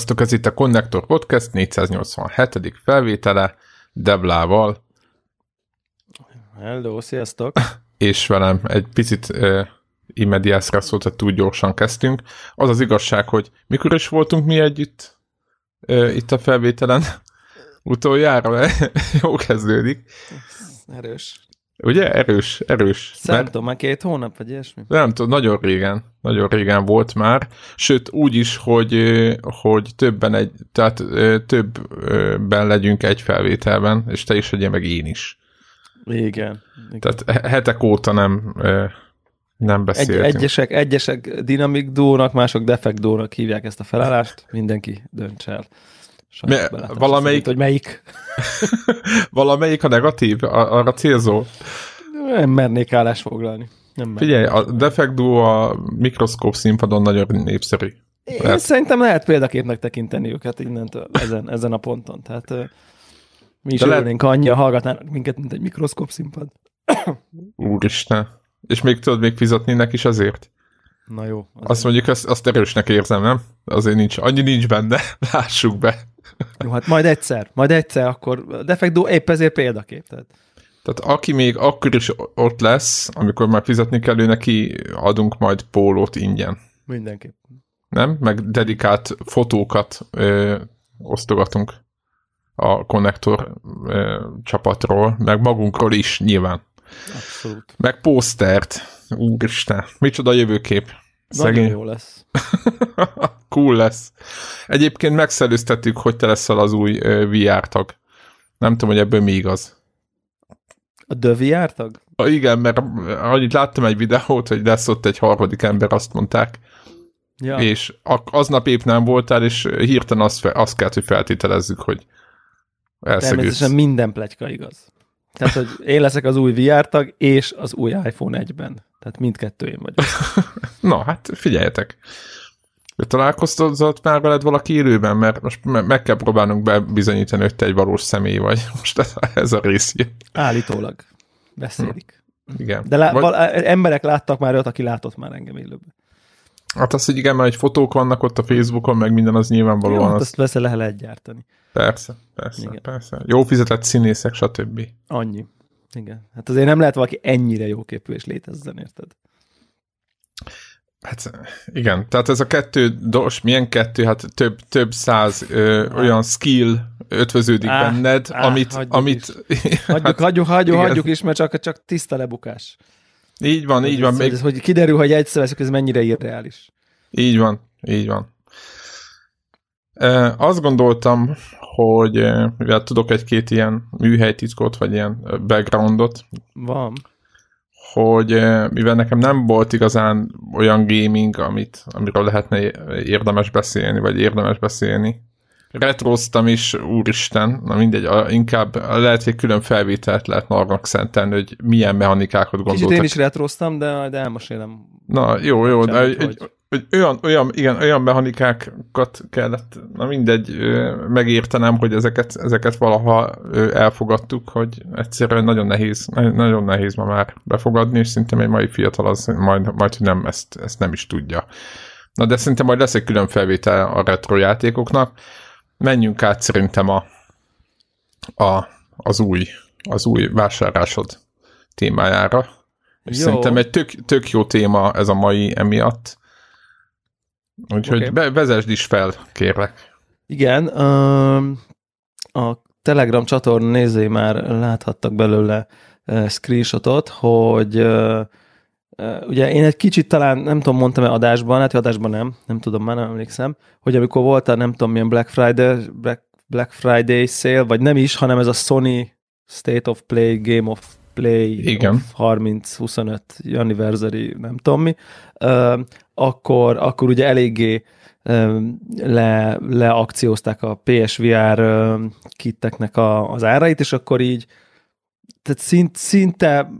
Sziasztok, ez itt a Connector Podcast 487. felvétele Deblával. Hello, sziasztok! És velem egy picit uh, immediászra szólt, hogy túl gyorsan kezdtünk. Az az igazság, hogy mikor is voltunk mi együtt uh, itt a felvételen utoljára, jó kezdődik. Erős. Ugye? Erős, erős. Tudom, már két hónap, vagy ilyesmi? Nem tudom, nagyon régen, nagyon régen volt már. Sőt, úgy is, hogy, hogy többen egy, tehát többben legyünk egy felvételben, és te is legyél, meg én is. Igen. igen. Tehát hetek óta nem, nem beszéltünk. Egy, egyesek, egyesek dinamik dónak, mások defekt dónak hívják ezt a felállást, mindenki dönts el. Mi, valamelyik... hogy melyik. valamelyik a negatív, arra célzó? Nem mernék állást foglalni. Nem Figyelj, a Defect Duo a mikroszkóp színpadon nagyon népszerű. Én lehet. szerintem lehet példaképnek tekinteni őket innentől ezen, ezen a ponton. Tehát mi is örülnénk, lehet... annyian hallgatnának minket, mint egy mikroszkóp színpad. Úristen. És még tudod még fizetni neki is azért? Na jó. Azért. Azt mondjuk, azt, azt erősnek érzem, nem? Azért nincs, annyi nincs benne, lássuk be. Jó, hát majd egyszer, majd egyszer, akkor defektó épp ezért példakép. Tehát. tehát aki még akkor is ott lesz, amikor már fizetni kell, ő neki adunk majd pólót ingyen. Mindenképp. Nem? Meg dedikált fotókat ö, osztogatunk a konnektor ö, csapatról, meg magunkról is nyilván. Abszolút. Meg posztert. Úristen, micsoda jövőkép. Szegény. Nagyon jó lesz. cool lesz. Egyébként megszellőztettük, hogy te leszel az új VR tag. Nem tudom, hogy ebből mi igaz. A The VR tag? A, igen, mert ahogy láttam egy videót, hogy lesz ott egy harmadik ember, azt mondták. Ja. És aznap épp nem voltál, és hirtelen azt, azt kellett, hogy feltételezzük, hogy elszegődsz. Természetesen minden pletyka igaz. Tehát, hogy én leszek az új VR tag, és az új iPhone 1-ben. Tehát mindkettő én vagyok. Na, hát figyeljetek. Találkoztatott már veled valaki élőben, mert most meg kell próbálnunk bebizonyítani, hogy te egy valós személy vagy. Most ez, ez a rész. Állítólag. Beszélik. Hm. Igen. De lá- vagy... emberek láttak már ott, aki látott már engem élőben. Hát az, hogy igen, mert egy fotók vannak ott a Facebookon, meg minden az nyilvánvalóan. Jó, hát az... azt vesz le lehet gyártani. Persze, persze, igen. persze. Jó fizetett színészek, stb. Annyi. Igen. Hát azért nem lehet valaki ennyire jóképű és létezzen, érted? Hát igen, tehát ez a kettő, dos, milyen kettő, hát több, több száz ö, ah. olyan skill ötvöződik ah, benned, ah, amit... Hagyjuk amit is. hagyjuk, hát, hagyjuk, hagyjuk, hagyjuk is, mert csak, csak tiszta lebukás. Így van, hogy így van. Ez, még... Hogy kiderül, hogy egyszer ez mennyire irreális. Így van, így van. E, azt gondoltam, hogy mivel tudok egy-két ilyen műhelytitkot, vagy ilyen backgroundot. Van hogy mivel nekem nem volt igazán olyan gaming, amit, amiről lehetne érdemes beszélni, vagy érdemes beszélni. Retroztam is, úristen, na mindegy, inkább lehet, hogy külön felvételt lehet arnak szentelni, hogy milyen mechanikákat gondoltak. Kicsit én is retroztam, de, de elmesélem. Na, jó, jó, de egy, egy, hogy olyan, olyan, igen, olyan mechanikákat kellett, na mindegy, megértenem, hogy ezeket, ezeket valaha elfogadtuk, hogy egyszerűen nagyon nehéz, nagyon nehéz ma már befogadni, és szerintem egy mai fiatal az majd, majd hogy nem, ezt, ezt nem is tudja. Na de szerintem majd lesz egy külön felvétel a retro játékoknak. Menjünk át szerintem a, a, az új, az új vásárlásod témájára. És jó. szerintem egy tök, tök jó téma ez a mai emiatt Úgyhogy okay. vezesd is fel, kérlek. Igen, a Telegram csatorna nézői már láthattak belőle screenshotot, hogy ugye én egy kicsit talán, nem tudom, mondtam-e adásban, hát adásban nem, nem tudom, már nem emlékszem, hogy amikor volt a nem tudom milyen Black Friday, Black, Black Friday sale, vagy nem is, hanem ez a Sony State of Play, Game of Play Igen. 30-25 anniversary, nem tudom mi, akkor, akkor ugye eléggé le, leakciózták a PSVR kitteknek a, az árait, és akkor így tehát szint, szinte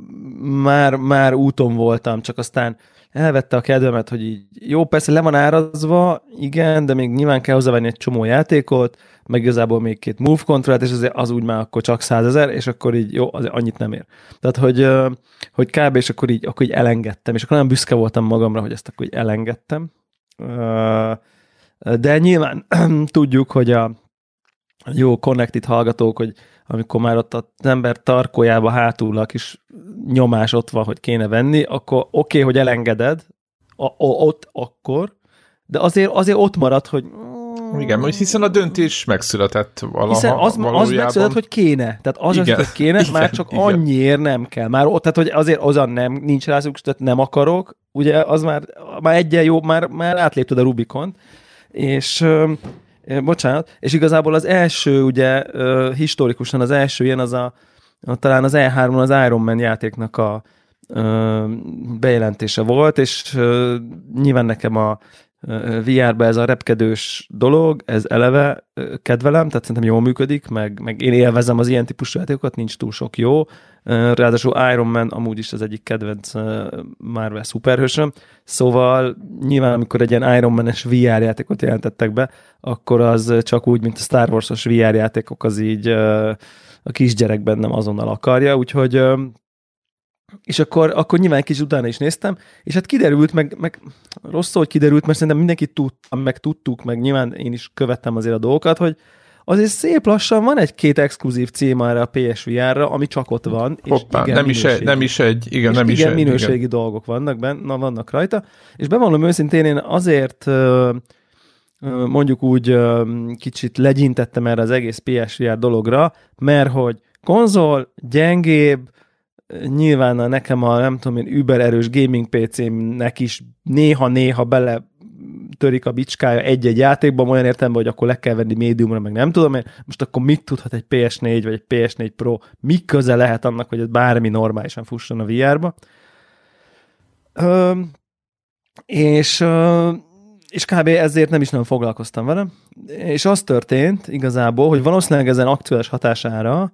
már, már úton voltam, csak aztán elvette a kedvemet, hogy így jó, persze le van árazva, igen, de még nyilván kell hozzávenni egy csomó játékot, meg igazából még két move control és azért az úgy már akkor csak százezer, és akkor így jó, az annyit nem ér. Tehát, hogy, hogy kb. és akkor így, akkor így elengedtem, és akkor nagyon büszke voltam magamra, hogy ezt akkor így elengedtem. De nyilván tudjuk, hogy a jó connected hallgatók, hogy amikor már ott az ember tarkójába hátul a kis nyomás ott van, hogy kéne venni, akkor oké, okay, hogy elengeded, a, a, ott akkor, de azért, azért ott marad, hogy igen, hiszen a döntés megszületett valaha, hiszen az, valójában. az megszületett, hogy kéne. Tehát az, igen, az, hogy kéne, igen, már csak igen. annyiért nem kell. Már ott, tehát hogy azért azon nem, nincs rá szükség, tehát nem akarok, ugye az már, már egyen jó, már, már átlépted a Rubikon, és bocsánat, és igazából az első, ugye historikusan az első ilyen az a, a talán az E3-on az Iron Man játéknak a bejelentése volt, és nyilván nekem a VR-be ez a repkedős dolog, ez eleve kedvelem, tehát szerintem jól működik, meg, meg én élvezem az ilyen típusú játékokat, nincs túl sok jó. Ráadásul Iron Man amúgy is az egyik kedvenc Marvel szuperhősöm, szóval nyilván amikor egy ilyen Iron Man-es VR játékot jelentettek be, akkor az csak úgy, mint a Star Wars-os VR játékok, az így a kisgyerek bennem azonnal akarja, úgyhogy és akkor, akkor nyilván kis utána is néztem, és hát kiderült, meg, meg rossz hogy kiderült, mert szerintem mindenki tudta, meg tudtuk, meg nyilván én is követtem azért a dolgokat, hogy azért szép lassan van egy-két exkluzív cím erre a PSVR-ra, ami csak ott van. Hoppá, és igen, nem, is egy, nem is egy, igen, és nem igen, is minőségi igen. dolgok vannak benne, vannak rajta, és bevallom őszintén én azért mondjuk úgy kicsit legyintettem erre az egész PSVR dologra, mert hogy konzol, gyengébb, nyilván a nekem a nem tudom én über erős gaming PC-nek is néha-néha bele törik a bicskája egy-egy játékban, olyan értelemben, hogy akkor le kell venni médiumra, meg nem tudom én, most akkor mit tudhat egy PS4 vagy egy PS4 Pro, mi köze lehet annak, hogy ez bármi normálisan fusson a VR-ba. Ö, és, ö, és kb. ezért nem is nem foglalkoztam vele. És az történt igazából, hogy valószínűleg ezen aktuális hatására,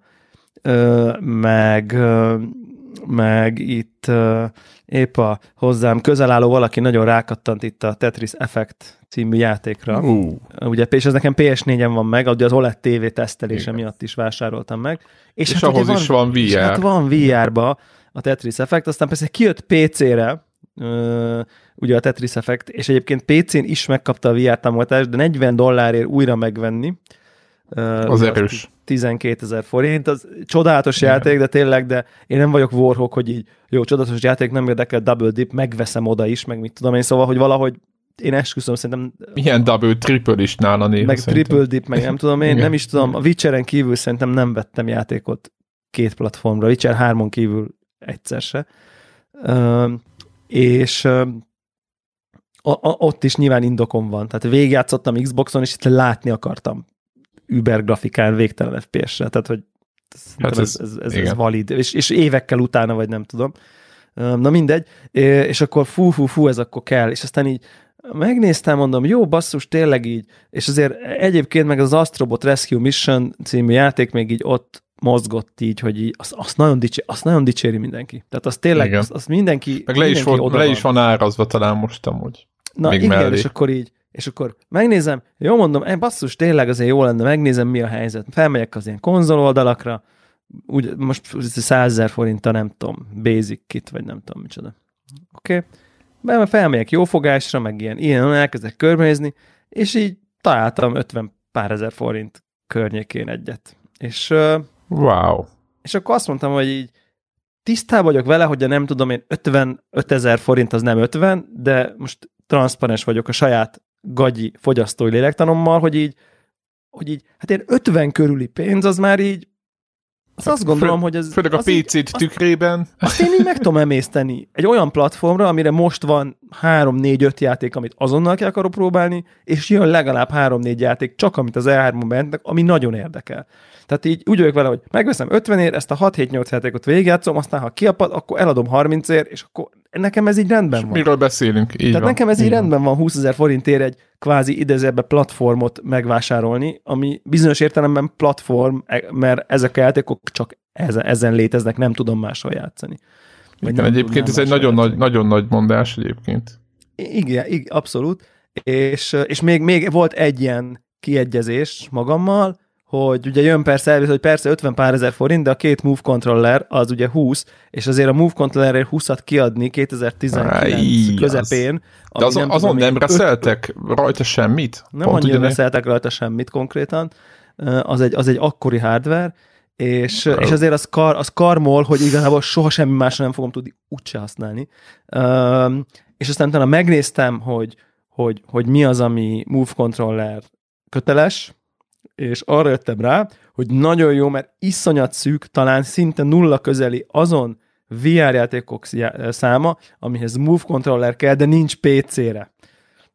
ö, meg meg itt uh, épp a hozzám közel álló valaki nagyon rákattant itt a Tetris Effect című játékra. Uh. Ugye, és ez nekem PS4-en van meg, ugye az OLED TV tesztelése Igen. miatt is vásároltam meg. És, és hát ahhoz van, is van VR. És hát van VR-ba a Tetris Effect, aztán persze kijött PC-re, Uh, ugye a Tetris Effect, és egyébként PC-n is megkapta a VR támogatást, de 40 dollárért újra megvenni, az erős. 12 ezer forint, az csodálatos Igen. játék, de tényleg, de én nem vagyok warhawk, hogy így jó, csodálatos játék, nem érdekel double dip, megveszem oda is, meg mit tudom én, szóval, hogy valahogy én esküszöm, szerintem... Milyen double, triple is nála néha Meg szerintem. triple dip, meg nem tudom én, Igen. nem is tudom, a Witcheren kívül szerintem nem vettem játékot két platformra, Witcher 3-on kívül egyszer se. És ott is nyilván indokom van. Tehát végigjátszottam Xboxon, és itt látni akartam Uber grafikán végtelen FPS-re, tehát hogy hát ez, ez, ez, ez valid, és, és évekkel utána, vagy nem tudom. Na mindegy, és akkor fú, fú, fú, ez akkor kell, és aztán így megnéztem, mondom, jó basszus, tényleg így, és azért egyébként meg az Astrobot Rescue Mission című játék még így ott mozgott így, hogy így, azt, azt, nagyon, dicsér, azt nagyon dicséri mindenki. Tehát az tényleg, azt, azt mindenki Meg le, is, volt, le is van árazva talán most amúgy. Na igen, mellé. és akkor így, és akkor megnézem, jó mondom, eh, basszus, tényleg azért jó lenne, megnézem, mi a helyzet. Felmegyek az ilyen konzol oldalakra, úgy, most 100 ezer forint a nem tudom, basic kit, vagy nem tudom micsoda. Oké. Okay. Felmegyek jófogásra, meg ilyen, ilyen elkezdek körbenézni, és így találtam 50 pár ezer forint környékén egyet. És, wow. És akkor azt mondtam, hogy így tisztában vagyok vele, hogy nem tudom én 55 ezer forint az nem 50, de most transzparens vagyok a saját gagyi fogyasztói lélektanommal, hogy így, hogy így, hát én 50 körüli pénz, az már így, azt, azt gondolom, hogy ez... Főleg a PC-t tükrében. Azt, azt én így meg tudom emészteni. Egy olyan platformra, amire most van 3-4-5 játék, amit azonnal ki akarok próbálni, és jön legalább 3-4 játék, csak amit az E3-on bennek, ami nagyon érdekel. Tehát így úgy vagyok vele, hogy megveszem 50 ér, ezt a 6-7-8 játékot végigjátszom, aztán ha kiapad, akkor eladom 30 ér, és akkor nekem ez így rendben van. Miről beszélünk? Így Tehát van, nekem ez így, így rendben van 20 ezer forintért egy kvázi idezőbe platformot megvásárolni, ami bizonyos értelemben platform, e- mert ezek a játékok csak ezen, ezen léteznek, nem tudom máshol játszani. Vagy igen, egyébként ez egy nagyon nagy, nagyon nagy mondás egyébként. Igen, igen abszolút. És, és még, még volt egy ilyen kiegyezés magammal, hogy ugye jön persze elvisz, hogy persze 50 pár ezer forint, de a két Move controller az ugye 20, és azért a Move controllerért 20-at kiadni 2019 Aj, közepén. De azon nem, azon tudom, nem reszeltek öt... rajta semmit? Nem Pont annyira reszeltek rajta semmit konkrétan. Az egy, az egy akkori hardware, és, és azért az, kar, az karmol, hogy igazából soha semmi másra nem fogom tudni úgyse használni. Um, és aztán utána megnéztem, hogy, hogy, hogy mi az, ami Move Controller köteles, és arra jöttem rá, hogy nagyon jó, mert iszonyat szűk, talán szinte nulla közeli azon VR játékok száma, amihez Move Controller kell, de nincs PC-re.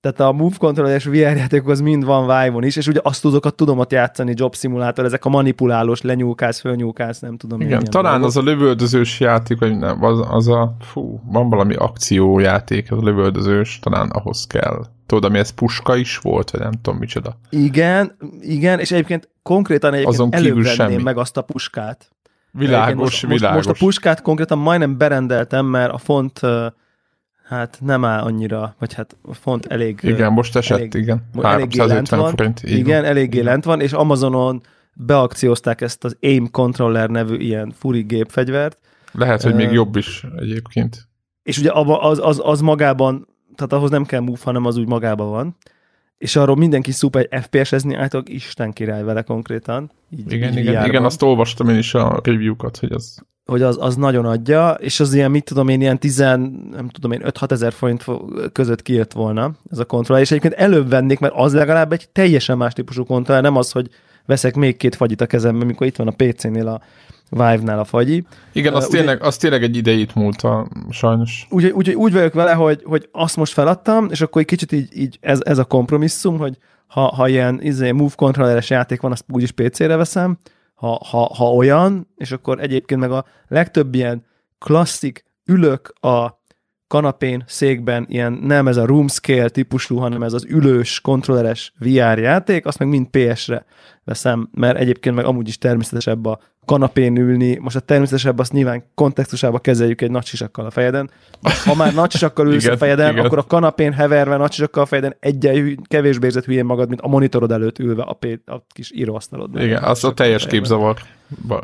Tehát a Move Controller és VR játékok az mind van Vive-on is, és ugye azt tudokat tudom ott játszani, Job Simulator, ezek a manipulálós, lenyúlkálsz, fölnyúlkálsz, nem tudom. Igen, talán dolgok. az a lövöldözős játék, vagy nem, az, az a, fú, van valami akciójáték, az a lövöldözős, talán ahhoz kell. Tudod, ami ez puska is volt, vagy nem tudom micsoda. Igen, igen, és egyébként konkrétan egyébként Azon előbb semmi. meg azt a puskát. Világos, most, világos. Most, most a puskát konkrétan majdnem berendeltem, mert a font hát nem áll annyira, vagy hát font elég... Igen, most esett, elég, igen. Eléggé lent van. Forint, igen, van. eléggé lent van, és Amazonon beakciózták ezt az AIM Controller nevű ilyen furi gépfegyvert. Lehet, hogy uh, még jobb is egyébként. És ugye az, az, az magában, tehát ahhoz nem kell move, hanem az úgy magában van. És arról mindenki szuper egy FPS-ezni általában Isten király vele konkrétan. Így, igen, így igen, igen, azt olvastam én is a review-kat, hogy az hogy az, az nagyon adja, és az ilyen, mit tudom én, ilyen 10, nem tudom én, 5-6 ezer forint között kijött volna ez a kontroller, és egyébként előbb vennék, mert az legalább egy teljesen más típusú kontroller, nem az, hogy veszek még két fagyit a kezembe, amikor itt van a PC-nél a Vive-nál a fagyi. Igen, az, uh, tényleg, ugye, az tényleg egy idejét múlt a, sajnos. Úgy, úgy, úgy vagyok vele, hogy, hogy azt most feladtam, és akkor egy kicsit így, így ez, ez a kompromisszum, hogy ha, ha ilyen izé, move kontrolleres játék van, azt úgyis PC-re veszem, ha, ha, ha olyan, és akkor egyébként meg a legtöbb ilyen klasszik ülök a kanapén, székben, ilyen nem ez a room scale típusú, hanem ez az ülős, kontrolleres VR játék, azt meg mind PS-re veszem, mert egyébként meg amúgy is természetesebb a kanapén ülni. Most a természetesebb azt nyilván kontextusába kezeljük egy nagy sisakkal a fejeden. Ha már nagy sisakkal ülsz igen, a fejeden, igen. akkor a kanapén heverve nagy sisakkal a fejeden egyen kevésbé érzed hülyén magad, mint a monitorod előtt ülve a, pé- a kis íróasztalod. Igen, az a teljes képzavar.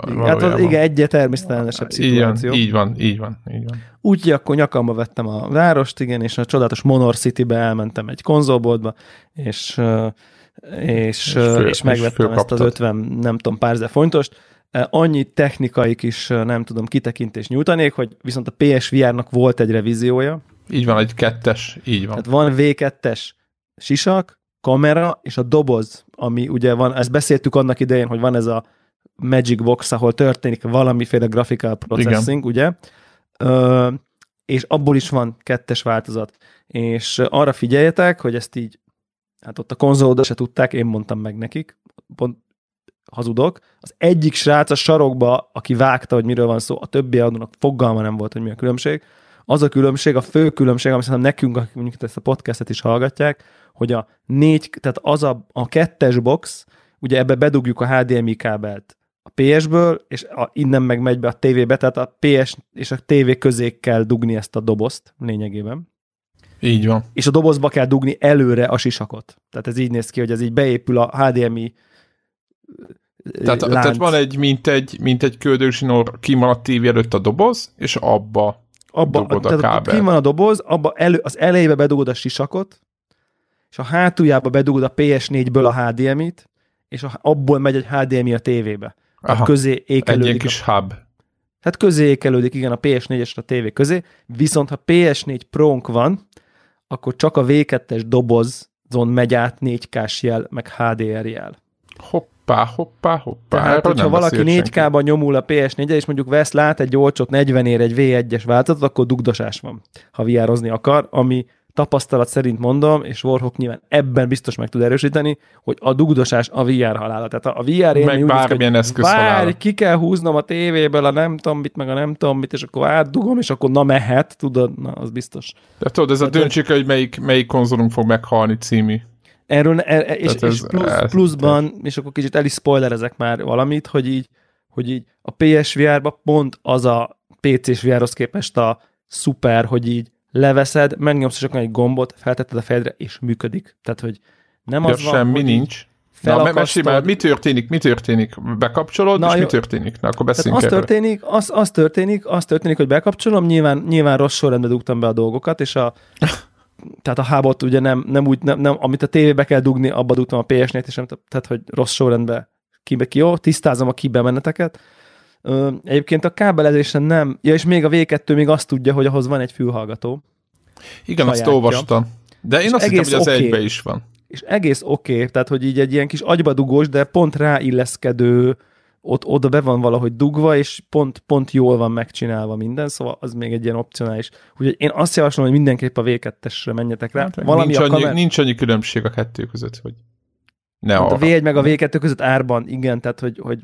Igen, hát az, igen, egy természeteljesebb szituáció. Így van, így van, így van. Úgyhogy akkor nyakamba vettem a várost, igen, és a csodálatos Monor City-be elmentem egy konzolboltba, és és, és, fő, és megvettem és ezt az 50, nem tudom, pár fontost. Annyi technikai kis, nem tudom, kitekintést nyújtanék, hogy viszont a PSVR-nak volt egy revíziója. Így van, egy kettes, így van. Tehát van V2-es sisak, kamera és a doboz, ami ugye van, ezt beszéltük annak idején, hogy van ez a Magic Box, ahol történik valamiféle graphical processing, Igen. ugye? Ö, és abból is van kettes változat. És arra figyeljetek, hogy ezt így hát ott a konzolodra se tudták, én mondtam meg nekik, pont hazudok. Az egyik srác a sarokba, aki vágta, hogy miről van szó, a többi adónak fogalma nem volt, hogy mi a különbség. Az a különbség, a fő különbség, ami szerintem nekünk, akik mondjuk ezt a podcastet is hallgatják, hogy a négy, tehát az a, a kettes box, ugye ebbe bedugjuk a HDMI kábelt a PS-ből, és a, innen meg megy be a tévébe, tehát a PS és a tévé közé kell dugni ezt a dobozt lényegében. Így van. És a dobozba kell dugni előre a sisakot. Tehát ez így néz ki, hogy ez így beépül a HDMI tehát, lánc. tehát van egy, mint egy, mint egy köldősinor kimaradt tévé előtt a doboz, és abba, abba dugod a kábel. Kim van a doboz, abba elő, az elejébe bedugod a sisakot, és a hátuljába bedugod a PS4-ből a HDMI-t, és a, abból megy egy HDMI a tévébe. Aha, közé ékelődik. Egy kis hub. Tehát közé ékelődik, igen, a PS4 és a tévé közé, viszont ha PS4 pro van, akkor csak a V2-es dobozon megy át 4K-s jel, meg HDR jel. Hoppá, hoppá, hoppá. Tehát, hogyha valaki 4K-ban nyomul a PS4 és mondjuk vesz, lát egy olcsót 40 ér egy V1-es változatot, akkor dugdosás van, ha viározni akar, ami tapasztalat szerint mondom, és Warhawk nyilván ebben biztos meg tud erősíteni, hogy a dugdosás a VR halála. Tehát a VR én meg bármilyen eszköz várj, ki kell húznom a tévéből a nem tudom mit, meg a nem tudom mit, és akkor átdugom, és akkor na mehet, tudod, na az biztos. De tudod, ez Tehát, a döntsék, hogy melyik, melyik konzolunk fog meghalni című. Erről, er, és, és plusz, pluszban, és akkor kicsit el is spoilerezek már valamit, hogy így, hogy így a PSVR-ba pont az a PC-s VR-hoz képest a szuper, hogy így leveszed, megnyomsz csak egy gombot, feltetted a fejedre, és működik. Tehát, hogy nem ja, az van, semmi nincs. Na, mi történik, mi történik? Bekapcsolod, Na, és jó. mi történik? Na, akkor beszéljünk az történik, az, az, történik, az történik, hogy bekapcsolom, nyilván, nyilván rossz sorrendben dugtam be a dolgokat, és a tehát a hábot ugye nem, nem úgy, nem, nem, amit a tévébe kell dugni, abba dugtam a PS-nél, és nem, tehát, hogy rossz sorrendben kibe ki, jó, tisztázom a kibemeneteket. Egyébként a kábelezésen nem, ja és még a V2 még azt tudja, hogy ahhoz van egy fülhallgató. Igen, sajátja. azt olvastam. De én és azt hittem, hogy az okay. egybe is van. És egész oké, okay, tehát hogy így egy ilyen kis agybadugós, de pont ráilleszkedő, ott, oda be van valahogy dugva, és pont, pont jól van megcsinálva minden, szóval az még egy ilyen opcionális. Úgyhogy én azt javaslom, hogy mindenképp a V2-esre menjetek rá. Hát, Valami nincs, annyi, kamer... nincs annyi különbség a kettő között, hogy ne hát a V1 meg a V2 között árban, igen, tehát hogy, hogy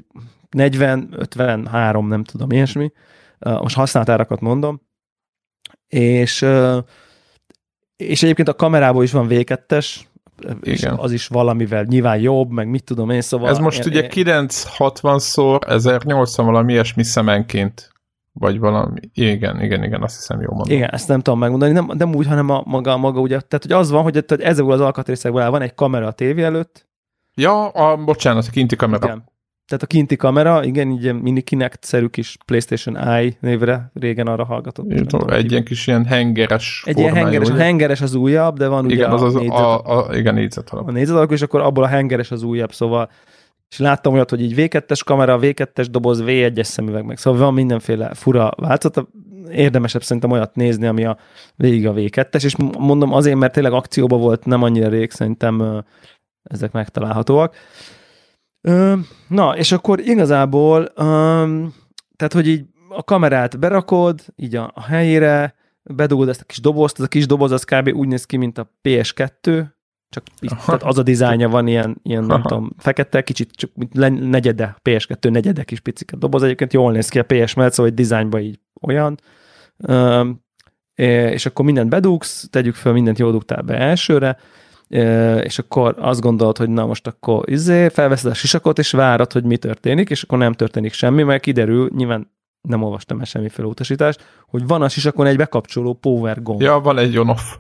40, 53, nem tudom, ilyesmi. Most használt árakat mondom. És, és egyébként a kamerából is van V2-es, és az is valamivel nyilván jobb, meg mit tudom én, szóval... Ez most én, ugye 960-szor 1080 valami ilyesmi szemenként vagy valami, igen, igen, igen, azt hiszem jó mondom. Igen, ezt nem tudom megmondani, nem, nem úgy, hanem a maga, maga ugye, tehát hogy az van, hogy, hogy ezekből az alkatrészekből van egy kamera a tévé előtt. Ja, a, bocsánat, a kinti kamera. Igen. Tehát a kinti kamera, igen, így mini Kinect-szerű kis PlayStation Eye névre régen arra hallgatott. Én tudom, egy ilyen kis ilyen hengeres Egy ilyen hengeres, a hengeres az újabb, de van igen, ugye az a, az négyzet, a, a, igen, négyzet alap. A négyzet alap, és akkor abból a hengeres az újabb, szóval és láttam olyat, hogy így V2-es kamera, V2-es doboz, V1-es szemüveg meg, szóval van mindenféle fura változat, érdemesebb szerintem olyat nézni, ami a végig a V2-es, és mondom azért, mert tényleg akcióban volt nem annyira rég, szerintem ezek megtalálhatóak. Na, és akkor igazából, tehát, hogy így a kamerát berakod, így a, a helyére, bedugod ezt a kis dobozt, ez a kis doboz az kb. úgy néz ki, mint a PS2, csak így, tehát az a dizájnja van ilyen, ilyen nem tudom, fekete, kicsit csak mint negyede, PS2 negyede kis picike doboz, egyébként jól néz ki a PS mellett, szóval egy dizájnban így olyan, és akkor mindent bedugsz, tegyük fel, mindent jól dugtál be elsőre, és akkor azt gondolod, hogy na most akkor izé, felveszed a sisakot, és várod, hogy mi történik, és akkor nem történik semmi, mert kiderül, nyilván nem olvastam el semmiféle utasítást, hogy van a sisakon egy bekapcsoló power gomb. Ja, van egy on-off.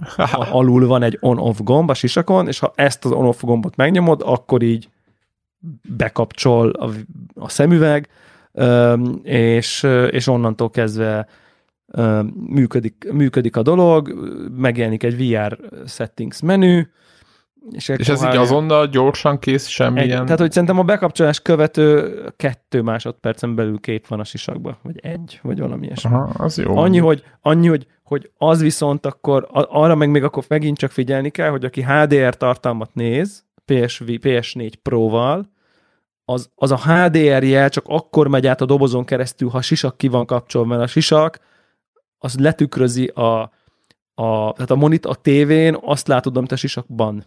Alul van egy on-off gomb a sisakon, és ha ezt az on-off gombot megnyomod, akkor így bekapcsol a, a szemüveg, és, és onnantól kezdve működik, működik a dolog, megjelenik egy VR settings menü, és, és ez így azonnal gyorsan kész, semmilyen... Egy, tehát, hogy szerintem a bekapcsolás követő kettő másodpercen belül kép van a sisakban, vagy egy, vagy valami ilyesmi. Aha, az jó. Annyi, hogy, annyi hogy, hogy az viszont akkor, arra meg még akkor megint csak figyelni kell, hogy aki HDR tartalmat néz, PSV, PS4 Pro-val, az, az a HDR jel csak akkor megy át a dobozon keresztül, ha sisak ki van kapcsolva, mert a sisak az letükrözi a, a, tehát a monitor, a tévén azt látod, amit a sisakban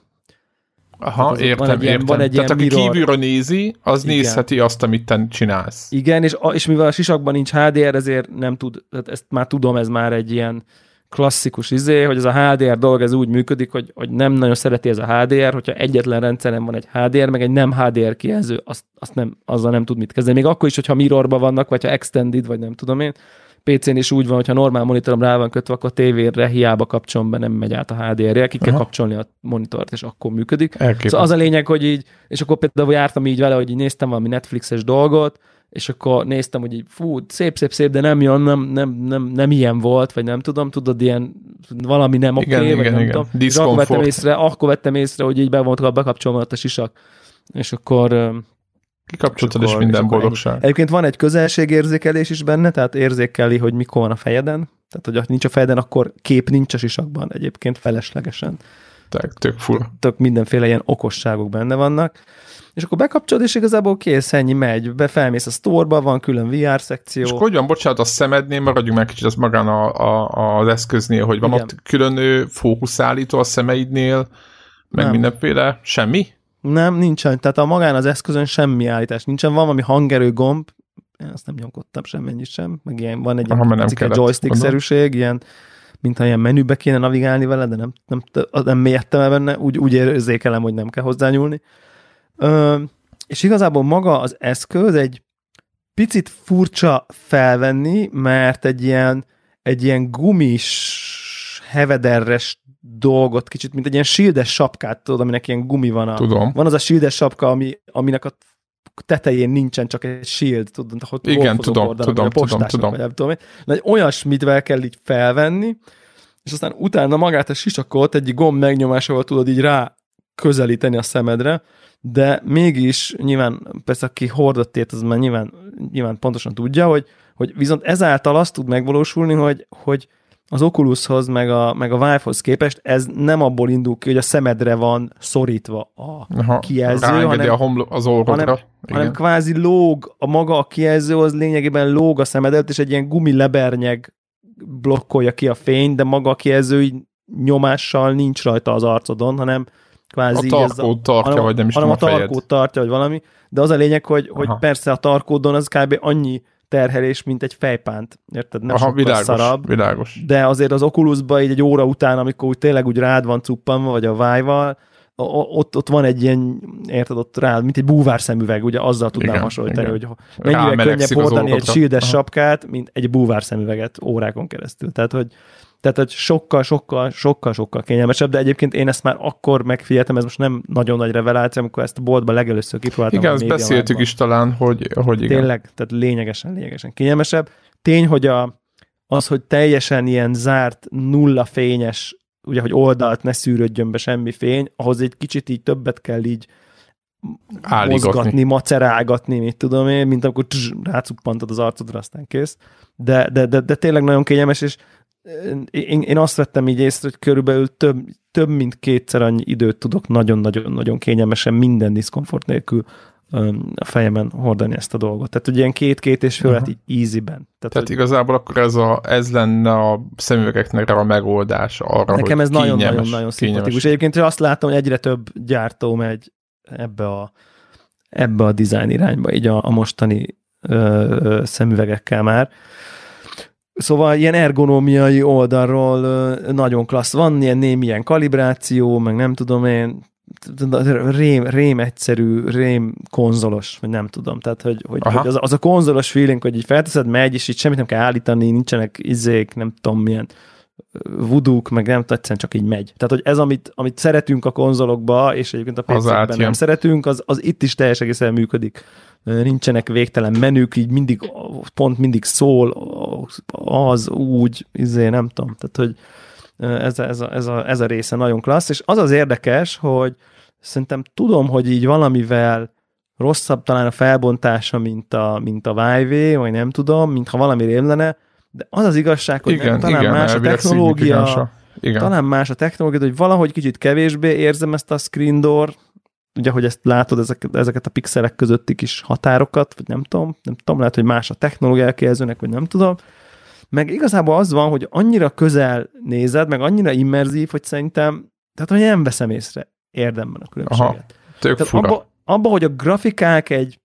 Aha, Tehát értem, van egy értem. Van egy Tehát aki mirror. kívülről nézi, az Igen. nézheti azt, amit te csinálsz. Igen, és, és mivel a sisakban nincs HDR, ezért nem tud, tehát ezt már tudom, ez már egy ilyen klasszikus izé, hogy ez a HDR dolog, ez úgy működik, hogy, hogy nem nagyon szereti ez a HDR, hogyha egyetlen rendszeren van egy HDR, meg egy nem HDR kijelző, azt, azt nem, azzal nem tud mit kezdeni. Még akkor is, hogyha mirrorban vannak, vagy ha extended, vagy nem tudom én, PC-n is úgy van, hogyha normál monitorom rá van kötve, akkor a tévére hiába kapcsolom be, nem megy át a HDR-re, ki kell Aha. kapcsolni a monitort, és akkor működik. Elképesztő. Szóval az a lényeg, hogy így, és akkor például jártam így vele, hogy így néztem valami Netflixes dolgot, és akkor néztem, hogy így, fú, szép, szép, szép, de nem jön, nem, nem, nem, nem ilyen volt, vagy nem tudom, tudod, ilyen valami nem oké, okay, vagy igen, nem igen. tudom. És akkor vettem észre, akkor vettem észre, hogy így be volt bekapcsolva a sisak. És akkor Kikapcsoltad, és, és minden boldogság. Egyébként van egy közelségérzékelés is benne, tehát érzékeli, hogy mikor van a fejeden. Tehát, hogy nincs a fejeden, akkor kép nincs a sisakban egyébként feleslegesen. Tök, tök fura. Tök mindenféle ilyen okosságok benne vannak. És akkor bekapcsolod, és igazából kész, ennyi megy. Befelmész a sztorba, van külön VR szekció. És hogy van, bocsánat, a szemednél, maradjunk meg kicsit az magán a, a, az eszköznél, hogy van Igen. ott külön fókuszállító a szemeidnél, meg Nem. mindenféle, semmi? Nem, nincsen. Tehát a magán az eszközön semmi állítás nincsen. Van valami hangerő gomb, én azt nem nyomkodtam semmennyit sem, meg ilyen, van egy ilyen joystick-szerűség, ilyen, mintha ilyen menübe kéne navigálni vele, de nem, nem, nem mélyedtem el benne, úgy, úgy érzékelem, hogy nem kell hozzányúlni. Ö, és igazából maga az eszköz egy picit furcsa felvenni, mert egy ilyen, egy ilyen gumis, hevederres dolgot, kicsit, mint egy ilyen shieldes sapkát, tudod, aminek ilyen gumi van. A, Tudom. Van az a shieldes sapka, ami, aminek a tetején nincsen csak egy shield, tudod, hogy Igen, tudom, oldalon, tudom, tudom, tudom. Vagy, tudom. Na, egy olyasmit kell így felvenni, és aztán utána magát a sisakot egy gomb megnyomásával tudod így rá közelíteni a szemedre, de mégis nyilván, persze aki hordott ért, az már nyilván, nyilván pontosan tudja, hogy, hogy viszont ezáltal azt tud megvalósulni, hogy, hogy az Oculushoz, meg a, meg a Vive-hoz képest ez nem abból indul ki, hogy a szemedre van szorítva a Aha, kijelző, hanem, a homlo- az orrodra. Hanem, hanem kvázi lóg, a maga a kijelző az lényegében lóg a szemedet, és egy ilyen gumi blokkolja ki a fény, de maga a kijelző így nyomással nincs rajta az arcodon, hanem kvázi... A tarkót tartja, hanem, vagy nem is hanem a, a tarkót tartja, vagy valami, de az a lényeg, hogy, hogy persze a tarkódon az kb. annyi terhelés, mint egy fejpánt. Érted? Nem Aha, világos, szarabb. világos. De azért az Oculusba így egy óra után, amikor úgy tényleg úgy rád van cuppanva, vagy a vájval, ott, ott van egy ilyen, érted, ott rád, mint egy búvár szemüveg, ugye azzal tudnám igen, hasonlítani, igen. hogy mennyivel könnyebb hordani egy shieldes sapkát, mint egy búvár szemüveget órákon keresztül. Tehát, hogy tehát, hogy sokkal, sokkal, sokkal, sokkal kényelmesebb, de egyébként én ezt már akkor megfigyeltem, ez most nem nagyon nagy reveláció, amikor ezt a boltban legelőször kipróbáltam. Igen, ezt beszéltük is talán, hogy, hogy igen. Tényleg, tehát lényegesen, lényegesen kényelmesebb. Tény, hogy a, az, hogy teljesen ilyen zárt, nulla fényes, ugye, hogy oldalt ne szűrődjön be semmi fény, ahhoz egy kicsit így többet kell így Álligatni. mozgatni, macerálgatni, mit tudom én, mint amikor rácuppantod az arcodra, aztán kész. De, de, de, de tényleg nagyon kényelmes, és én, én azt vettem így észre, hogy körülbelül több, több mint kétszer annyi időt tudok nagyon-nagyon-nagyon kényelmesen minden diszkomfort nélkül a fejemen hordani ezt a dolgot. Tehát ugye ilyen két-két és fél uh-huh. így easyben. Tehát, Tehát hogy... igazából akkor ez, a, ez lenne a szemüvegeknek a megoldás arra, Nekem ez nagyon-nagyon-nagyon szimpatikus. Egyébként azt látom, hogy egyre több gyártó megy ebbe a, ebbe a design irányba, így a, a mostani ö, ö, szemüvegekkel már. Szóval ilyen ergonómiai oldalról nagyon klassz. Van ilyen némi ilyen kalibráció, meg nem tudom én, rém, rém egyszerű, rém konzolos, vagy nem tudom. Tehát, hogy, hogy, hogy az, az, a konzolos feeling, hogy így felteszed, megy, és így semmit nem kell állítani, nincsenek izék, nem tudom milyen vuduk, meg nem egyszerűen csak így megy. Tehát, hogy ez, amit, amit szeretünk a konzolokba, és egyébként a PC-ben nem szeretünk, az, az itt is teljes egészen működik. Nincsenek végtelen menük, így mindig, pont mindig szól, az, úgy, izé, nem tudom, tehát, hogy ez, ez, a, ez, a, ez a része nagyon klassz, és az az érdekes, hogy szerintem tudom, hogy így valamivel rosszabb talán a felbontása, mint a, mint a Vive, vagy nem tudom, mintha valami rémlene, de az az igazság, hogy igen, talán igen, más a technológia, igen. talán más a technológia, hogy valahogy kicsit kevésbé érzem ezt a screen door ugye, hogy ezt látod, ezeket, ezeket a pixelek közötti kis határokat, vagy nem tudom, nem tudom, lehet, hogy más a technológia elkérzőnek, vagy nem tudom. Meg igazából az van, hogy annyira közel nézed, meg annyira immerzív, hogy szerintem, tehát hogy nem veszem észre érdemben a különbséget. Aha, tök tehát fura. Abba, abba, hogy a grafikák egy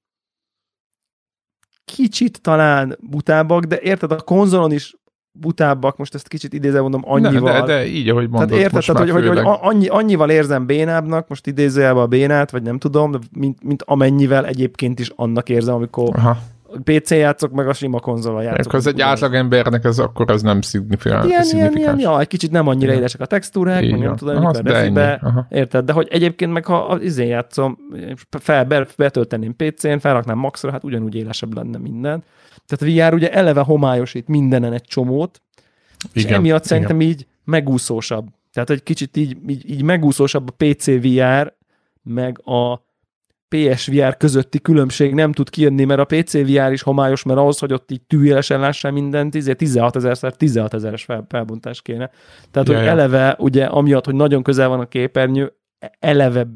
kicsit talán butábbak, de érted, a konzolon is butábbak, most ezt kicsit idézve mondom, annyival. Ne, de, de így, ahogy mondod, Tehát érted, tehát, hogy, hogy, hogy annyi, annyival érzem bénábbnak, most idézőjelben a bénát, vagy nem tudom, mint, mint amennyivel egyébként is annak érzem, amikor Aha. PC játszok, meg a sima konzolon játszok. Ez egy átlag embernek ez akkor ez nem szignifikáns. Ilyen, ilyen, ilyen, ja, egy kicsit nem annyira élesek a textúrák, meg nem tudom, mikor decibe, érted? De hogy egyébként meg ha az izén játszom, fel, betölteném PC-n, felraknám maxra, hát ugyanúgy élesebb lenne minden. Tehát VR ugye eleve homályosít mindenen egy csomót, igen, és emiatt szerintem így megúszósabb. Tehát egy kicsit így, így, így megúszósabb a PC VR, meg a PSVR közötti különbség nem tud kijönni, mert a PC VR is homályos, mert ahhoz, hogy ott így tűjelesen lássál mindent, 16 ezer 16 ezeres felbontás kéne. Tehát, ja, hogy eleve, ugye, amiatt, hogy nagyon közel van a képernyő, eleve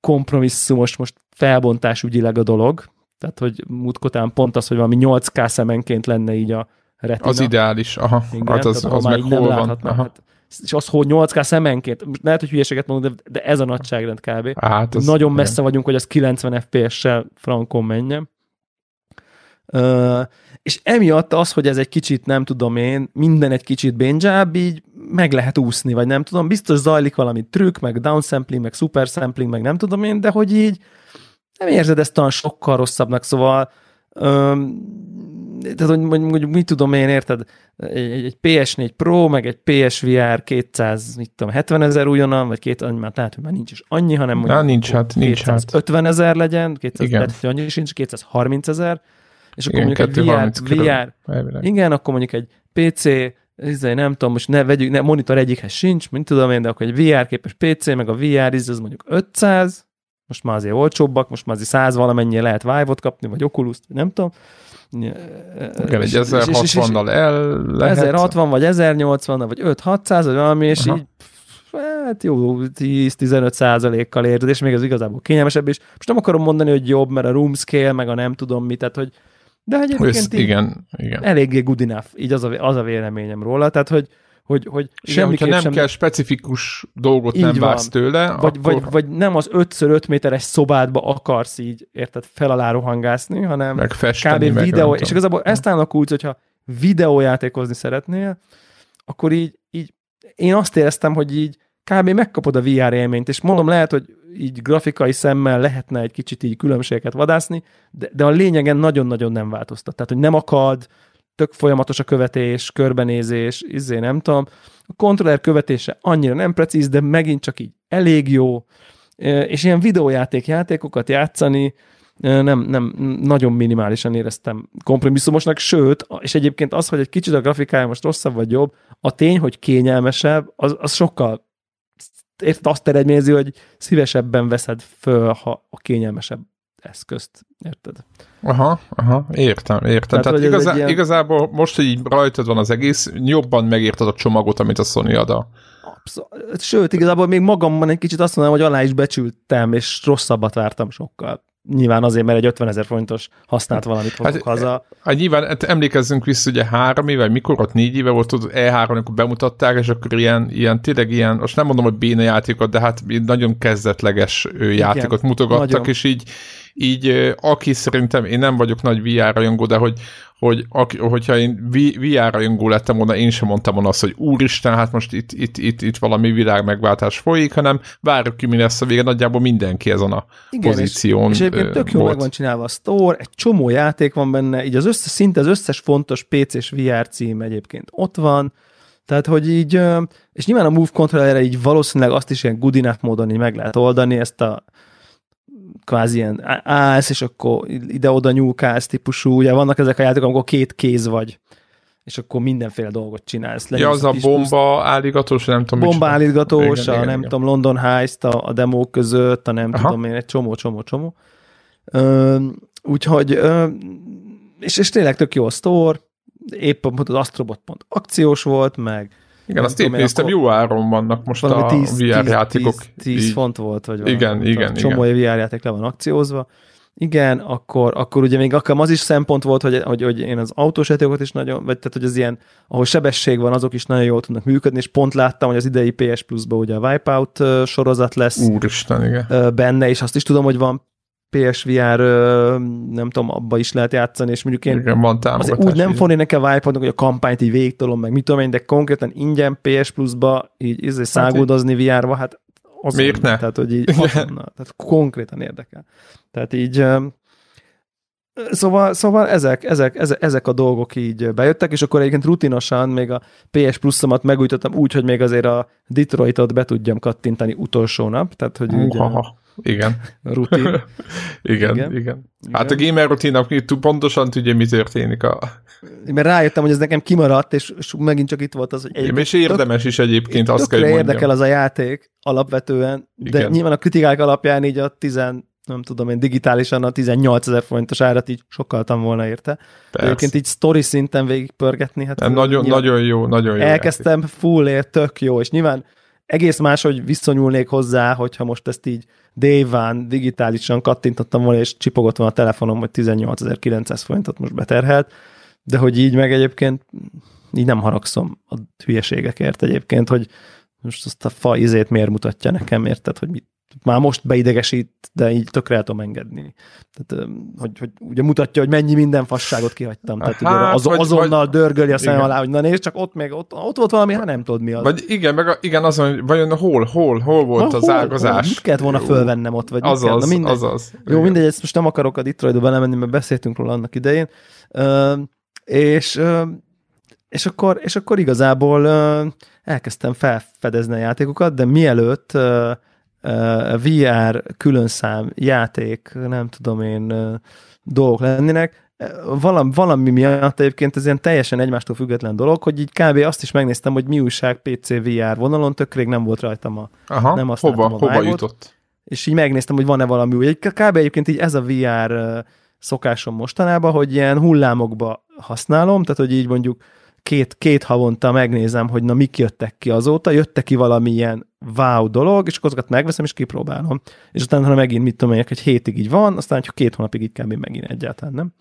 kompromisszumos most felbontás ügyileg a dolog, tehát, hogy múltkotán pont az, hogy valami 8K szemenként lenne így a retina. Az ideális, aha. Igen, hát az, az meg hol van. Aha. Hát, és az, hogy 8K szemenként, lehet, hogy hülyeséget mondok, de, de ez a nagyságrend kb. Hát az, Nagyon messze igen. vagyunk, hogy az 90 FPS-sel frankon menjen. Uh, és emiatt az, hogy ez egy kicsit, nem tudom én, minden egy kicsit bénzsább, így meg lehet úszni, vagy nem tudom, biztos zajlik valami trükk, meg downsampling, meg supersampling, meg nem tudom én, de hogy így nem érzed ezt talán sokkal rosszabbnak, szóval öm, tehát hogy mondjuk mit tudom én, érted, egy, egy PS4 Pro, meg egy PSVR 200, mit tudom, 70 ezer újonnan, vagy két, már lehet, hogy már nincs is annyi, hanem mondjuk Na, nincs, hát, nincs 250 hát. ezer legyen, 200, igen. lehet, hogy annyi sincs, 230 ezer, és akkor igen, mondjuk egy VR, VR igen, akkor mondjuk egy PC, izé, nem tudom, most ne vegyük, ne, monitor egyikhez sincs, mint tudom én, de akkor egy VR képes PC, meg a VR az mondjuk 500, most már azért olcsóbbak, most már azért 100 valamennyi lehet Vive-ot kapni, vagy oculus nem tudom. Igen, egy 1060-nal el lehet. 1060 vagy 1080 vagy 5-600 vagy valami, és Aha. így hát jó, 10-15 százalékkal érted, és még ez igazából kényelmesebb is. Most nem akarom mondani, hogy jobb, mert a room scale, meg a nem tudom mit, tehát hogy de egyébként Ezt, igen, igen. eléggé good enough, így az a, az a véleményem róla, tehát hogy, hogy, hogy Igen, hogyha nem sem... kell specifikus dolgot így nem van. vársz tőle, vagy, akkor... vagy, vagy nem az 5x5 méteres szobádba akarsz így, érted, fel alá rohangászni, hanem meg festeni, kb. meg videó, és igazából ezt állnak kulcs, hogyha videójátékozni szeretnél, akkor így, így én azt éreztem, hogy így kb. megkapod a VR élményt, és mondom, lehet, hogy így grafikai szemmel lehetne egy kicsit így különbségeket vadászni, de, de a lényegen nagyon-nagyon nem változtat. Tehát, hogy nem akad, tök folyamatos a követés, körbenézés, izé nem tudom. A kontroller követése annyira nem precíz, de megint csak így elég jó, és ilyen videójáték játékokat játszani, nem, nem, nagyon minimálisan éreztem kompromisszumosnak, sőt, és egyébként az, hogy egy kicsit a grafikája most rosszabb vagy jobb, a tény, hogy kényelmesebb, az, az sokkal érted, azt eredményezi, hogy szívesebben veszed föl, ha a kényelmesebb eszközt, érted? Aha, aha, értem, értem. Tehát, Tehát igazá, ilyen... igazából most, hogy így rajtad van az egész, jobban megérted a csomagot, amit a Sony ad a... Abszolút. Sőt, igazából még magamban egy kicsit azt mondom, hogy alá is becsültem, és rosszabbat vártam sokkal. Nyilván azért, mert egy 50 ezer forintos használt valamit hozok hát, haza. Hát nyilván hát emlékezzünk vissza, ugye három éve, mikor ott négy éve volt, tudod, E3, amikor bemutatták, és akkor ilyen, ilyen tényleg ilyen, most nem mondom, hogy béna játékot, de hát nagyon kezdetleges játékot Igen, mutogattak, nagyon. és így, így aki szerintem, én nem vagyok nagy VR rajongó, de hogy, hogy aki, hogyha én VR rajongó lettem volna, én sem mondtam volna azt, hogy úristen, hát most itt, itt, itt, itt valami világ megváltás folyik, hanem várjuk ki, mi lesz a vége, nagyjából mindenki ezen a Igen, pozíción És, és egyébként tök jó meg van csinálva a store, egy csomó játék van benne, így az összes, szinte az összes fontos PC-s VR cím egyébként ott van, tehát, hogy így, és nyilván a Move controllerre így valószínűleg azt is ilyen good enough módon így meg lehet oldani, ezt a kvázi ilyen állsz, és akkor ide-oda nyúlkálsz típusú, ugye vannak ezek a játékok, amikor két kéz vagy, és akkor mindenféle dolgot csinálsz. ja, az a, a bomba állítgatós, nem tudom. Bomba állítgatós, a igen, nem igen. tudom, London Heist a, a demók között, a nem Aha. tudom én, egy csomó, csomó, csomó. Ö, úgyhogy, ö, és, és tényleg tök jó a store, épp az Astrobot pont akciós volt, meg igen, azt épp néztem, jó áron vannak most a 10, VR 10, játékok. 10, 10 font volt, vagy valami. Igen, igen, Csomó VR játék le van akciózva. Igen, akkor, akkor ugye még akár az is szempont volt, hogy, hogy, hogy én az autós játékokat is nagyon, vagy tehát, hogy az ilyen, ahol sebesség van, azok is nagyon jól tudnak működni, és pont láttam, hogy az idei PS Plus-ba ugye a Wipeout sorozat lesz Úristen, igen. benne, és azt is tudom, hogy van PSVR, nem tudom, abba is lehet játszani, és mondjuk én Igen, van úgy nem fogni nekem vibe hogy a kampányt így végtolom, meg mit tudom én, de konkrétan ingyen PS Plus-ba így izé, hát száguldozni VR-ba, hát azonnal, Miért ne? Tehát, hogy így azonnal, tehát konkrétan érdekel. Tehát így Szóval, szóval ezek, ezek, ezek, ezek a dolgok így bejöttek, és akkor egyébként rutinosan még a PS Plus-omat megújítottam úgy, hogy még azért a Detroitot be tudjam kattintani utolsó nap, tehát hogy uh, ugye, igen. Rutin. igen, igen, igen. Hát a gamer rutinnak pontosan tudja, mi történik a... Mert rájöttem, hogy ez nekem kimaradt, és, megint csak itt volt az, hogy... Egy, és érdemes tök, is egyébként, azt kell, hogy érdekel az a játék alapvetően, de igen. nyilván a kritikák alapján így a 10, nem tudom én, digitálisan a 18 ezer forintos árat így sokkaltam volna érte. Persze. Egyébként így story szinten végigpörgetni. Hát nem, nagyon, nagyon jó, nagyon jó. Elkezdtem játék. full ér, tök jó, és nyilván egész máshogy viszonyulnék hozzá, hogyha most ezt így Déván digitálisan kattintottam volna, és csipogott volna a telefonom, hogy 18.900 forintot most beterhelt, de hogy így meg egyébként így nem haragszom a hülyeségekért egyébként, hogy most azt a fa izét miért mutatja nekem, érted, hogy mit, már most beidegesít, de így tökre el tudom engedni. Tehát, hogy, hogy ugye mutatja, hogy mennyi minden fasságot kihagytam. Tehát hát, ugye az, vagy, azonnal vagy, dörgöli a szem alá, hogy na nézd, csak ott még ott, ott volt valami, hát nem tudod mi az. Vagy igen, meg a, igen, azon, hogy vajon hol, hol, hol volt ha, az hol, ágazás. Hol, mit kellett volna fölvennem ott, vagy azaz, kellett, na mindegy. azaz. Jó, mindegy, ezt most nem akarok a Detroitba belemenni, mert beszéltünk róla annak idején. Uh, és, és, akkor, és akkor igazából elkezdtem felfedezni a játékokat, de mielőtt VR különszám játék, nem tudom én, dolgok lennének, valami, valami miatt egyébként ez ilyen teljesen egymástól független dolog, hogy így kb. azt is megnéztem, hogy mi újság PC VR vonalon, tök rég nem volt rajtam a Aha, nem hova, a hova jutott? És így megnéztem, hogy van-e valami új. Kb. egyébként így ez a VR szokásom mostanában, hogy ilyen hullámokba használom, tehát hogy így mondjuk két, két havonta megnézem, hogy na mik jöttek ki azóta, jöttek ki valamilyen wow dolog, és akkor azokat megveszem, és kipróbálom. És utána, ha megint, mit tudom, egy hétig így van, aztán, hogy két hónapig így kb. megint egyáltalán nem.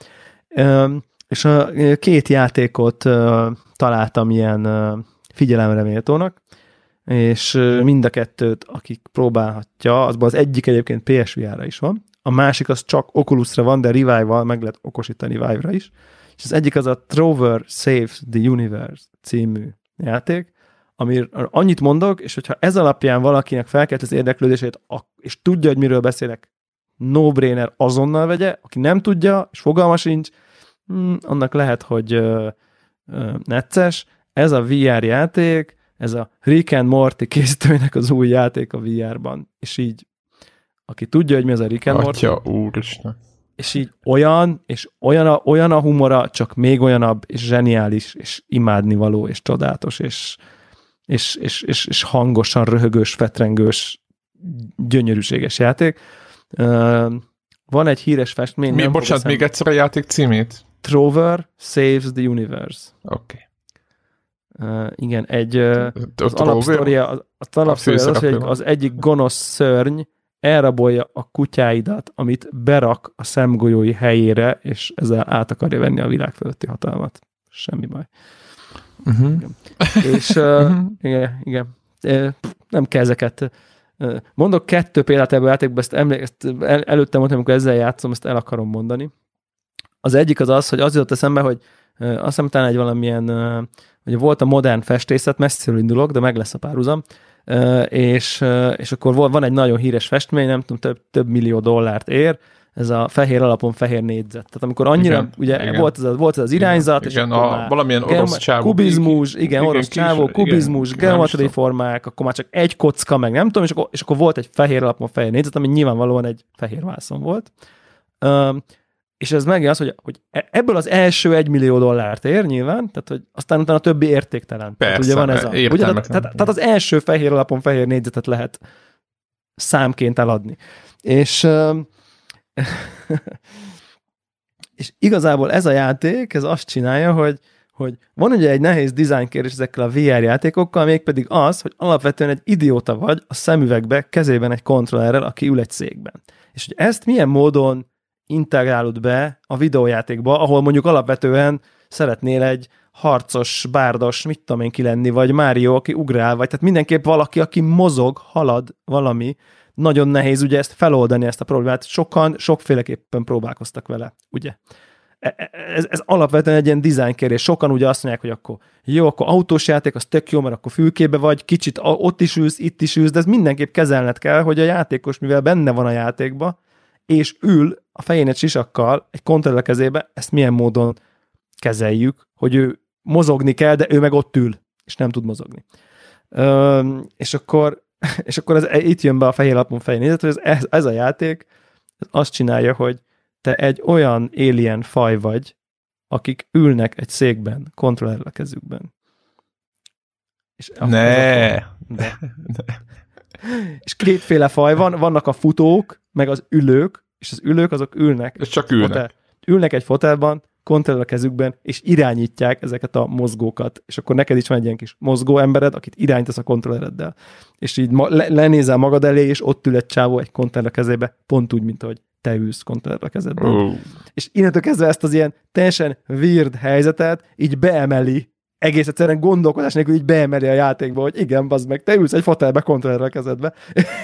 És a két játékot találtam ilyen figyelemre méltónak, és mind a kettőt, akik próbálhatja, azban az egyik egyébként PSVR-ra is van, a másik az csak Oculusra van, de Revive-val meg lehet okosítani Vive-ra is, és az egyik az a Trover Saves the Universe című játék, amiről annyit mondok, és hogyha ez alapján valakinek felkelt az érdeklődését, és tudja, hogy miről beszélek, no-brainer azonnal vegye, aki nem tudja, és fogalma sincs, hmm, annak lehet, hogy ö, necces. Ez a VR játék, ez a Rick and Morty készítőnek az új játék a VR-ban, és így aki tudja, hogy mi az a Rick and Morty. Atya úristen és így olyan, és olyan a, olyan a humora, csak még olyanabb, és zseniális, és imádnivaló, és csodálatos, és, és, és, és, és hangosan röhögős, fetrengős, gyönyörűséges játék. Uh, van egy híres festmény. Mi, bocsánat, még egyszer a játék címét? Trover Saves the Universe. Oké. Okay. Uh, igen, egy uh, az alapsztoria, az, az, alapsztoria az, hogy az egyik gonosz szörny elrabolja a kutyáidat, amit berak a szemgolyói helyére, és ezzel át akarja venni a világ fölötti hatalmat. Semmi baj. Uh-huh. Igen. És uh, igen, igen. Nem kell ezeket Mondok kettő példát ebből a játékban, ezt, emlé- ezt el, előtte mondtam, amikor ezzel játszom, ezt el akarom mondani. Az egyik az az, hogy az jutott eszembe, hogy azt hiszem talán egy valamilyen, hogy volt a modern festészet, messziről indulok, de meg lesz a párhuzam, és, és akkor van egy nagyon híres festmény, nem tudom, több, több millió dollárt ér, ez a fehér alapon fehér négyzet. Tehát amikor annyira, igen, ugye igen. Volt, ez a, volt ez az irányzat, igen, és igen, a, valamilyen orosz csávó. Kubizmus, igen, igen orosz csávó, kubizmus, geometriai formák, akkor már csak egy kocka, meg nem tudom, és akkor, és akkor volt egy fehér alapon fehér négyzet, ami nyilvánvalóan egy fehér vászon volt. Um, és ez megint az, hogy, hogy e- ebből az első egy millió dollárt ér nyilván, tehát hogy aztán utána a többi értéktelen. Persze, tehát, ugye van ez a, ugye, tehát, tehát, tehát, az első fehér alapon fehér négyzetet lehet számként eladni. És és igazából ez a játék, ez azt csinálja, hogy, hogy van ugye egy nehéz design kérdés ezekkel a VR játékokkal, mégpedig az, hogy alapvetően egy idióta vagy a szemüvegbe, kezében egy kontrollerrel, aki ül egy székben. És hogy ezt milyen módon integrálod be a videójátékba, ahol mondjuk alapvetően szeretnél egy harcos, bárdos, mit tudom én ki lenni, vagy Mário, aki ugrál, vagy tehát mindenképp valaki, aki mozog, halad valami, nagyon nehéz ugye ezt feloldani, ezt a problémát. Sokan sokféleképpen próbálkoztak vele, ugye? E, e, ez, ez alapvetően egy ilyen design kérdés. Sokan ugye azt mondják, hogy akkor jó, akkor autós játék, az tök jó, mert akkor fülkébe vagy, kicsit ott is ülsz, itt is ülsz, de ez mindenképp kezelned kell, hogy a játékos, mivel benne van a játékba, és ül a fején egy sisakkal, egy kontroller kezébe, ezt milyen módon kezeljük, hogy ő mozogni kell, de ő meg ott ül, és nem tud mozogni. Üm, és akkor és akkor ez, itt jön be a fehér lapon fehér nézet, hogy ez, ez a játék ez azt csinálja, hogy te egy olyan alien faj vagy, akik ülnek egy székben, kontroller a kezükben. És ne. De. És kétféle faj van, vannak a futók, meg az ülők, és az ülők azok ülnek. És csak ülnek. Fotel, ülnek egy fotelban, kontroll a kezükben, és irányítják ezeket a mozgókat. És akkor neked is van egy ilyen kis mozgó embered, akit irányítasz a kontrollereddel. És így ma, le, lenézel magad elé, és ott ül egy csávó egy kontroller a kezébe, pont úgy, mint ahogy te ülsz kontroller a kezedben. Oh. És innentől kezdve ezt az ilyen teljesen weird helyzetet így beemeli egész egyszerűen gondolkodás nélkül így beemeli a játékba, hogy igen, bazd meg, te ülsz egy fotelbe kontrollerre a kezedbe.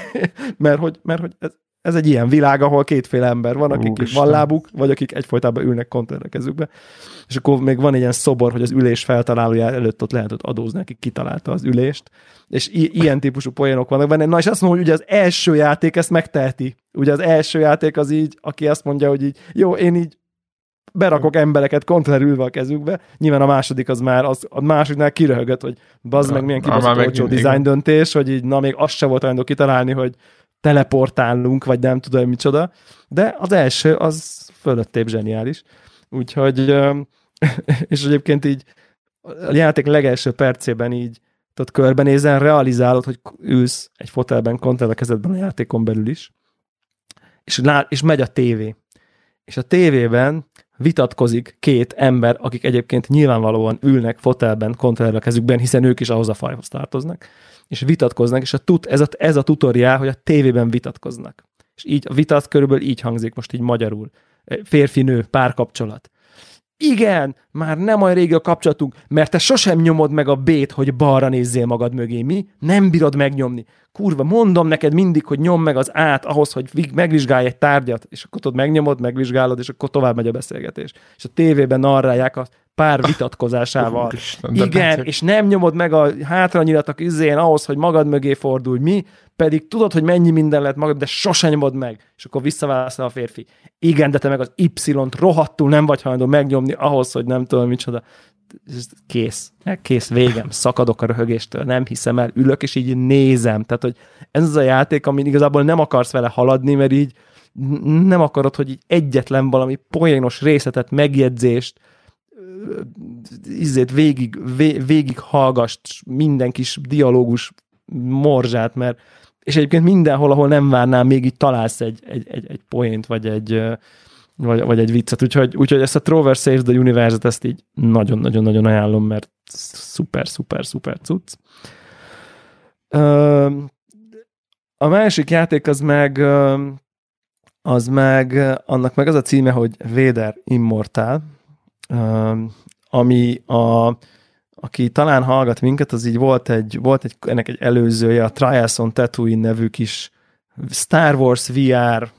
mert, hogy, mert hogy ez, ez egy ilyen világ, ahol kétféle ember van, akik Úristen. van lábuk, vagy akik egyfolytában ülnek kontroller kezükbe. És akkor még van egy ilyen szobor, hogy az ülés feltalálója előtt ott lehet ott adózni, aki kitalálta az ülést. És i- ilyen típusú poénok vannak benne. Na és azt mondom, hogy ugye az első játék ezt megteheti. Ugye az első játék az így, aki azt mondja, hogy így, jó, én így berakok embereket kontrollerülve a kezükbe. Nyilván a második az már, az, a másodiknál kiröhögött, hogy bazd meg milyen kibaszott olcsó design döntés, hogy így na még az se volt olyan kitalálni, hogy teleportálunk, vagy nem tudom micsoda. De az első, az fölöttébb zseniális. Úgyhogy, és egyébként így a játék legelső percében így tudod, körbenézen, realizálod, hogy ülsz egy fotelben, kontroll a kezedben a játékon belül is, és, lát, és megy a tévé. És a tévében vitatkozik két ember, akik egyébként nyilvánvalóan ülnek fotelben, kontroller a kezükben, hiszen ők is ahhoz a fajhoz tartoznak, és vitatkoznak, és a tut, ez, a, ez a tutoriál, hogy a tévében vitatkoznak. És így a vitat körülbelül így hangzik most így magyarul. Férfi-nő, párkapcsolat igen, már nem olyan régi a kapcsolatunk, mert te sosem nyomod meg a B-t, hogy balra nézzél magad mögé. Mi? Nem bírod megnyomni. Kurva, mondom neked mindig, hogy nyom meg az át ahhoz, hogy megvizsgálj egy tárgyat, és akkor tudod, megnyomod, megvizsgálod, és akkor tovább megy a beszélgetés. És a tévében narrálják a pár vitatkozásával. Isten, Igen, és nem nyomod meg a hátranyiratok izén ahhoz, hogy magad mögé fordulj. Mi? Pedig tudod, hogy mennyi minden lehet magad, de sosem nyomod meg. És akkor visszaválaszol a férfi. Igen, de te meg az Y-t rohadtul nem vagy hajlandó megnyomni ahhoz, hogy nem tudom micsoda. Kész. Kész, végem. Szakadok a röhögéstől, nem hiszem el. Ülök, és így nézem. Tehát, hogy ez az a játék, amin igazából nem akarsz vele haladni, mert így nem akarod, hogy így egyetlen valami poénos részletet, megjegyzést, izét végig, végig hallgast minden kis dialógus morzsát, mert és egyébként mindenhol, ahol nem várnál, még így találsz egy, egy, egy, egy poént, vagy egy, vagy, vagy egy viccet. Úgyhogy, úgyhogy ezt a Trover Saves the Universe-et ezt így nagyon-nagyon-nagyon ajánlom, mert szuper, szuper, szuper cucc. A másik játék az meg az meg, annak meg az a címe, hogy Vader Immortal, ami a, aki talán hallgat minket, az így volt egy, volt egy, ennek egy előzője, a Trials on Tatooine nevű kis Star Wars VR,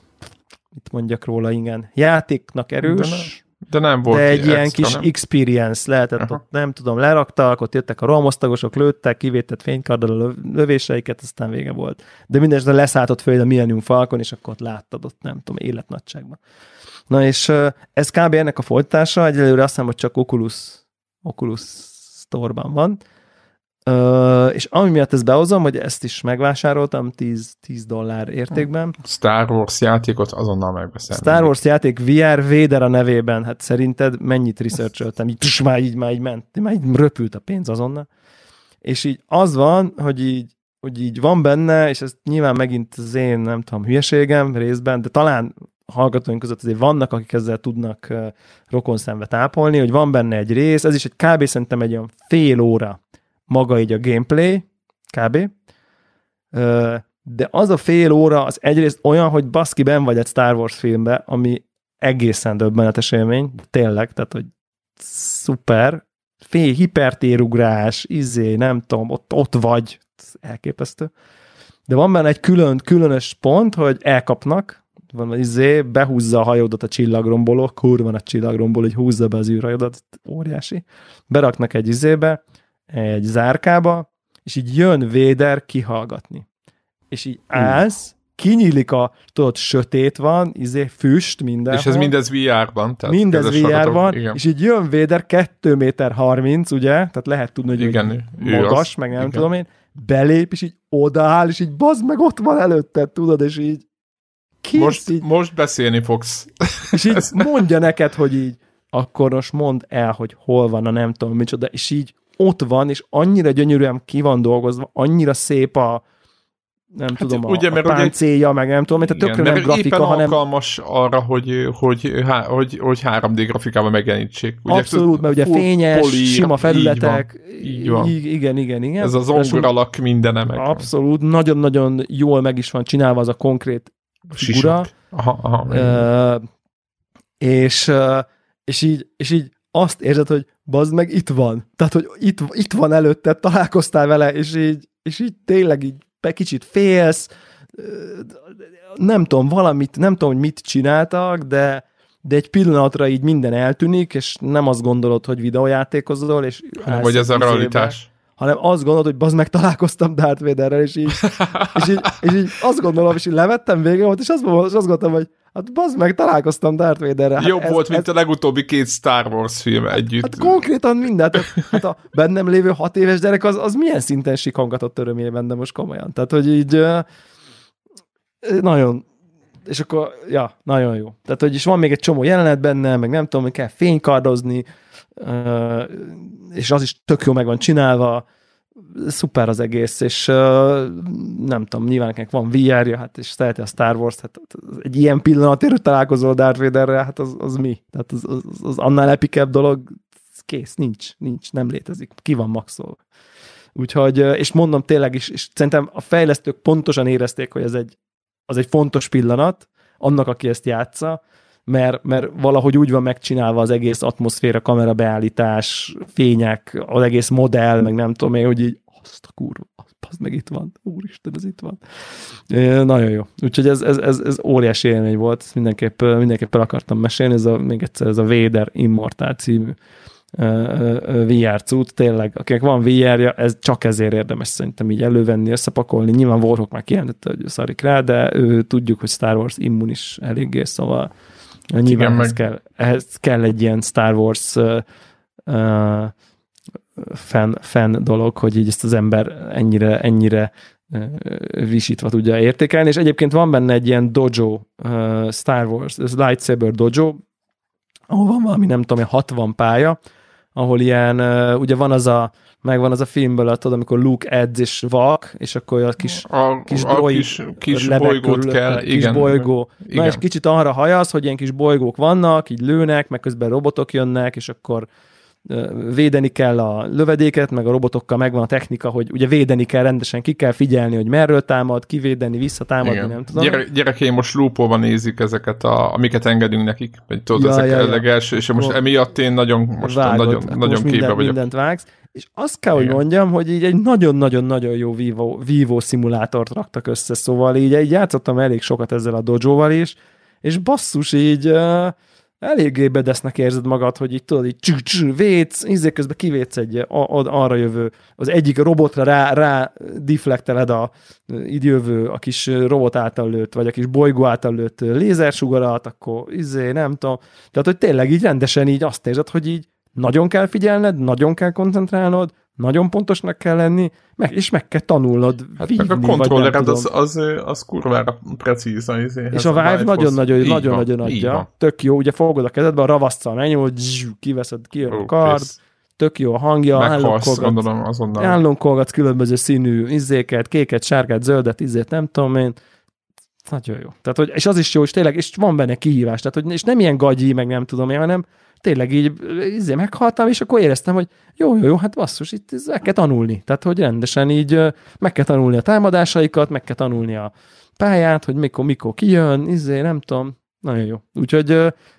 mit mondjak róla, igen, játéknak erős, de nem volt De egy extra, ilyen kis nem? experience lehetett Aha. ott, nem tudom, leraktak, ott jöttek a romosztagosok, lőttek, kivétett fénykarddal a lövéseiket, aztán vége volt. De mindenesetre leszálltott föl a Millennium Falcon, és akkor ott láttad ott, nem tudom, életnagyságban. Na és ez kb. ennek a folytása, egyelőre azt hiszem, hogy csak Oculus, Oculus Store-ban van, Uh, és ami miatt ezt behozom, hogy ezt is megvásároltam 10, 10 dollár értékben. Star Wars játékot azonnal megveszem. Star Wars játék VR Vader a nevében, hát szerinted mennyit researcholtam, így, pss, már így, már így ment, már így röpült a pénz azonnal. És így az van, hogy így, hogy így van benne, és ez nyilván megint az én, nem tudom, hülyeségem részben, de talán hallgatóink között azért vannak, akik ezzel tudnak uh, rokonszenvet ápolni, hogy van benne egy rész, ez is egy kb. szerintem egy olyan fél óra maga így a gameplay, kb. De az a fél óra az egyrészt olyan, hogy baszki ben vagy egy Star Wars filmbe, ami egészen döbbenetes élmény, tényleg, tehát, hogy szuper, fél hipertérugrás, izé, nem tudom, ott, ott vagy, elképesztő. De van benne egy külön, különös pont, hogy elkapnak, van izé, behúzza a hajódat a csillagromboló, kurva a csillagromboló, hogy húzza be az űrhajódat, óriási. Beraknak egy izébe, egy zárkába, és így jön Véder kihallgatni. És így állsz, kinyílik a, tudod, sötét van, izé, füst, minden. És ez mindez VR-ban. Tehát mindez VR-ban, és így jön Véder 2 méter 30, ugye, tehát lehet tudni, hogy igen, magas, az, meg nem igen. tudom én, belép, és így odaáll, és így bazd meg, ott van előtted, tudod, és így kész, most, így, most beszélni fogsz. És így mondja neked, hogy így, akkor most mondd el, hogy hol van a nem tudom micsoda, és így ott van, és annyira gyönyörűen ki van dolgozva, annyira szép a nem hát tudom, ugye, a, mert a páncélja, meg nem tudom, tehát tökre nem grafika, éppen hanem... alkalmas arra, hogy, hogy, hogy, hogy 3D grafikával megjelenítsék. Ugye Abszolút, mert ugye fényes, polír, sima felületek. Így van, így van. Igen, igen, igen. Ez az ongur alak mindene meg. Abszolút, nagyon-nagyon jól meg is van csinálva az a konkrét figura. Aha, aha, uh, és, uh, és, így, és így azt érzed, hogy bazd meg itt van. Tehát, hogy itt, itt van előtte, találkoztál vele, és így, és így tényleg így kicsit félsz, nem tudom, valamit, nem tudom, hogy mit csináltak, de, de egy pillanatra így minden eltűnik, és nem azt gondolod, hogy videójátékozol, és vagy ez a realitás. Hanem azt gondolod, hogy bazd meg találkoztam Darth Vaderrel, és így, és így, és így azt gondolom, és így levettem vége volt, és azt, azt gondoltam, hogy Hát bazd meg, találkoztam Darth Vaderre. Hát Jobb ez, volt, mint ez... a legutóbbi két Star Wars film együtt. Hát konkrétan mindent. Hát, hát a bennem lévő hat éves gyerek az, az milyen szinten sikongatott örömében, de most komolyan. Tehát, hogy így nagyon, és akkor, ja, nagyon jó. Tehát, hogy is van még egy csomó jelenet benne, meg nem tudom, hogy kell fénykardozni, és az is tök jó meg van csinálva, szuper az egész, és nem tudom, nyilván nekem van VR-ja, hát és szereti a Star Wars, hát egy ilyen pillanatért találkozol Darth Vaderre, hát az, az mi? Tehát az, az, az annál epikebb dolog, kész, nincs, nincs, nem létezik, ki van maxolva. Úgyhogy, és mondom tényleg is, és szerintem a fejlesztők pontosan érezték, hogy ez egy, az egy fontos pillanat, annak, aki ezt játsza, mert, mert valahogy úgy van megcsinálva az egész atmoszféra, kamerabeállítás, fények, az egész modell, meg nem tudom én, hogy így azt a kurva, az meg itt van, úristen, ez itt van. Nagyon jó. Úgyhogy ez, ez, ez, ez óriási élmény volt, ezt mindenképp, mindenképp el akartam mesélni, ez a, még egyszer ez a Vader Immortal című VR cucc, tényleg, akinek van VR-ja, ez csak ezért érdemes szerintem így elővenni, összepakolni. Nyilván Warhawk már kijelentette, hogy szarik rá, de ő, tudjuk, hogy Star Wars immunis eléggé, szóval Nyilván Igen, ehhez, meg... kell, ehhez kell egy ilyen Star Wars uh, uh, fan, fan dolog, hogy így ezt az ember ennyire, ennyire visítva tudja értékelni, és egyébként van benne egy ilyen dojo uh, Star Wars, ez Lightsaber dojo, ahol van valami, nem tudom, 60 pálya, ahol ilyen, ugye van az a megvan az a filmből, tudod, amikor Luke edz és vak, és akkor a kis, a, kis, a droid kis, kis bolygót kell, kis igen. bolygó. Igen. Na, és kicsit arra hajasz, hogy ilyen kis bolygók vannak, így lőnek, meg közben robotok jönnek, és akkor védeni kell a lövedéket, meg a robotokkal megvan a technika, hogy ugye védeni kell rendesen, ki kell figyelni, hogy merről támad, kivédeni, visszatámadni, Igen. nem tudom. Gyere, gyerekeim most lúpóba nézik ezeket, a, amiket engedünk nekik, vagy tudod, ja, ezek ja, ja. legelső, és most emiatt én nagyon, most Vágod, nagyon, nagyon most minden, vagyok. mindent vágsz, és azt kell, Igen. hogy mondjam, hogy így egy nagyon-nagyon-nagyon jó Vivo, Vivo szimulátort raktak össze, szóval így, így játszottam elég sokat ezzel a dojo is, és basszus, így uh, eléggé bedesznek érzed magad, hogy így tudod, így csük, csük, védsz, ízé közben kivédsz egy a, a, arra jövő, az egyik robotra rá, rá deflekteled a idjövő, a kis robot által lőtt, vagy a kis bolygó által lőtt lézersugarat, akkor izé, nem tudom. Tehát, hogy tényleg így rendesen így azt érzed, hogy így nagyon kell figyelned, nagyon kell koncentrálnod, nagyon pontosnak kell lenni, meg, és meg kell tanulnod. Hát vívni, meg a kontrollered az, az, az kurvára precíz. Izé, és a Vive nagyon-nagyon nagyon, nagyon adja. Tök jó, ugye fogod a kezedbe, a ravasztal megnyomod, kiveszed, kijön a kard, tök jó a hangja, állonkolgatsz különböző színű izzéket, kéket, sárgát, zöldet, izzét, nem tudom én, nagyon jó. Tehát, hogy, és az is jó, és tényleg, és van benne kihívás, tehát, hogy, és nem ilyen gagyi, meg nem tudom én, hanem tényleg így izé meghaltam, és akkor éreztem, hogy jó, jó, jó, hát basszus, itt meg kell tanulni. Tehát, hogy rendesen így meg kell tanulni a támadásaikat, meg kell tanulni a pályát, hogy mikor, mikor kijön, izé, nem tudom, nagyon jó. Úgyhogy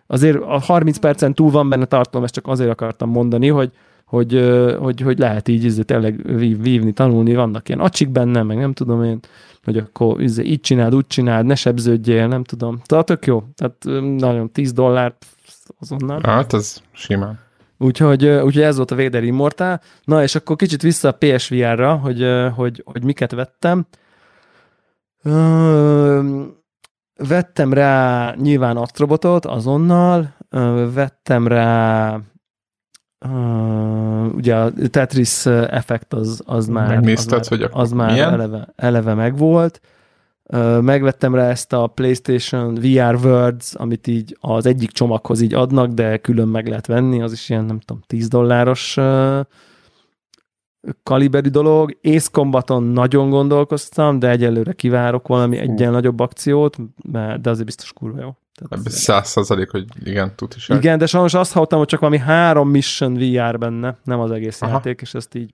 azért a 30 percen túl van benne tartalom, ezt csak azért akartam mondani, hogy, hogy, hogy, hogy lehet így izé, tényleg vív, vívni, tanulni, vannak ilyen acsik benne, meg nem tudom én, hogy akkor izé, így csináld, úgy csináld, ne sebződjél, nem tudom. Tehát tök jó. Tehát nagyon 10 dollár, azonnal. Hát, ez simán. Úgyhogy, úgyhogy ez volt a Vader Immortal. Na, és akkor kicsit vissza a PSVR-ra, hogy, hogy, hogy miket vettem. Vettem rá nyilván Astrobotot azonnal, vettem rá Uh, ugye a Tetris effekt az, az már, Megnézted, az már, hogy az már eleve, eleve megvolt megvettem rá ezt a PlayStation VR Words, amit így az egyik csomaghoz így adnak, de külön meg lehet venni, az is ilyen, nem tudom, 10 dolláros kaliberi dolog. Ace Combaton nagyon gondolkoztam, de egyelőre kivárok valami egyen nagyobb akciót, de azért biztos kurva jó. Száz százalék, hogy igen, tud is. Igen, de sajnos azt hallottam, hogy csak valami három mission VR benne, nem az egész Aha. játék, és ezt így...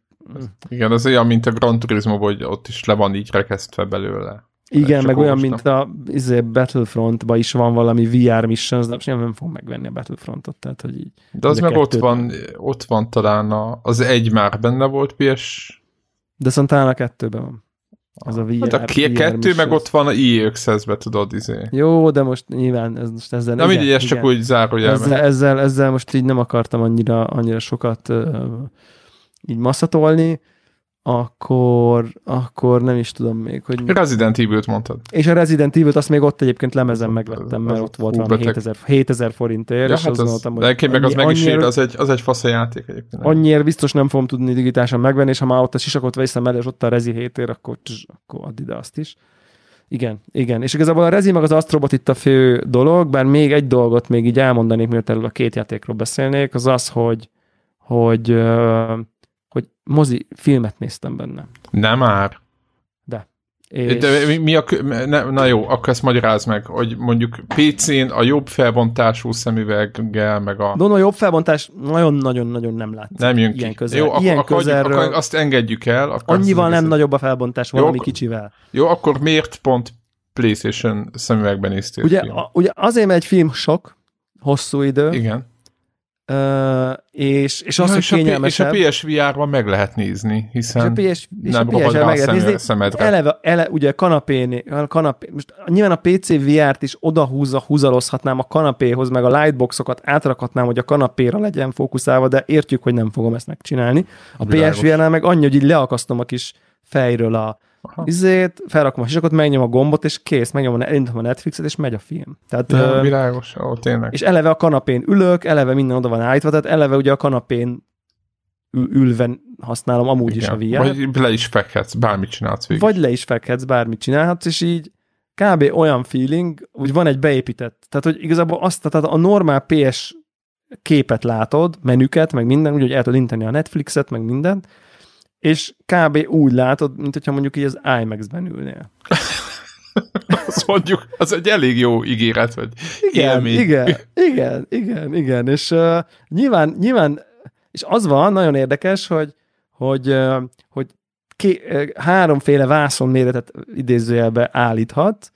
Igen, az olyan, mint a Gran Turismo, hogy ott is le van így rekesztve belőle. Igen, meg olyan, mint a izé, Battlefront-ba is van valami VR mission, de nem, nem fog megvenni a Battlefrontot, tehát hogy így. De az meg ott van, ott van talán a, az egy már benne volt PS. De szóval talán a kettőben van. Az a VR, hát a VR kettő missions. meg ott van a EA Access-be, tudod, izé. Jó, de most nyilván ez most ezzel... Na mindegy, ez csak úgy zárójelben. Ezzel, ezzel, ezzel most így nem akartam annyira, annyira sokat uh, így masszatolni, akkor, akkor nem is tudom még, hogy... Resident Evil-t mondtad. És a Resident Evil-t azt még ott egyébként lemezen megvettem, mert ott volt valami 7000, 7000 forintért, ja, és hát azt gondoltam, hogy... De meg az meg is ér, az egy, az egy fasz a játék egyébként. Annyiért biztos nem fogom tudni digitálisan megvenni, és ha már ott a sisakot veszem el, és ott a Rezi 7 ér, akkor, akkor add ide azt is. Igen, igen. És igazából a Rezi meg az Astrobot itt a fő dolog, bár még egy dolgot még így elmondanék, miért erről a két játékról beszélnék, az az, hogy, hogy, hogy mozi filmet néztem benne. Nem már. De. És... De mi, mi a, ne, na jó, akkor ezt magyaráz meg, hogy mondjuk PC-n a jobb felbontású szemüveggel, meg a... No, no, jobb felbontás nagyon-nagyon-nagyon nem látszik. Nem jön ki. Ilyen közel. Jó, Ilyen akkor, közelről, akkor azt engedjük el. Akkor annyival nem nagyobb a felbontás, valami jó, kicsivel. Jó, akkor miért pont PlayStation szemüvegben néztél ugye, a, ugye azért, mert egy film sok, hosszú idő. Igen. Uh, és, és az, ja, hogy kényelmesebb. És a PSVR-ban meg lehet nézni, hiszen és a PS, nem és a PSVR meg lehet nézni. Szemedre. Eleve, ele, ugye kanapén, kanapé, most nyilván a PC VR-t is odahúzza, húzalozhatnám a kanapéhoz, meg a lightboxokat átrakhatnám, hogy a kanapéra legyen fókuszálva, de értjük, hogy nem fogom ezt megcsinálni. A PSVR-nál meg annyi, hogy így leakasztom a kis fejről a, izét, felrakom a sisakot, megnyom a gombot, és kész, megnyom a, a Netflixet, és megy a film. Tehát, ja, uh, világos, ó, tényleg. És eleve a kanapén ülök, eleve minden oda van állítva, tehát eleve ugye a kanapén ül, ülve használom amúgy Igen. is a VR. Vagy le is fekhetsz, bármit csinálsz végig. Vagy le is fekhetsz, bármit csinálhatsz, és így kb. olyan feeling, hogy van egy beépített. Tehát, hogy igazából azt, tehát a normál PS képet látod, menüket, meg minden, úgy, hogy el tudod inteni a Netflixet, meg mindent, és kb. úgy látod, mint hogyha mondjuk így az IMAX-ben ülnél. Azt mondjuk, az egy elég jó ígéret, vagy igen, élmény. Igen, igen, igen, igen, és uh, nyilván, nyilván, és az van, nagyon érdekes, hogy, hogy, uh, hogy ké, uh, háromféle vászon méretet idézőjelbe állíthat,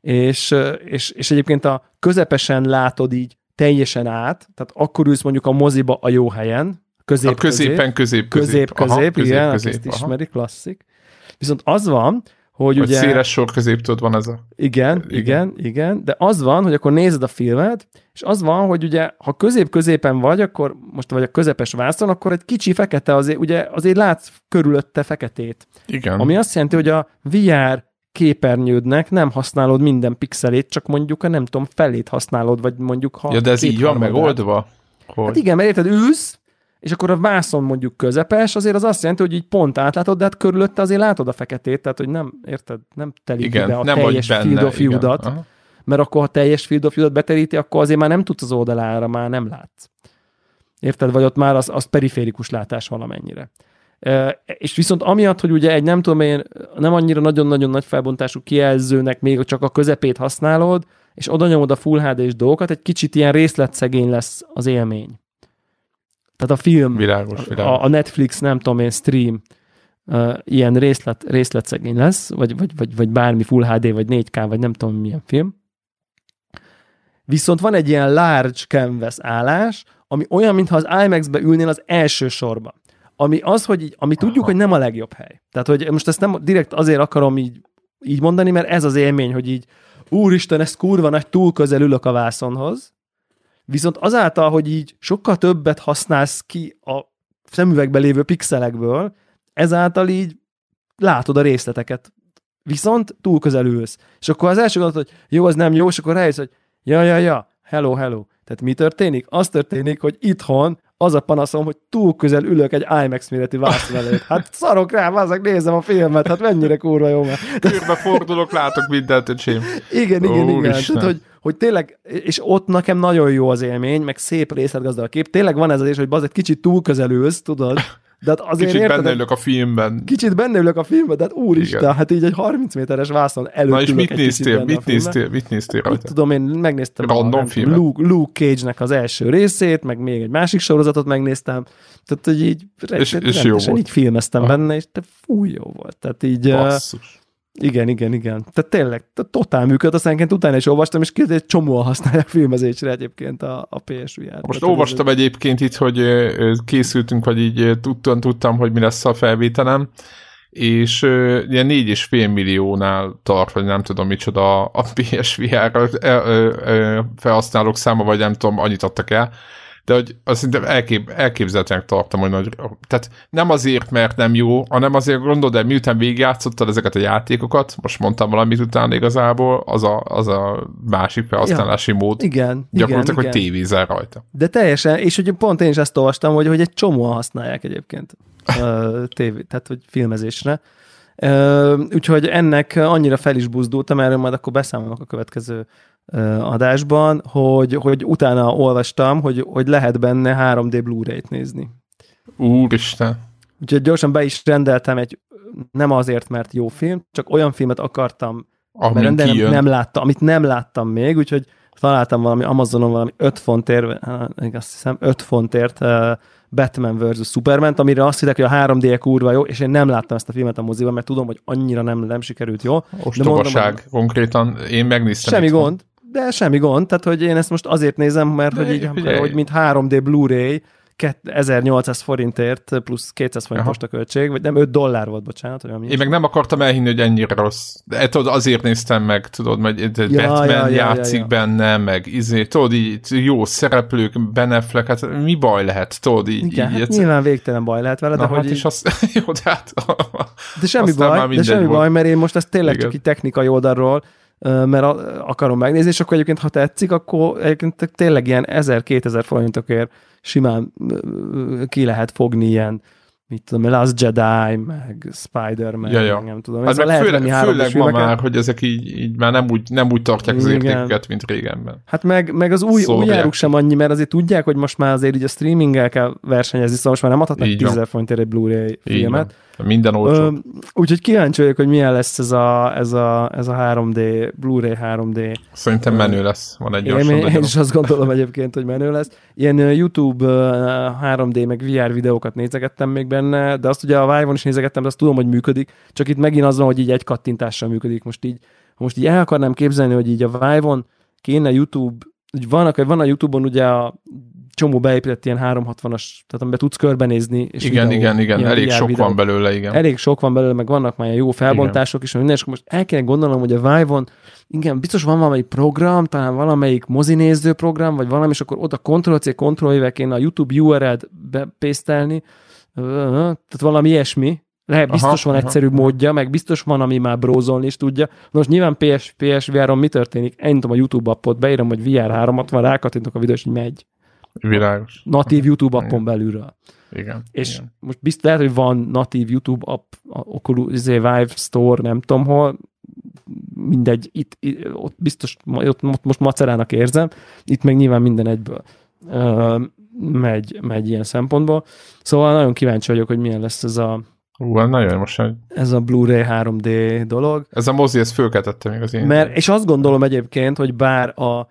és, uh, és, és egyébként a közepesen látod így teljesen át, tehát akkor ülsz mondjuk a moziba a jó helyen, közép, a középen közép, közép, közép, közép, aha, közép igen, közép, ezt ismeri, klasszik. Viszont az van, hogy Vagy ugye... széles sor középtől van ez a... Igen, igen, igen, igen, de az van, hogy akkor nézed a filmet, és az van, hogy ugye, ha közép-középen vagy, akkor most vagy a közepes vászon, akkor egy kicsi fekete azért, ugye azért látsz körülötte feketét. Igen. Ami azt jelenti, hogy a VR képernyődnek nem használod minden pixelét, csak mondjuk a nem tudom, felét használod, vagy mondjuk ha... Ja, de ez így van megoldva? Hogy? Hát igen, mert érted, ülsz, és akkor a vászon mondjuk közepes, azért az azt jelenti, hogy így pont átlátod, de hát körülötte azért látod a feketét, tehát hogy nem, érted, nem telik igen, be a nem teljes benne, field of view-dat, mert akkor ha teljes field of view-dat beteríti, akkor azért már nem tudsz az oldalára, már nem látsz. Érted? Vagy ott már az, az periférikus látás valamennyire. E, és viszont amiatt, hogy ugye egy nem tudom én, nem annyira nagyon-nagyon nagy felbontású kijelzőnek még csak a közepét használod, és oda nyomod a Full HD-s dolgokat, egy kicsit ilyen részletszegény lesz az élmény. Tehát a film, világos, világos. A, a Netflix, nem tudom én, stream uh, ilyen részlet, részletszegény lesz, vagy, vagy, vagy, vagy bármi Full HD, vagy 4K, vagy nem tudom milyen film. Viszont van egy ilyen large canvas állás, ami olyan, mintha az IMAX-be ülnél az első sorba. Ami az, hogy így, ami tudjuk, hogy nem a legjobb hely. Tehát, hogy most ezt nem direkt azért akarom így, így mondani, mert ez az élmény, hogy így úristen, ez kurva nagy, túl közel ülök a vászonhoz, Viszont azáltal, hogy így sokkal többet használsz ki a szemüvegbe lévő pixelekből, ezáltal így látod a részleteket. Viszont túl közel ülsz. És akkor az első gondolat, hogy jó, az nem jó, és akkor rájössz, hogy ja, ja, ja, hello, hello. Tehát mi történik? Az történik, hogy itthon az a panaszom, hogy túl közel ülök egy IMAX méretű vászon előtt. Hát szarok rá, azok nézem a filmet, hát mennyire kurva jó már. Körbe fordulok, látok mindent, öcsém. Igen, igen, Ó, igen. Tehát, hogy, hogy tényleg, és ott nekem nagyon jó az élmény, meg szép részletgazdag a kép. Tényleg van ez az is, hogy az egy kicsit túl közel ülsz, tudod, de hát azért Kicsit érted, benne ülök a filmben. Kicsit benne ülök a filmben, de hát úristen, Igen. hát így egy 30 méteres vászon előtt Na és mit néztél, mit néztél, mit néztél rajta? tudom, én megnéztem Random a, Luke, Luke Cage-nek az első részét, meg még egy másik sorozatot megnéztem, tehát hogy így és, és jó volt. így filmeztem ah. benne, és te fúj jó volt. Tehát így... Basszus. Igen, igen, igen. Tehát tényleg, totál működött, aztán utána is olvastam, és egy csomóan használják filmezésre egyébként a, a PSVR-t. Most Tehát olvastam ez egyébként itt, hogy készültünk, vagy így tudtam, tudtam, hogy mi lesz a felvételem, és és fél milliónál tart, vagy nem tudom micsoda a PSVR felhasználók száma, vagy nem tudom, annyit adtak el, de hogy azt szerintem elkép, elképzelhetően tartom, hogy nagy, tehát nem azért, mert nem jó, hanem azért gondolod, de miután végigjátszottad ezeket a játékokat, most mondtam valamit utána igazából, az a, az a másik felhasználási ja, mód. Igen. Gyakorlatilag, igen, hogy tévézel rajta. De teljesen, és hogy pont én is ezt olvastam, hogy, hogy egy csomóan használják egyébként tévé, tehát hogy filmezésre. Úgyhogy ennek annyira fel is buzdultam, erről majd akkor beszámolok a következő adásban, hogy, hogy utána olvastam, hogy, hogy lehet benne 3D Blu-ray-t nézni. Úristen! Úgyhogy gyorsan be is rendeltem egy, nem azért, mert jó film, csak olyan filmet akartam Amin rendelni, amit nem láttam, amit nem láttam még, úgyhogy találtam valami Amazonon valami 5 fontért, azt hiszem 5 fontért uh, Batman vs. Superman, amire azt hittek, hogy a 3D kurva jó, és én nem láttam ezt a filmet a moziban, mert tudom, hogy annyira nem, nem sikerült jó. Ostobaság, mondom, konkrétan én megnéztem. Semmi gond, de semmi gond, tehát hogy én ezt most azért nézem, mert de hogy, így, hogy mint 3D Blu-ray, 1800 forintért plusz 200 forint most a költség, vagy nem 5 dollár volt, bocsánat. Vagy Én meg nem akartam elhinni, hogy ennyire rossz. De tudod, azért néztem meg, tudod, hogy ja, Batman ja, ja, játszik ja, ja. benne, meg izé, tudod, így jó szereplők, Beneflek, hát mi baj lehet, tudod, így. Igen, így, hát nyilván végtelen baj lehet vele, de hát hogy is az, jó, de hát... De semmi baj, de semmi volt. baj, mert én most ezt tényleg Igen. csak egy technikai oldalról mert akarom megnézni, és akkor egyébként, ha tetszik, akkor egyébként tényleg ilyen 1000-2000 forintokért simán ki lehet fogni ilyen mit tudom, Last Jedi, meg Spider-Man, ja, ja. nem tudom. Hát meg lehet főleg, főleg ma már, hogy ezek így, így már nem úgy, nem úgy tartják az értéküket, mint régenben. Hát meg, meg az új, új áruk sem annyi, mert azért tudják, hogy most már azért így a streaminggel kell versenyezni, szóval most már nem adhatnak 10 forintért egy Blu-ray filmet. Minden olcsó. Úgyhogy kíváncsi vagyok, hogy milyen lesz ez a, ez a, ez a 3D, Blu-ray 3D. Szerintem menő lesz. Van egy én, én, én is azt gondolom egyébként, hogy menő lesz. Ilyen YouTube 3D meg VR videókat nézegettem még benne, de azt ugye a Vive-on is nézegettem, de azt tudom, hogy működik. Csak itt megint az van, hogy így egy kattintással működik. Most így, most így el akarnám képzelni, hogy így a Vive-on kéne YouTube, van, van a YouTube-on ugye a csomó beépített ilyen 360-as, tehát amiben tudsz körbenézni. És igen, videó, igen, igen, elég sok videó. van belőle, igen. Elég sok van belőle, meg vannak már jó felbontások is, minden, és most el kéne gondolnom, hogy a Vive-on, igen, biztos van valami program, talán valamelyik mozinéző program, vagy valami, és akkor oda Ctrl-C, Ctrl-V kéne a YouTube URL-t bepésztelni, tehát valami ilyesmi, lehet, biztos aha, van egyszerűbb aha. módja, meg biztos van, ami már brózolni is tudja. Most nyilván PS, PSVR-on mi történik? Én tudom a YouTube appot, beírom, hogy VR 360, rákattintok a videó, és így megy. Világos. Natív YouTube appon igen. belülről. Igen. És igen. most biztos lehet, hogy van natív YouTube app, a Oculus izé, Vive Store, nem tudom hol, mindegy, itt, itt ott biztos, ott most macerának érzem, itt meg nyilván minden egyből uh, megy, megy ilyen szempontból. Szóval nagyon kíváncsi vagyok, hogy milyen lesz ez a Ú, hát nagyon most. Ez a Blu-ray 3D dolog. Ez a mozi, ezt fölkeltette még az én. Mert, és azt gondolom egyébként, hogy bár a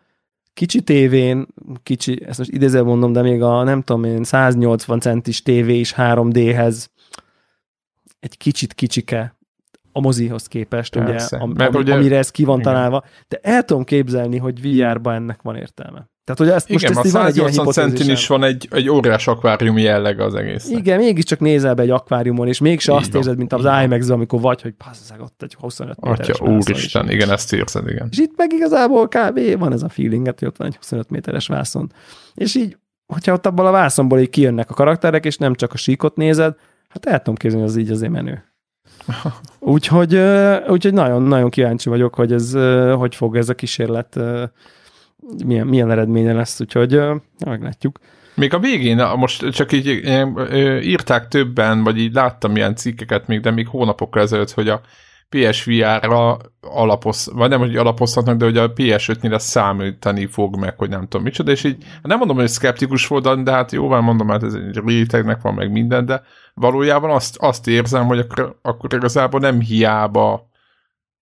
kicsi tévén, kicsi, ezt most idézően mondom, de még a nem tudom én, 180 centis tévé is 3D-hez egy kicsit kicsike a mozihoz képest, Persze. ugye, am, Mert am, ugye, amire ez ki van igen. találva, de el tudom képzelni, hogy VR-ba ennek van értelme. Tehát, hogy ezt Igen, most ezt a 180 centin is van egy, egy óriás akvárium jelleg az egész. Igen, mégiscsak nézel be egy akváriumon, és mégse azt érzed, mint az imax amikor vagy, hogy passzag ott egy 25 méteres Atya, úristen, igen, ezt érzed, igen. És itt meg igazából kb. van ez a feeling, hogy ott van egy 25 méteres vászon. És így, hogyha ott abban a vászonból így kijönnek a karakterek, és nem csak a síkot nézed, hát el tudom képzelni, az így azért menő. Úgyhogy, úgyhogy nagyon, nagyon kíváncsi vagyok, hogy ez, hogy fog ez a kísérlet milyen, milyen eredménye lesz, úgyhogy meglátjuk. Még a végén, most csak így írták többen, vagy így láttam ilyen cikkeket még, de még hónapokkal ezelőtt, hogy a PSVR-ra alapoz, vagy nem, hogy alapozhatnak, de hogy a PS5-nél számítani fog meg, hogy nem tudom micsoda, és így nem mondom, hogy szkeptikus volt, de hát jóval mondom, hát ez egy rétegnek van meg minden, de valójában azt, azt érzem, hogy akkor, akkor igazából nem hiába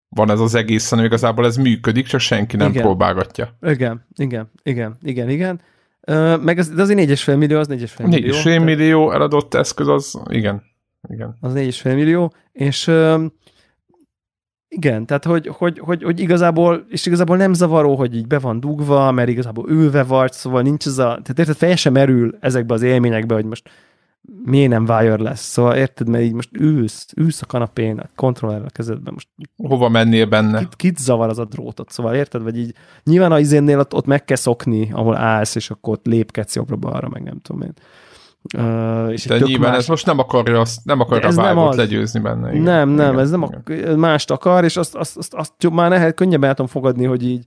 van ez az egész, hanem igazából ez működik, csak senki nem igen. próbálgatja. Igen, igen, igen, igen, igen. Uh, meg az, de az 4,5 millió, az 4,5 millió. 4,5 millió eladott eszköz, az igen. igen. Az 4,5 millió, és uh, igen, tehát hogy, hogy, hogy, hogy igazából, és igazából nem zavaró, hogy így be van dugva, mert igazából ülve vagy, szóval nincs ez a, tehát érted, fel sem merül ezekbe az élményekbe, hogy most miért nem wireless? Szóval érted, mert így most ülsz, ülsz a kanapén, a kontrollerrel a kezedben, most hova mennél benne? Kit, kit zavar az a drótot? Szóval érted, vagy így nyilván a izénnél ott, ott meg kell szokni, ahol állsz, és akkor ott lépkedsz jobbra-balra, meg nem tudom én. Uh, és De nyilván más... ez most nem akarja, azt, nem akarja ez nem az... legyőzni benne. Igen. Nem, nem, igen, ez nem igen. a, mást akar, és azt, azt, azt, azt már nehez, könnyebben el tudom fogadni, hogy így,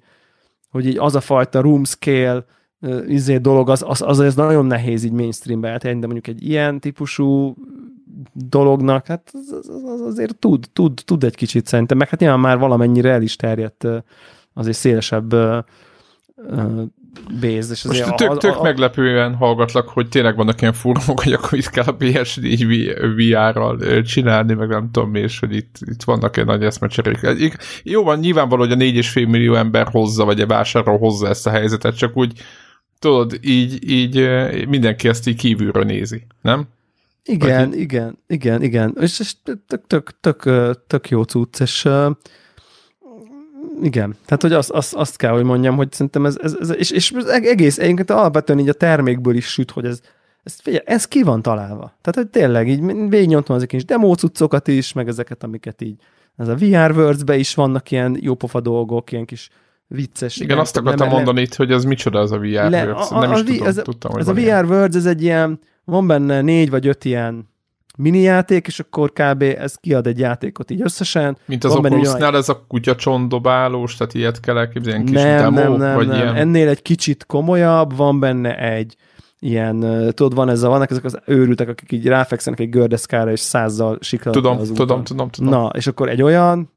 hogy így az a fajta room scale izé dolog, az, az, az, az nagyon nehéz így mainstreambe eltenni, de mondjuk egy ilyen típusú dolognak, hát az, az, az azért tud, tud, tud egy kicsit szerintem, meg hát nyilván már valamennyire el is terjedt azért szélesebb Béz, és Most tök, tök a, a, meglepően hallgatlak, hogy tényleg vannak ilyen fórumok, hogy akkor itt kell a PSD VR-ral csinálni, meg nem tudom mi, és hogy itt, itt vannak egy nagy eszmecserék. Jó van, nyilvánvaló, hogy a 4,5 millió ember hozza, vagy a vásárol hozza ezt a helyzetet, csak úgy tudod, így, így mindenki ezt így kívülről nézi, nem? Igen, vagy igen, igen, igen. És, és tök, tök, tök, tök jó cucc, és igen, tehát hogy azt, azt, azt kell, hogy mondjam, hogy szerintem ez, ez, ez és, és egész, egyébként alapvetően így a termékből is süt, hogy ez, ez, figyelj, ez ki van találva. Tehát, hogy tényleg így végignyomtam ezek is demo cuccokat is, meg ezeket, amiket így, ez a VR Words-be is vannak ilyen jópofa dolgok, ilyen kis vicces. Igen, nem, azt akartam le, mondani itt, hogy ez micsoda az a VR le, Words. A, a, nem is a, tudom, ez, tudtam, hogy Ez a VR Words, ez egy ilyen, van benne négy vagy öt ilyen mini játék, és akkor kb. ez kiad egy játékot így összesen. Mint az Oculusnál olyan... ez a kutyacsondobálós, tehát ilyet kell elképzelni, kis nem, demo, nem, nem, vagy nem. ilyen... Ennél egy kicsit komolyabb, van benne egy ilyen, tudod, van ez a, vannak ezek az őrültek, akik így ráfekszenek egy gördeszkára, és százzal siklanak tudom, az tudom, tudom, tudom. Na, és akkor egy olyan,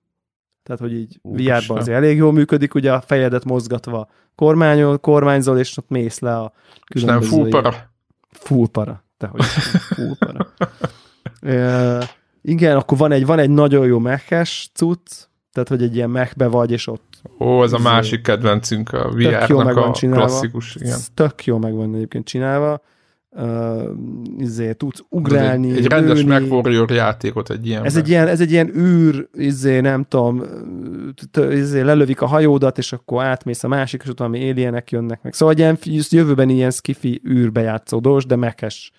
tehát, hogy így VR-ban azért elég jól működik, ugye a fejedet mozgatva kormányol, kormányzol, és ott mész le a különböző... És nem full para? Full para, te hogy full para. Uh, igen, akkor van egy, van egy nagyon jó meches cucc, tehát, hogy egy ilyen mechbe vagy, és ott... Ó, ez a izé másik kedvencünk, a VR-nak a csinálva. klasszikus. Igen. Tök jó meg van egyébként csinálva. Uh, izé, tudsz ugrálni, Egy, egy rendes MacWarrior játékot egy ilyen. Ez egy ilyen, ez egy ilyen űr, izé, nem tudom, izé, lelövik a hajódat, és akkor átmész a másik, és ott valami alienek jönnek meg. Szóval egy ilyen jövőben ilyen skifi űrbe játszódós, de mekes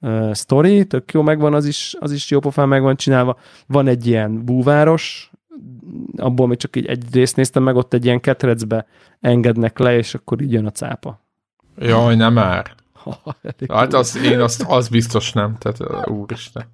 uh, story, tök jó megvan, az is, az is jó pofán meg van csinálva. Van egy ilyen búváros, abból még csak így egy részt néztem meg, ott egy ilyen ketrecbe engednek le, és akkor így jön a cápa. Jaj, nem már. Hát az, én azt, az biztos nem, tehát úristen.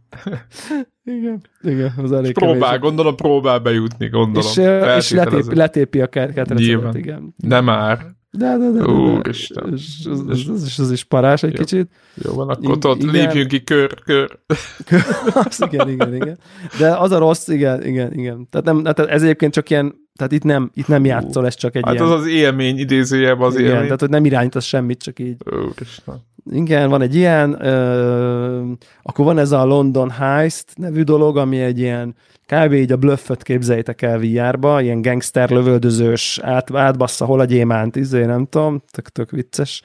igen, igen, az elég Próbál, kevés. gondolom próbál bejutni, gondolom. És, és letépi, letépi a ketrecet, igen. Nem már. De, de, de. de, Úristen. És az, az, az, is, az is parás egy jó. kicsit. Jó van, akkor ott lépjünk ki kör, kör. az, igen, igen, igen. De az a rossz, igen, igen, igen. Tehát, nem, tehát ez egyébként csak ilyen, tehát itt nem, itt nem játszol, ez csak egy hát ilyen... az az élmény, idézőjebb az igen, élmény. tehát hogy nem irányítasz semmit, csak így. Úristen. Igen, van egy ilyen, ö, akkor van ez a London Heist nevű dolog, ami egy ilyen kb. így a blöfföt képzeljétek el VR-ba, ilyen gangster lövöldözős, át, átbassza hol a gyémánt, izé, nem tudom, tök, tök vicces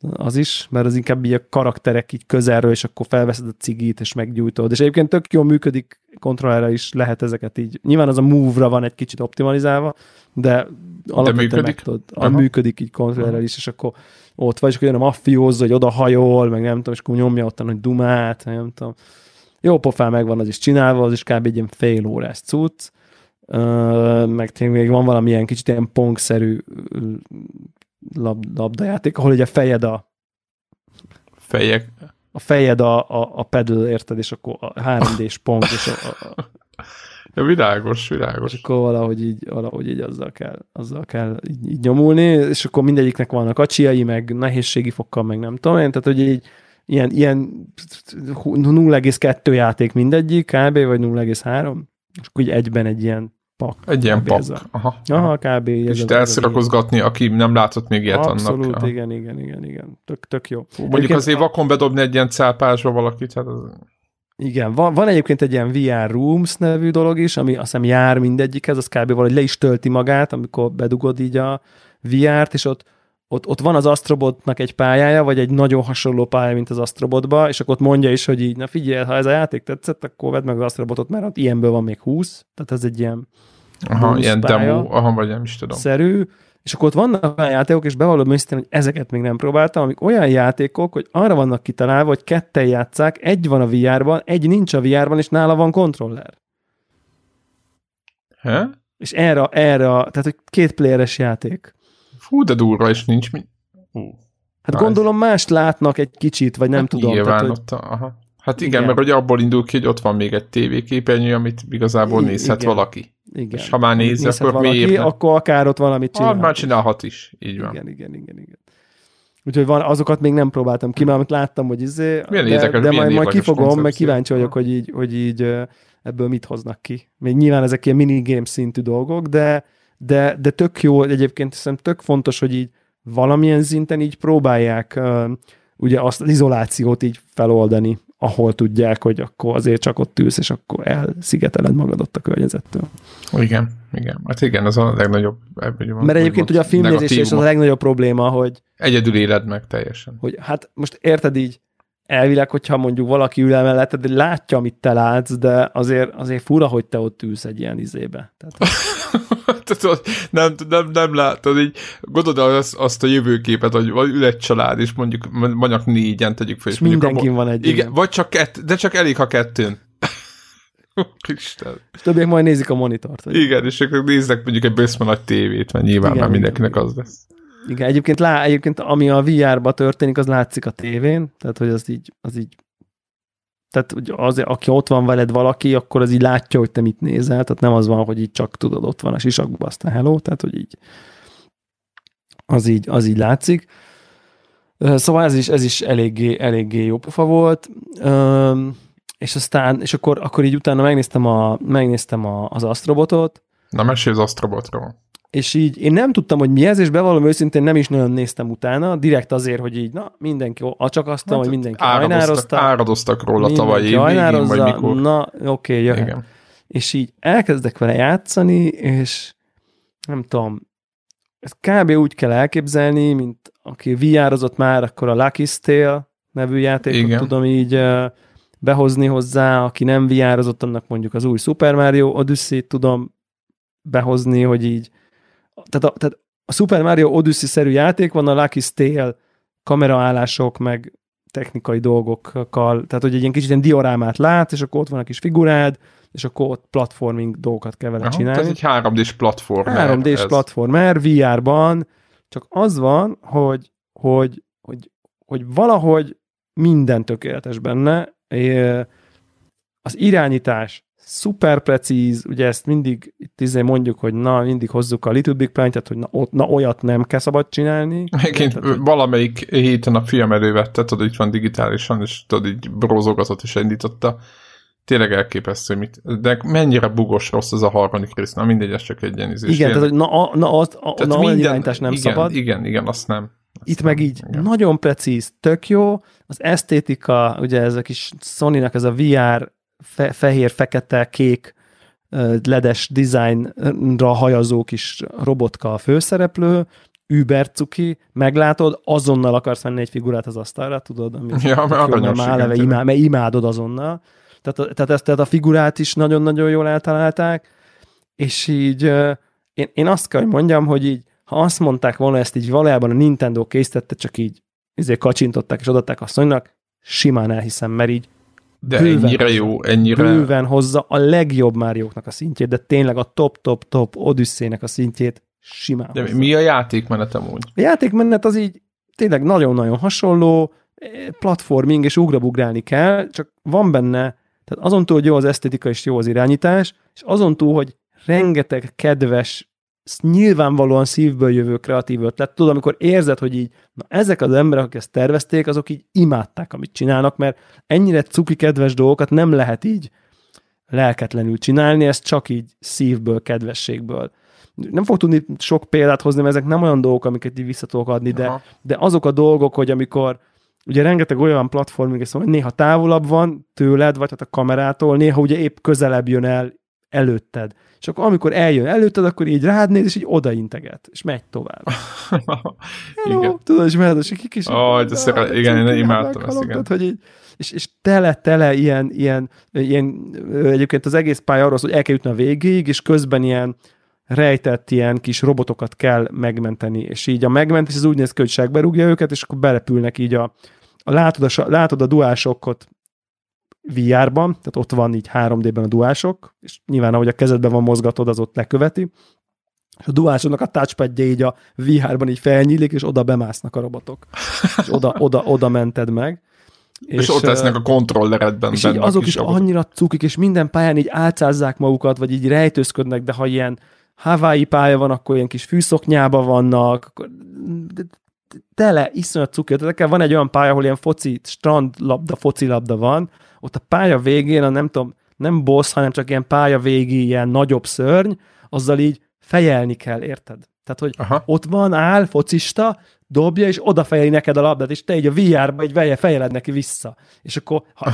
az is, mert az inkább így a karakterek így közelről, és akkor felveszed a cigit, és meggyújtod. És egyébként tök jól működik, kontrollerre is lehet ezeket így. Nyilván az a move-ra van egy kicsit optimalizálva, de alapvetően meg tudod, a működik így kontrollerrel is, és akkor ott vagy, és akkor jön a maffiózó, hogy oda hajol, meg nem tudom, és akkor nyomja ottan, hogy dumát, nem tudom. Jó pofán megvan az is csinálva, az is kb. egy ilyen fél órás cucc, uh, meg tényleg még van valamilyen kicsit ilyen pongszerű lab, labdajáték, ahol ugye fejed a fejek a fejed a, a, a pedal, érted, és akkor a 3D-s pong, és a, a, a Ja, világos, világos. És akkor valahogy így, valahogy így azzal kell, azzal kell így, így nyomulni, és akkor mindegyiknek vannak acsiai, meg nehézségi fokkal, meg nem tudom én, tehát hogy így ilyen, ilyen 0,2 játék mindegyik, kb. vagy 0,3, és akkor így egyben egy ilyen pak. Egy ilyen pak. Aha. Aha, kb. És te elszirakozgatni, aki nem látott még ilyet Abszolút, annak. Abszolút, igen, igen, igen, igen. Tök, tök jó. Mondjuk azért vakon bedobni egy ilyen cápásba valakit, hát az... Igen, van, van egyébként egy ilyen VR Rooms nevű dolog is, ami azt hiszem jár mindegyikhez, az kb. valahogy le is tölti magát, amikor bedugod így a VR-t, és ott, ott, ott van az Astrobotnak egy pályája, vagy egy nagyon hasonló pálya, mint az Astrobotba, és akkor ott mondja is, hogy így, na figyelj, ha ez a játék tetszett, akkor vedd meg az Astrobotot, mert ott ilyenből van még 20, tehát ez egy ilyen Aha, ilyen demo, aha, vagy nem is tudom. Szerű, És akkor ott vannak olyan játékok, és bevallom őszintén, hogy ezeket még nem próbáltam, amik olyan játékok, hogy arra vannak kitalálva, hogy ketten játszák, egy van a VR-ban, egy nincs a VR-ban, és nála van kontroller. He? És erre, erre, tehát hogy két playeres játék. Fú, de durva, és nincs mi. Hú. Hát Na gondolom ez... mást látnak egy kicsit, vagy nem hát tudom. Nyilván tehát, ott, aha. Hát igen, igen, mert hogy abból indul ki, hogy ott van még egy tévéképernyő, amit igazából nézhet igen. valaki. Igen. És ha már néz, akkor valaki, miért? Akkor akár ott valamit csinál. Ah, már csinálhat is, így van. Igen, igen, igen, igen. Úgyhogy van, azokat még nem próbáltam ki, mert amit láttam, hogy izé, milyen de, érdekes, de majd, majd kifogom, meg kíváncsi vagyok, hogy így, hogy így ebből mit hoznak ki. Még nyilván ezek ilyen minigame szintű dolgok, de, de, de tök jó, egyébként hiszem tök fontos, hogy így valamilyen szinten így próbálják uh, ugye azt az izolációt így feloldani, ahol tudják, hogy akkor azért csak ott ülsz, és akkor elszigeteled magad ott a környezettől. Igen, igen. Hát igen, az a legnagyobb. Ebből, Mert egyébként ugye a filmnézés és az a legnagyobb probléma, hogy... Egyedül éled meg teljesen. Hogy hát most érted így, elvileg, hogyha mondjuk valaki ül mellette, de látja, amit te látsz, de azért, azért fura, hogy te ott ülsz egy ilyen izébe. Tehát... nem, nem, nem látod, így gondolod azt, azt a jövőképet, hogy ül egy család, és mondjuk, mondjuk négyen tegyük fel. És, és mindenkin van egy. Igen, igen, vagy csak kett, de csak elég, ha kettőn. Isten. És többiek majd nézik a monitort. Igen, és akkor néznek mondjuk egy bőszme nagy tévét, mert nyilván igen, már mindenkinek igen. az lesz. Igen, egyébként, lá, egyébként ami a VR-ba történik, az látszik a tévén, tehát hogy az így, az így tehát hogy az, aki ott van veled valaki, akkor az így látja, hogy te mit nézel, tehát nem az van, hogy így csak tudod, ott van a sisakba, aztán hello, tehát hogy így az így, az így látszik. Szóval ez is, ez is eléggé, eléggé jó pofa volt. És aztán, és akkor, akkor így utána megnéztem, a, megnéztem a, az Astrobotot. Na, mesélj az Astrobotról és így én nem tudtam, hogy mi ez, és bevallom őszintén nem is nagyon néztem utána, direkt azért, hogy így, na, mindenki acsakasztam, hát, hogy mindenki áradoztak, áradoztak róla tavaly évig, vagy mikor. Na, oké, okay, jöhet. Igen. És így elkezdek vele játszani, és nem tudom, ezt kb. úgy kell elképzelni, mint aki vr már, akkor a Lucky Tale nevű játékot Igen. tudom így behozni hozzá, aki nem vr annak mondjuk az új Super Mario Odyssey-t tudom behozni, hogy így tehát a, tehát a Super Mario Odyssey-szerű játék van, a Lucky Tale kameraállások, meg technikai dolgokkal, tehát hogy egy ilyen kicsit ilyen diorámát lát, és akkor ott van a kis figurád, és akkor ott platforming dolgokat kell vele Aha, csinálni. Ez egy 3D-s platformer. 3D-s platformer VR-ban, csak az van, hogy, hogy, hogy, hogy valahogy minden tökéletes benne, az irányítás szuper precíz, ugye ezt mindig itt izé mondjuk, hogy na, mindig hozzuk a Little Big Planet, tehát hogy na, ott, na olyat nem kell szabad csinálni. Egyébként tehát, valamelyik héten a fiam elővette, tudod, itt van digitálisan, és tudod, így brózogatott és indította. Tényleg elképesztő, mit, de mennyire bugos rossz az a harmadik rész, na mindegy, ez csak egy ilyen izés. Igen, tehát, hogy na, na, az, a, tehát na minden, irányítás nem igen, szabad. Igen, igen, azt nem. Azt Itt nem, meg így igen. nagyon precíz, tök jó, az esztétika, ugye ez a kis Sony-nak ez a VR fe, fehér, fekete, kék ledes dizájnra hajazó kis robotka a főszereplő, Uber cuki, meglátod, azonnal akarsz venni egy figurát az asztalra, tudod? Amit ja, mert jó, már eleve imád, mert imádod azonnal. Tehát, tehát, ezt, tehát a figurát is nagyon-nagyon jól eltalálták, és így én, én azt kell, hogy mondjam, hogy így, ha azt mondták volna, ezt így valójában a Nintendo készítette, csak így ezért kacsintották és adották a Sonynak, simán elhiszem, mert így de bőven ennyire jó, ennyire... Bőven hozza a legjobb Márióknak a szintjét, de tényleg a top-top-top Odyssey-nek a szintjét simán De hozza. mi a játékmenet amúgy? A játékmenet az így tényleg nagyon-nagyon hasonló, platforming és ugrabugrálni kell, csak van benne, tehát azon túl, hogy jó az esztétika és jó az irányítás, és azon túl, hogy rengeteg kedves nyilvánvalóan szívből jövő kreatív ötlet. Tudod, amikor érzed, hogy így, na ezek az emberek, akik ezt tervezték, azok így imádták, amit csinálnak, mert ennyire cuki kedves dolgokat nem lehet így lelketlenül csinálni, ez csak így szívből, kedvességből. Nem fog tudni sok példát hozni, mert ezek nem olyan dolgok, amiket így vissza tudok adni, de, de azok a dolgok, hogy amikor ugye rengeteg olyan platformig, szóval néha távolabb van tőled, vagy hát a kamerától, néha ugye épp közelebb jön el előtted. És akkor amikor eljön előtted, akkor így rád néz, és így odainteget, és megy tovább. Hello, igen. Tudod, és mehet, és kik is. Oh, de szere, igen, én imádtam ezt, igen. Hogy így, és, és tele, tele ilyen, ilyen, ilyen, egyébként az egész pálya arról hogy el kell jutni a végéig, és közben ilyen rejtett ilyen kis robotokat kell megmenteni, és így a megmentés az úgy néz ki, hogy segberúgja őket, és akkor belepülnek így a, a látod a, látod a duásokot VR-ban, tehát ott van így 3D-ben a duások, és nyilván ahogy a kezedben van mozgatod, az ott leköveti, és a duásoknak a touchpadje így a VR-ban így felnyílik, és oda bemásznak a robotok. És oda, oda, oda mented meg. És, és ott lesznek a kontrolleredben. És így azok is, is annyira cukik, és minden pályán így álcázzák magukat, vagy így rejtőzködnek, de ha ilyen Hawaii pálya van, akkor ilyen kis fűszoknyába vannak, tele, iszonyat cuki ötletekkel. Van egy olyan pálya, ahol ilyen foci, strandlabda, focilabda van, ott a pálya végén, a nem tudom, nem boss, hanem csak ilyen pálya végi, ilyen nagyobb szörny, azzal így fejelni kell, érted? Tehát, hogy Aha. ott van, áll, focista, dobja, és odafejeli neked a labdát, és te így a VR-ba egy veje, fejeled neki vissza. És akkor, ha,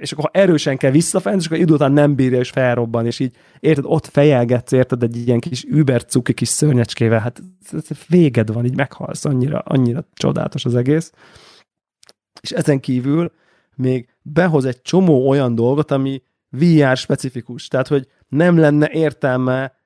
és akkor ha erősen kell visszafejni, és akkor idő után nem bírja, és felrobban, és így, érted, ott fejelgetsz, érted, egy ilyen kis übercuki kis szörnyecskével, hát véged van, így meghalsz, annyira, annyira csodálatos az egész. És ezen kívül még behoz egy csomó olyan dolgot, ami VR specifikus. Tehát, hogy nem lenne értelme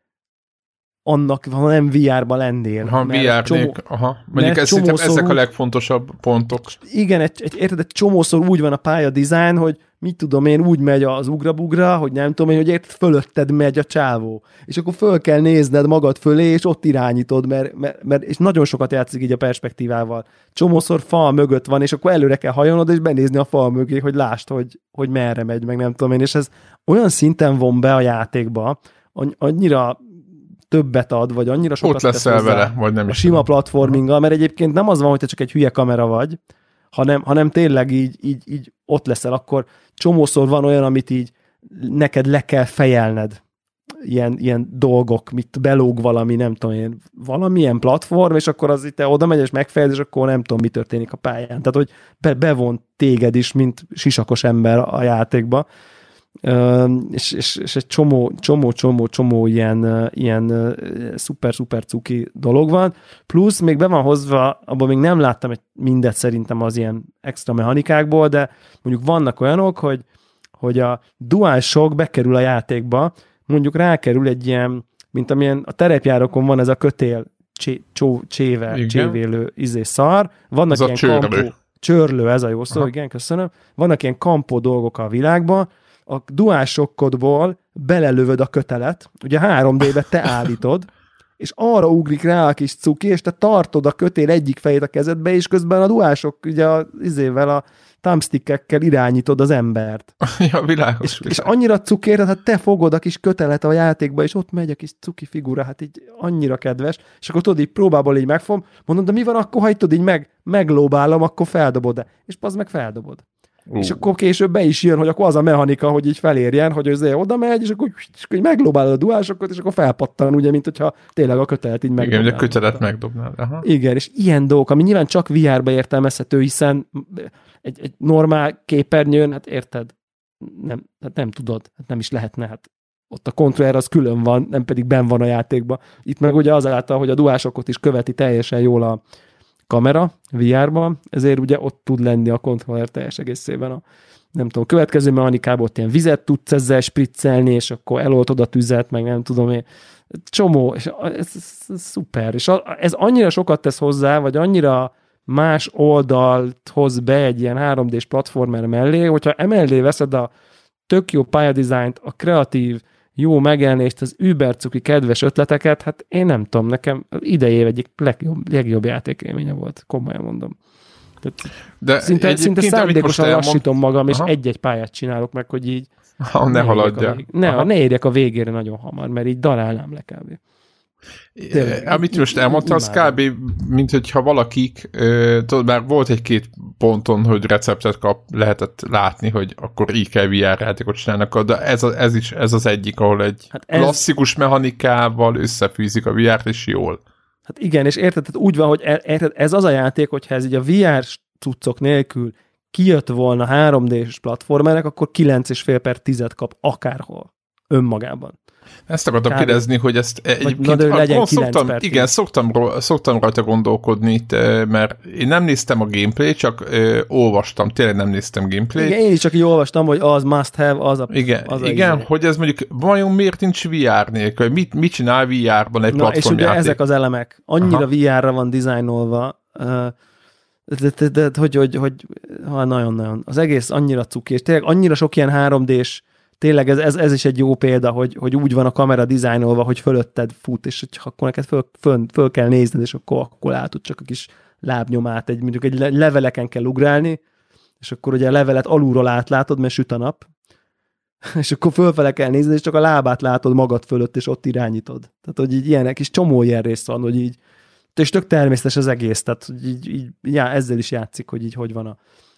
annak, ha nem VR-ba lennél. Ha VR csomó, aha. Mondjuk ez ezek a legfontosabb pontok. Igen, egy, egy, érted, egy csomószor úgy van a pálya design, hogy mit tudom én, úgy megy az ugrabugra, hogy nem tudom én, hogy érted, fölötted megy a csávó. És akkor föl kell nézned magad fölé, és ott irányítod, mert, mert, mert és nagyon sokat játszik így a perspektívával. Csomószor fal mögött van, és akkor előre kell hajolnod, és benézni a fal mögé, hogy lásd, hogy, hogy merre megy, meg nem tudom én. És ez olyan szinten von be a játékba, annyira többet ad, vagy annyira sokat Ott leszel vele, vagy nem is. A sima platforminggal, mert egyébként nem az van, hogy te csak egy hülye kamera vagy, hanem, hanem tényleg így, így, így ott leszel, akkor csomószor van olyan, amit így neked le kell fejelned ilyen, ilyen dolgok, mit belóg valami, nem tudom én, valamilyen platform, és akkor az itt te oda megy, és megfejez, és akkor nem tudom, mi történik a pályán. Tehát, hogy be, bevon téged is, mint sisakos ember a játékba, és, és, és egy csomó, csomó, csomó, csomó ilyen, ilyen szuper-szuper cuki dolog van, plusz még be van hozva, abban még nem láttam egy mindet szerintem az ilyen extra mechanikákból, de mondjuk vannak olyanok, hogy, hogy a DualShock bekerül a játékba, mondjuk rákerül egy ilyen, mint amilyen a terepjárokon van ez a kötél csé, csó, cséve, igen. csévélő izé szar, vannak ez ilyen kampó, csörlő, ez a jó szó, Aha. igen, köszönöm. Vannak ilyen kampó dolgok a világban, a duásokkodból belelövöd a kötelet, ugye 3D-be te állítod, és arra ugrik rá a kis cuki, és te tartod a kötél egyik fejét a kezedbe, és közben a duások ugye az izével a thumbstickekkel irányítod az embert. Ja, világos. És, világos. és annyira cukér, hát te fogod a kis kötelet a játékba, és ott megy a kis cuki figura, hát így annyira kedves, és akkor tudod, így próbából így megfom, mondom, de mi van akkor, ha így tudod, így meg, meglóbálom, akkor feldobod-e? És az meg feldobod. Uh. És akkor később be is jön, hogy akkor az a mechanika, hogy így felérjen, hogy azért oda megy, és akkor, és akkor így meglobálod a duásokat, és akkor felpattan, ugye, mint hogyha tényleg a kötelet így megdobnál. Igen, a kötelet megdobnál. Aha. Igen, és ilyen dolgok, ami nyilván csak VR-ba értelmezhető, hiszen egy, egy normál képernyőn, hát érted, nem, hát nem tudod, hát nem is lehetne, hát ott a kontroller az külön van, nem pedig ben van a játékban. Itt meg ugye azáltal, hogy a duásokot is követi teljesen jól a, kamera VR-ban, ezért ugye ott tud lenni a kontroller teljes egészében a nem tudom, következő mechanikában ott ilyen vizet tudsz ezzel spriccelni, és akkor eloltod a tüzet, meg nem tudom én. Csomó, és ez, ez, ez szuper. És ez annyira sokat tesz hozzá, vagy annyira más oldalt hoz be egy ilyen 3D-s platformer mellé, hogyha emellé veszed a tök jó pályadizájnt, a kreatív jó megjelenést, az übercuki kedves ötleteket, hát én nem tudom, nekem idejév egyik legjobb, legjobb játékélménye volt, komolyan mondom. Tehát De szinte, szinte szándékosan elmond... lassítom magam, és Aha. egy-egy pályát csinálok meg, hogy így ha, ne, ne haladja. Vég... Ne, ne érjek a végére nagyon hamar, mert így darálnám le kb. Tényleg, Amit most elmondta, az kb. mint hogyha valakik, tudod, már volt egy-két ponton, hogy receptet kap, lehetett látni, hogy akkor így kell VR játékot csinálnak, de ez, a, ez is ez az egyik, ahol egy hát ez... klasszikus mechanikával összefűzik a VR-t, és jól. Hát igen, és érted, tehát úgy van, hogy e, érted, ez az a játék, hogyha ez így a VR cuccok nélkül kijött volna 3D-s platformerek, akkor 9,5 per 10 kap akárhol önmagában. Ezt akartam kérdezni, hogy ezt egyébként... Na, legyen szoktam, igen, szoktam, szoktam rajta gondolkodni, mert én nem néztem a gameplay, csak ö, olvastam, tényleg nem néztem gameplay. Igen, én is csak így olvastam, hogy az must have, az a... Igen, az igen a hogy ez mondjuk vajon miért nincs VR nélkül, mit, mit csinál VR-ban egy Na, és ugye ezek az elemek. Annyira Aha. VR-ra van dizájnolva, de, de, de, de hogy, hogy, hogy nagyon-nagyon. Az egész annyira cuki, és tényleg annyira sok ilyen 3D-s tényleg ez, ez, ez is egy jó példa, hogy, hogy úgy van a kamera dizájnolva, hogy fölötted fut, és hogy akkor neked föl, föl, föl kell nézned, és akkor, akkor látod csak a kis lábnyomát, egy, mondjuk egy leveleken kell ugrálni, és akkor ugye a levelet alulról átlátod, mert süt a nap, és akkor fölfele kell nézni, és csak a lábát látod magad fölött, és ott irányítod. Tehát, hogy így ilyenek is csomó ilyen rész van, hogy így, és tök természetes az egész, tehát hogy így, így já, ezzel is játszik, hogy így hogy van a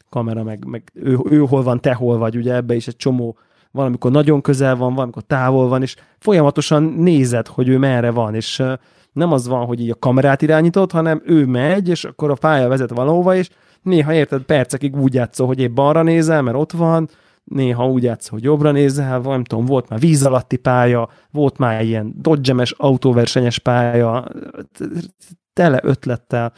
kamera, meg, meg ő, ő hol van, te hol vagy, ugye ebbe is egy csomó valamikor nagyon közel van, valamikor távol van, és folyamatosan nézed, hogy ő merre van, és nem az van, hogy így a kamerát irányítod, hanem ő megy, és akkor a pálya vezet valahova, és néha érted, percekig úgy játszol, hogy épp balra nézel, mert ott van, néha úgy játszol, hogy jobbra nézel, nem tudom, volt már víz alatti pálya, volt már ilyen dodgemes autóversenyes pálya, tele ötlettel,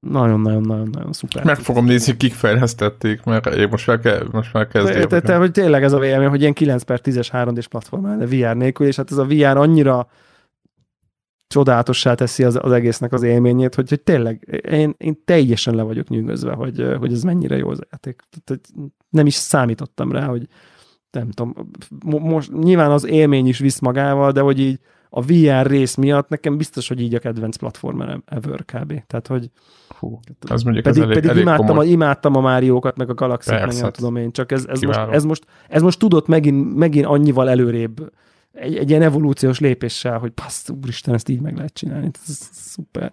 nagyon-nagyon-nagyon szuper. Meg fogom nézni, kik fejlesztették, mert én most már, ke- most már kezdem. Te, te, hogy tényleg ez a vélemény, hogy ilyen 9 per 10-es 3D-s platform, de VR nélkül, és hát ez a VR annyira csodálatossá teszi az, az egésznek az élményét, hogy, hogy tényleg én, én teljesen le vagyok nyűgözve, hogy, hogy ez mennyire jó az játék. Tehát nem is számítottam rá, hogy nem tudom, most nyilván az élmény is visz magával, de hogy így a VR rész miatt nekem biztos, hogy így a kedvenc platformerem ever kb. Tehát, hogy Hú, ez mondjuk pedig, ez elég, pedig elég imádtam, a, imádtam a Máriókat, meg a galaxit, meg nem tudom én, csak ez, ez, most, ez, most, ez most tudott megint, megint annyival előrébb egy, egy ilyen evolúciós lépéssel, hogy passz, úristen, ezt így meg lehet csinálni. Ez szuper.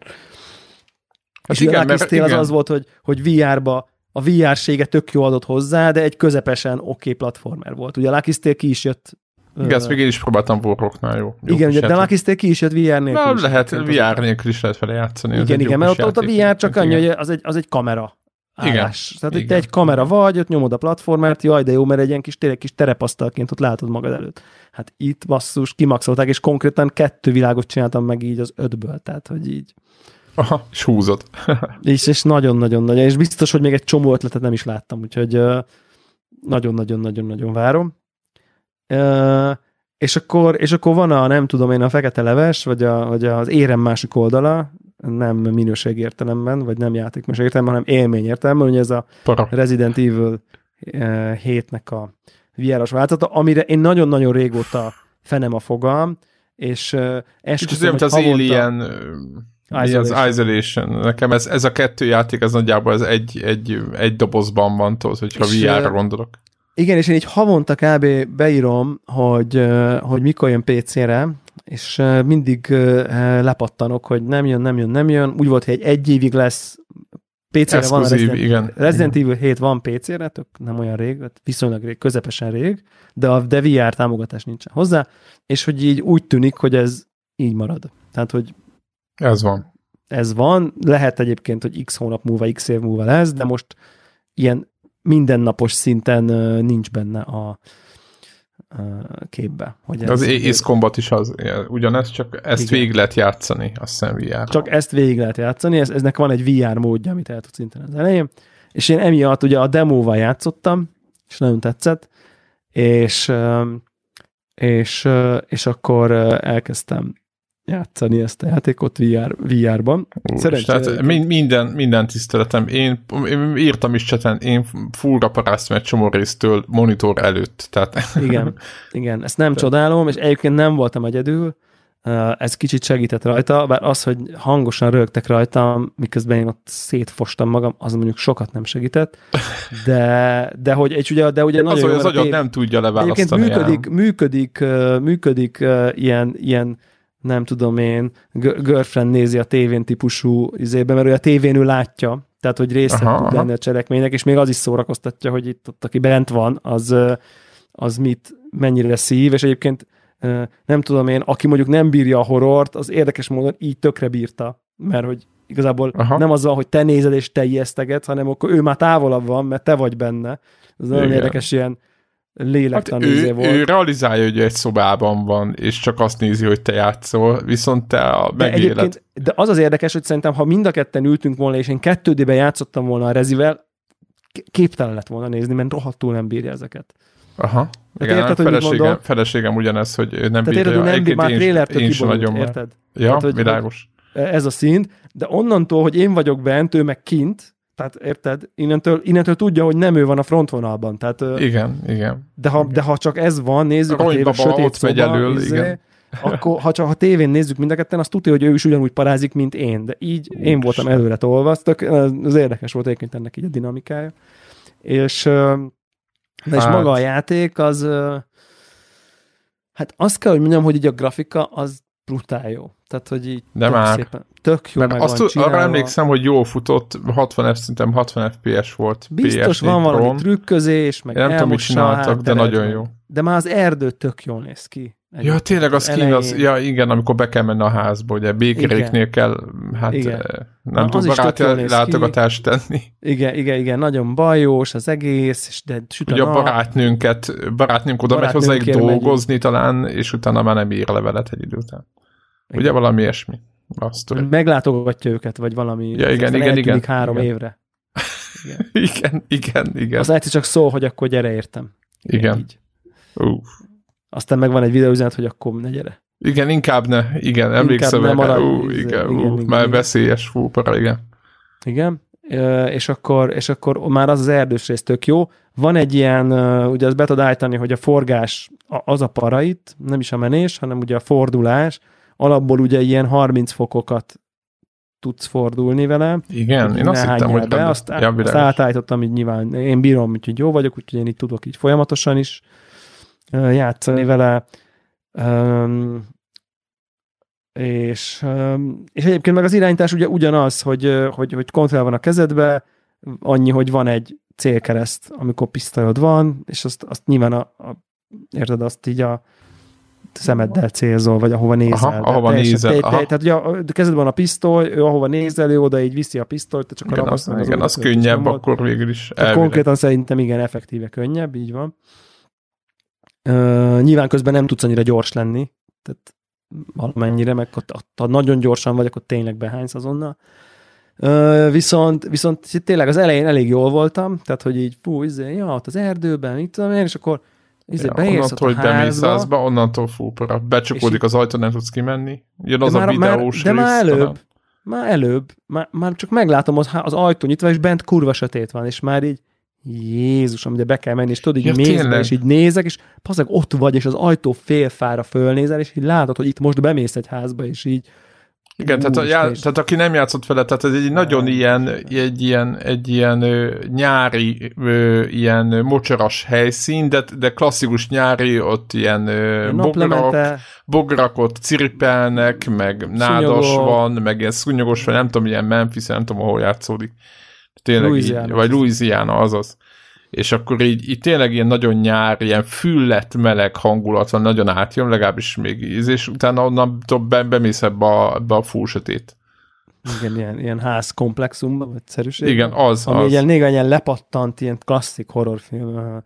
Hát és igen, mert, igen. az az volt, hogy, hogy VR-ba a VR-sége tök jó adott hozzá, de egy közepesen oké okay platformer volt. Ugye a Lucky ki is jött igen, ezt még én is próbáltam Warrocknál, jó. jó igen, ugye, de Lucky ki is jött VR nélkül. Na, is lehet, VR nélkül is lehet vele játszani. Igen, igen, mert ott, ott a VR csak annyi, hogy az egy, az egy kamera. Állás. Igen. Tehát igen. te egy kamera vagy, ott nyomod a platformert, jaj, de jó, mert egy ilyen kis, tényleg kis terepasztalként ott látod magad előtt. Hát itt basszus, kimaxolták, és konkrétan kettő világot csináltam meg így az ötből, tehát hogy így. Aha, és húzod. és, és nagyon-nagyon-nagyon, és biztos, hogy még egy csomó ötletet nem is láttam, úgyhogy nagyon-nagyon-nagyon-nagyon várom. És akkor, és akkor van a, nem tudom én, a fekete leves, vagy, a, vagy az érem másik oldala, nem minőség értelemben, vagy nem játékmeség értelemben, hanem élmény értelemben, hogy ez a Para. Resident Evil 7-nek a VR-os változata, amire én nagyon-nagyon régóta fenem a fogalm, és esküszöm, hogy az havonta... Alien Isolation. az Isolation. Nekem ez, ez a kettő játék, ez nagyjából ez egy, egy, egy dobozban van, tudod, hogyha VR-ra gondolok. Igen, és én így havonta kb. beírom, hogy, hogy mikor jön PC-re, és mindig lepattanok, hogy nem jön, nem jön, nem jön. Úgy volt, hogy egy, egy évig lesz PC-re van a Resident, igen. Resident Evil 7 van PC-re, tök nem olyan rég, viszonylag rég, közepesen rég, de a de VR támogatás nincsen hozzá, és hogy így úgy tűnik, hogy ez így marad. Tehát, hogy ez van. Ez van, lehet egyébként, hogy x hónap múlva, x év múlva lesz, de most ilyen mindennapos szinten nincs benne a, képbe. Hogy ez, az Ace Combat is az, ugyanez, csak ezt igen. végig lehet játszani, azt hiszem vr Csak ezt végig lehet játszani, ez, eznek van egy VR módja, amit el tudsz inteni az elején, és én emiatt ugye a demóval játszottam, és nagyon tetszett, és, és, és akkor elkezdtem játszani ezt a játékot VR, VR-ban. Tehát minden, minden tiszteletem. Én, én írtam is cseten, én fullra paráztam egy csomó résztől monitor előtt. Tehát... Igen, igen, ezt nem csodálom, és egyébként nem voltam egyedül, ez kicsit segített rajta, bár az, hogy hangosan rögtek rajtam, miközben én ott szétfostam magam, az mondjuk sokat nem segített, de, de hogy egy ugye, de ugye nagyon az, hogy az nem tudja leválasztani. Egyébként működik, működik, működik, működik ilyen, ilyen nem tudom én, girlfriend nézi a tévén típusú izébe, mert ő a tévén ő látja, tehát hogy része aha, tud lenni a cselekménynek, és még az is szórakoztatja, hogy itt ott, aki bent van, az, az mit, mennyire szív, és egyébként nem tudom én, aki mondjuk nem bírja a horrort, az érdekes módon így tökre bírta, mert hogy igazából Aha. nem az van, hogy te nézed és te ijeszteget, hanem akkor ő már távolabb van, mert te vagy benne. Ez nagyon érdekes ilyen lélektan hát ő, volt. ő realizálja, hogy egy szobában van, és csak azt nézi, hogy te játszol, viszont te a de, megéled. egyébként, de az az érdekes, hogy szerintem, ha mind a ketten ültünk volna, és én kettődében játszottam volna a rezivel, képtelen lett volna nézni, mert rohadtul nem bírja ezeket. Aha. Igen, érted, hogy mit feleségem, mondok? feleségem ugyanez, hogy ő nem Tehát bírja. érted, hogy nem már én trélertől én is kiborult, nagyon érted? Ja, Tehát, hogy- világos. ez a szint, de onnantól, hogy én vagyok bent, ő meg kint, tehát érted, innentől, innentől tudja, hogy nem ő van a frontvonalban. Tehát, Igen, igen. de, ha, de ha csak ez van, nézzük A a tévé, sötét ott megy szoba, elől, izé, igen. akkor ha csak ha tévén nézzük mind a ketten, azt tudja, hogy ő is ugyanúgy parázik, mint én, de így én voltam előre tolva, az, tök, az érdekes volt egyébként ennek így a dinamikája. És, de és Hát. maga a játék, az hát azt kell, hogy mondjam, hogy így a grafika az brutál jó. Tehát, hogy így De tök már. szépen, tök jó Mert meg azt van arra emlékszem, hogy jól futott, 60 F, szerintem 60 FPS volt. Biztos PS4 van valami trükközés, meg Én nem tudom, mit csináltak, de nagyon jó. De már az erdő tök jól néz ki. Ja, tényleg a az, elején. ja igen, amikor be kell menni a házba, ugye békeréknél kell, hát Igen. eh, Na, nem az tud is tök baráti jól néz ki. látogatást tenni. Igen, igen, igen, nagyon bajós az egész, és de süt Ugye a nap. barátnőnket, barátnőnk oda megy Barátnőnkért dolgozni talán, és utána már nem ír levelet egy idő után. Ugye Igen. valami ilyesmi. Azt tudom. Meglátogatja őket, vagy valami. Ja, igen, igen, igen, három igen. évre. Igen. Igen, igen, igen. Az egyszer csak szól, hogy akkor gyere értem. Igen. Így. Uff. Aztán meg van egy videóüzenet, hogy akkor ne gyere. Igen, inkább ne. Igen, emlékszem ne erre. maradj, Ú, izé, igen, igen, ú, igen, már igen. veszélyes, fú, para, igen. Igen. És akkor, és akkor már az az erdős rész tök jó. Van egy ilyen, ugye azt be tudod állítani, hogy a forgás az a parait, nem is a menés, hanem ugye a fordulás, alapból ugye ilyen 30 fokokat tudsz fordulni vele. Igen, én ne azt hittem, hogy be, azt, ja, azt átállítottam így nyilván. Én bírom, úgyhogy jó vagyok, úgyhogy én így tudok így folyamatosan is játszani vele. Um, és, öm, és egyébként meg az irányítás ugye ugyanaz, hogy, hogy, hogy kontroll van a kezedbe, annyi, hogy van egy célkereszt, amikor pisztolyod van, és azt, azt nyilván a, a érted, azt így a szemeddel célzol, vagy ahova nézel. Aha, ahova teljesen- nézel, te- aha. te- Tehát ugye a a kezedben van a pisztoly, ő ahova nézel, ő oda így viszi a pisztolyt, te csak a Igen, az, ragasztod igen, az és könnyebb, akkor végül is elvileg. konkrétan szerintem igen, effektíve könnyebb, így van. Uh, nyilván közben nem tudsz annyira gyors lenni, tehát valamennyire, meg ha nagyon gyorsan vagy, akkor tényleg behánysz azonnal. Uh, viszont, viszont tényleg az elején elég jól voltam, tehát hogy így, fú, izé, ja, ott az erdőben, mit tudom én, és akkor izé, Ja, beérsz onnantól, hogy bemész házba, onnantól fú, becsukódik az ajtó, nem tudsz kimenni. Jön az de a már, már, videós de már előbb, talán. már előbb, már, már csak meglátom az, az ajtó nyitva, és bent kurva sötét van, és már így Jézusom, ide be kell menni, és tudod, így Ja, mész be, és így nézek, és pazeg ott vagy, és az ajtó félfára fölnézel, és így látod, hogy itt most bemész egy házba, és így Igen, tehát, a, já, tehát aki nem játszott vele, tehát ez egy nagyon ilyen, egy ilyen, egy ilyen ö, nyári, ö, ilyen mocsaras helyszín, de, de klasszikus nyári, ott ilyen ö, bograk, bograk ott ciripelnek, meg nádas Szúnyogok. van, meg ilyen szúnyogos, vagy nem tudom, ilyen Memphis, nem tudom, ahol játszódik. Tényleg Louisiana. így, vagy Louisiana, azaz. És akkor így, így tényleg ilyen nagyon nyár, ilyen füllet, meleg hangulat van, nagyon átjön, legalábbis még íz, és utána onnan be, bemész ebbe a, ebbe a full sötét. igen, ilyen, ilyen ház komplexumban, vagy szerűség. Igen, az, Ami az. ilyen néha ilyen lepattant, ilyen klasszik horrorfilm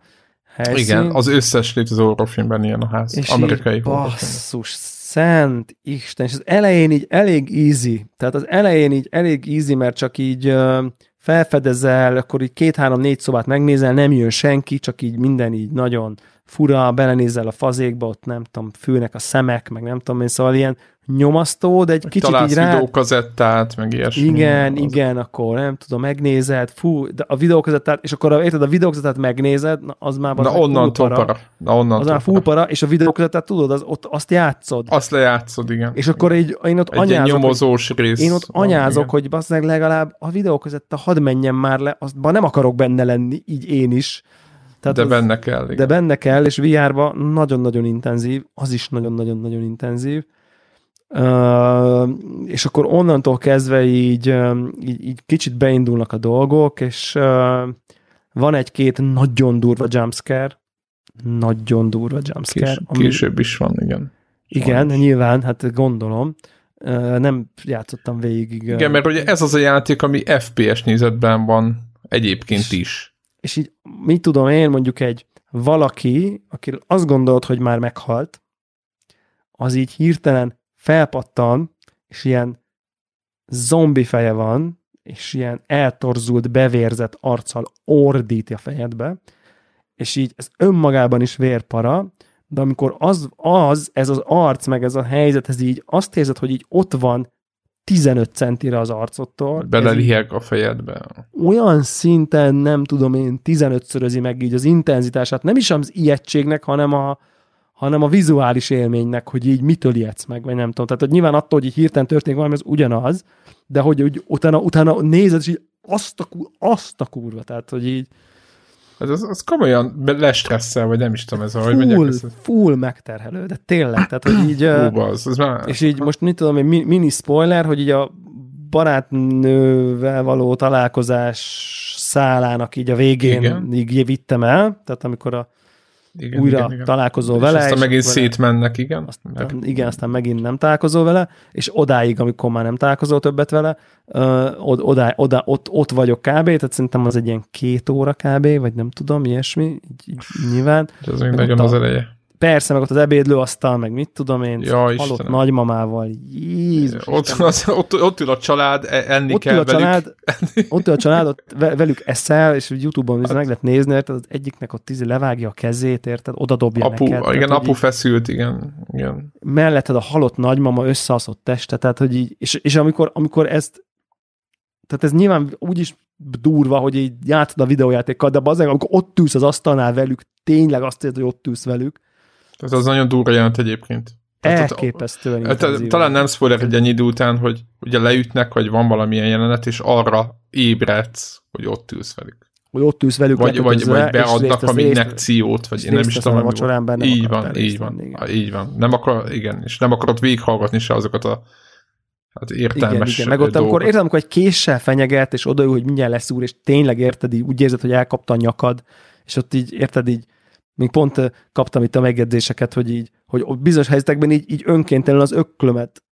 helyszín. Igen, az összes létező horrorfilmben ilyen a ház. és amerikai így, basszus, szent Isten, és az elején így elég easy, tehát az elején így elég easy, mert csak így felfedezel, akkor így két-három-négy szobát megnézel, nem jön senki, csak így minden így nagyon fura, belenézel a fazékba, ott nem tudom, fülnek a szemek, meg nem tudom én, szóval ilyen nyomasztó, de egy kicsit Találsz így rá... videókazettát, meg ilyesmi. Igen, Az- igen, akkor nem tudom, megnézed, fú, de a videókazettát, és akkor érted, a videókazettát megnézed, na, az már Na full para. Na onnantól Az már full para, és a videókazettát tudod, az, ott azt játszod. Azt lejátszod, igen. És akkor így, én ott Egy anyázok, hogy, nyomozós rész. én ott van, anyázok, igen. hogy basszeg legalább a videókazetta hadd menjen már le, aztban nem akarok benne lenni, így én is. Tehát De az, benne kell, igen. de benne kell, és VR-ba nagyon-nagyon intenzív, az is nagyon-nagyon-nagyon intenzív. Uh, és akkor onnantól kezdve így, így, így kicsit beindulnak a dolgok, és uh, van egy-két nagyon durva jumpscare, nagyon durva jumpscare. Kés, később is van, igen. Igen, Sajnos. nyilván, hát gondolom. Uh, nem játszottam végig. Igen, mert ugye ez az a játék, ami FPS nézetben van egyébként is. És így, mit tudom én, mondjuk egy valaki, aki azt gondolt, hogy már meghalt, az így hirtelen felpattan, és ilyen zombi feje van, és ilyen eltorzult, bevérzett arccal ordít a fejedbe, és így ez önmagában is vérpara, de amikor az, az, ez az arc, meg ez a helyzet, ez így azt érzed, hogy így ott van 15 centire az arcottól. Beleliheg a fejedbe. Olyan szinten, nem tudom én, 15-szörözi meg így az intenzitását, nem is az ijegységnek, hanem a, hanem a vizuális élménynek, hogy így mitől ijedsz meg, vagy nem tudom. Tehát, hogy nyilván attól, hogy így hirtelen történik valami, az ugyanaz, de hogy, hogy utána, utána nézed, és így azt a, azt a kurva, tehát, hogy így ez az, az komolyan lestresszel, vagy nem is tudom ez, ahogy full, ez full megterhelő, de tényleg, tehát, hogy így... Hú, az, az már... És így most mit tudom, egy mini spoiler, hogy így a barátnővel való találkozás szálának így a végén Igen. így vittem el, tehát amikor a igen, újra igen, igen. találkozol és vele. Aztán és megint szétmennek, igen. Azt, ja. Igen, aztán megint nem találkozol vele, és odáig, amikor már nem találkozol többet vele, uh, oda, oda, ott, ott vagyok kb, tehát szerintem az egy ilyen két óra kb, vagy nem tudom, ilyesmi, így, így nyilván. De az még nagyon az eleje. Persze, meg ott az ebédlőasztal, meg mit tudom én, ja, halott Istenem. nagymamával. Jézus ott, az, ott, ott ül a család, e- enni ott kell ül a velük. Család, ott ül a család, ott velük eszel, és Youtube-on hát. meg lehet nézni, érted, az egyiknek ott tízi levágja a kezét, érted, oda dobja apu, neked. Igen, tehát, apu így, feszült, igen, igen. Melletted a halott nagymama összeaszott teste, tehát hogy így, és, és amikor, amikor ezt tehát ez nyilván úgyis durva, hogy így játszod a videójátékkal, de azért, amikor ott ülsz az asztalnál velük, tényleg azt érzed, hogy ott ülsz velük, ez az nagyon durva jelent egyébként. Elképesztően hát, Talán nem spoiler egy ennyi idő után, hogy ugye leütnek, vagy van valamilyen jelenet, és arra ébredsz, hogy ott ülsz velük. Hogy ott ülsz velük vagy, vagy, vagy beadnak a injekciót, vagy én nem is tudom. A benne így van, így van, így van. Nem akar, igen, és nem akarod végighallgatni se azokat a hát értelmes igen, igen. Meg ott, amikor érted, amikor egy késsel fenyeget, és odaül, hogy mindjárt leszúr, és tényleg érted, így úgy érzed, hogy elkapta a nyakad, és ott így, érted, így még pont kaptam itt a megjegyzéseket, hogy így, hogy bizonyos helyzetekben így, így önkéntelenül az öklömet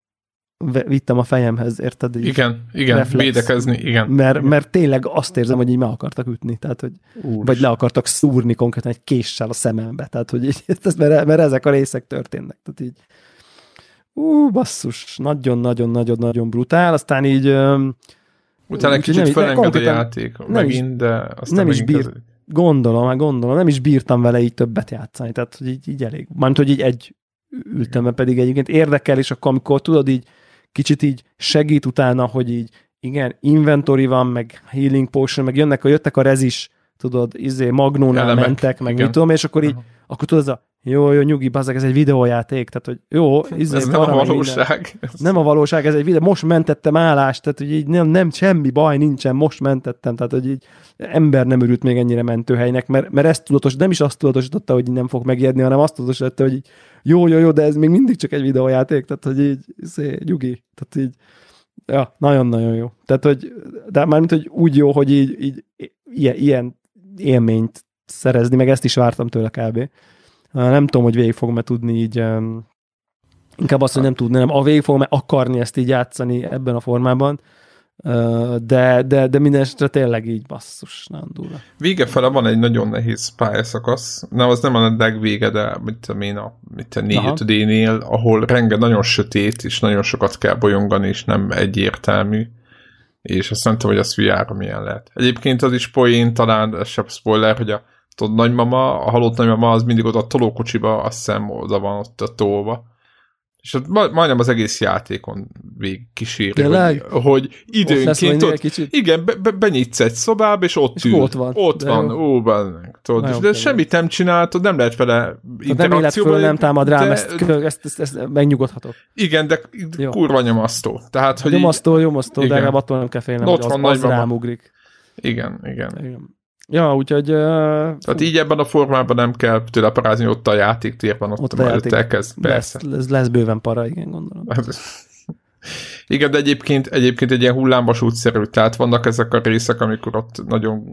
vittem a fejemhez, érted? Így igen, igen, reflex, védekezni, igen. Mert, igen. mert tényleg azt érzem, hogy így meg akartak ütni, tehát hogy Úr vagy le akartak szúrni konkrétan egy késsel a szemembe, tehát hogy így, mert, mert ezek a részek történnek, tehát így ú, basszus, nagyon-nagyon-nagyon-nagyon brutál, aztán így Utána egy kicsit felenged a játék nem megint, is, de aztán nem is bír, az... Gondolom, már gondolom, nem is bírtam vele így többet játszani, tehát hogy így, így elég. Mármint, hogy így egy ültem, mert pedig egyébként érdekel, és akkor amikor tudod így kicsit így segít utána, hogy így igen, inventory van, meg healing potion, meg jönnek, jöttek a rezis, tudod, izé, magnónál mentek, meg igen. mit tudom, és akkor így, uh-huh. akkor tudod, az a jó, jó, nyugi, bazzeg, ez egy videójáték, tehát, hogy jó, izé, ez nem a valóság. Nem a valóság, ez egy videó, most mentettem állást, tehát, hogy így nem, nem, semmi baj nincsen, most mentettem, tehát, hogy így ember nem örült még ennyire mentőhelynek, mert, mert ezt tudatos, nem is azt tudatosította, hogy nem fog megjedni, hanem azt tudatosította, hogy így, jó, jó, jó, de ez még mindig csak egy videójáték, tehát, hogy így, izé, nyugi, tehát így, ja, nagyon-nagyon jó. Tehát, hogy, de mármint, hogy úgy jó, hogy így, így ilyen, ilyen élményt szerezni, meg ezt is vártam tőle kb. Nem tudom, hogy végig fogom-e tudni így, inkább azt, hogy nem tudni, nem, a végig fogom-e akarni ezt így játszani ebben a formában, de, de, de minden esetre tényleg így basszus, nagyon durva. Vége fele van egy nagyon nehéz pályaszakasz, nem, az nem a legvége, de mit tudom én, a, mit a négy ahol renge nagyon sötét, és nagyon sokat kell bolyongani, és nem egyértelmű, és azt nem tudom, hogy az vr milyen lehet. Egyébként az is poén, talán ez sem spoiler, hogy a tudod, nagymama, a halott nagymama az mindig oda a tolókocsiba, azt hiszem oda van ott a tolva. És ott majdnem az egész játékon végig kíséri, hogy, hogy időnként ott, kicsit. igen, be, be, benyitsz egy szobába, és ott és ül. ott van. Ott van, jó. ó, bennek, tudod, de, de semmit nem csináltad, nem lehet vele interakcióba. Nem nem támad rám, de, ezt, ezt, ezt, ezt, megnyugodhatok. Igen, de jó. kurva nyomasztó. Tehát, hogy nyomasztó, nyomasztó, de legalább attól nem kell félnem, ott hogy van az, az rám ugrik. Igen, igen. igen. Ja, úgyhogy... Uh, Tehát így ebben a formában nem kell tőle parázni, ott a játéktérben, ott, ott a játék elkezd. Persze. Lesz, lesz, lesz bőven para, igen, gondolom. Igen, de egyébként, egyébként egy ilyen hullámvasútszerű, tehát vannak ezek a részek, amikor ott nagyon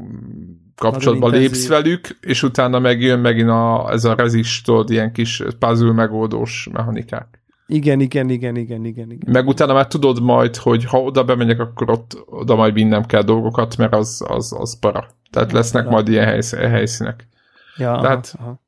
kapcsolatban nagyon lépsz velük, és utána megjön megint a, ez a rezistod, ilyen kis puzzle megoldós mechanikák. Igen, igen, igen, igen, igen, igen. Meg utána már tudod majd, hogy ha oda bemegyek, akkor ott oda majd vinnem kell dolgokat, mert az, az, az para. Tehát lesznek majd ilyen helysz, helyszínek. Ja, de, hát, aha.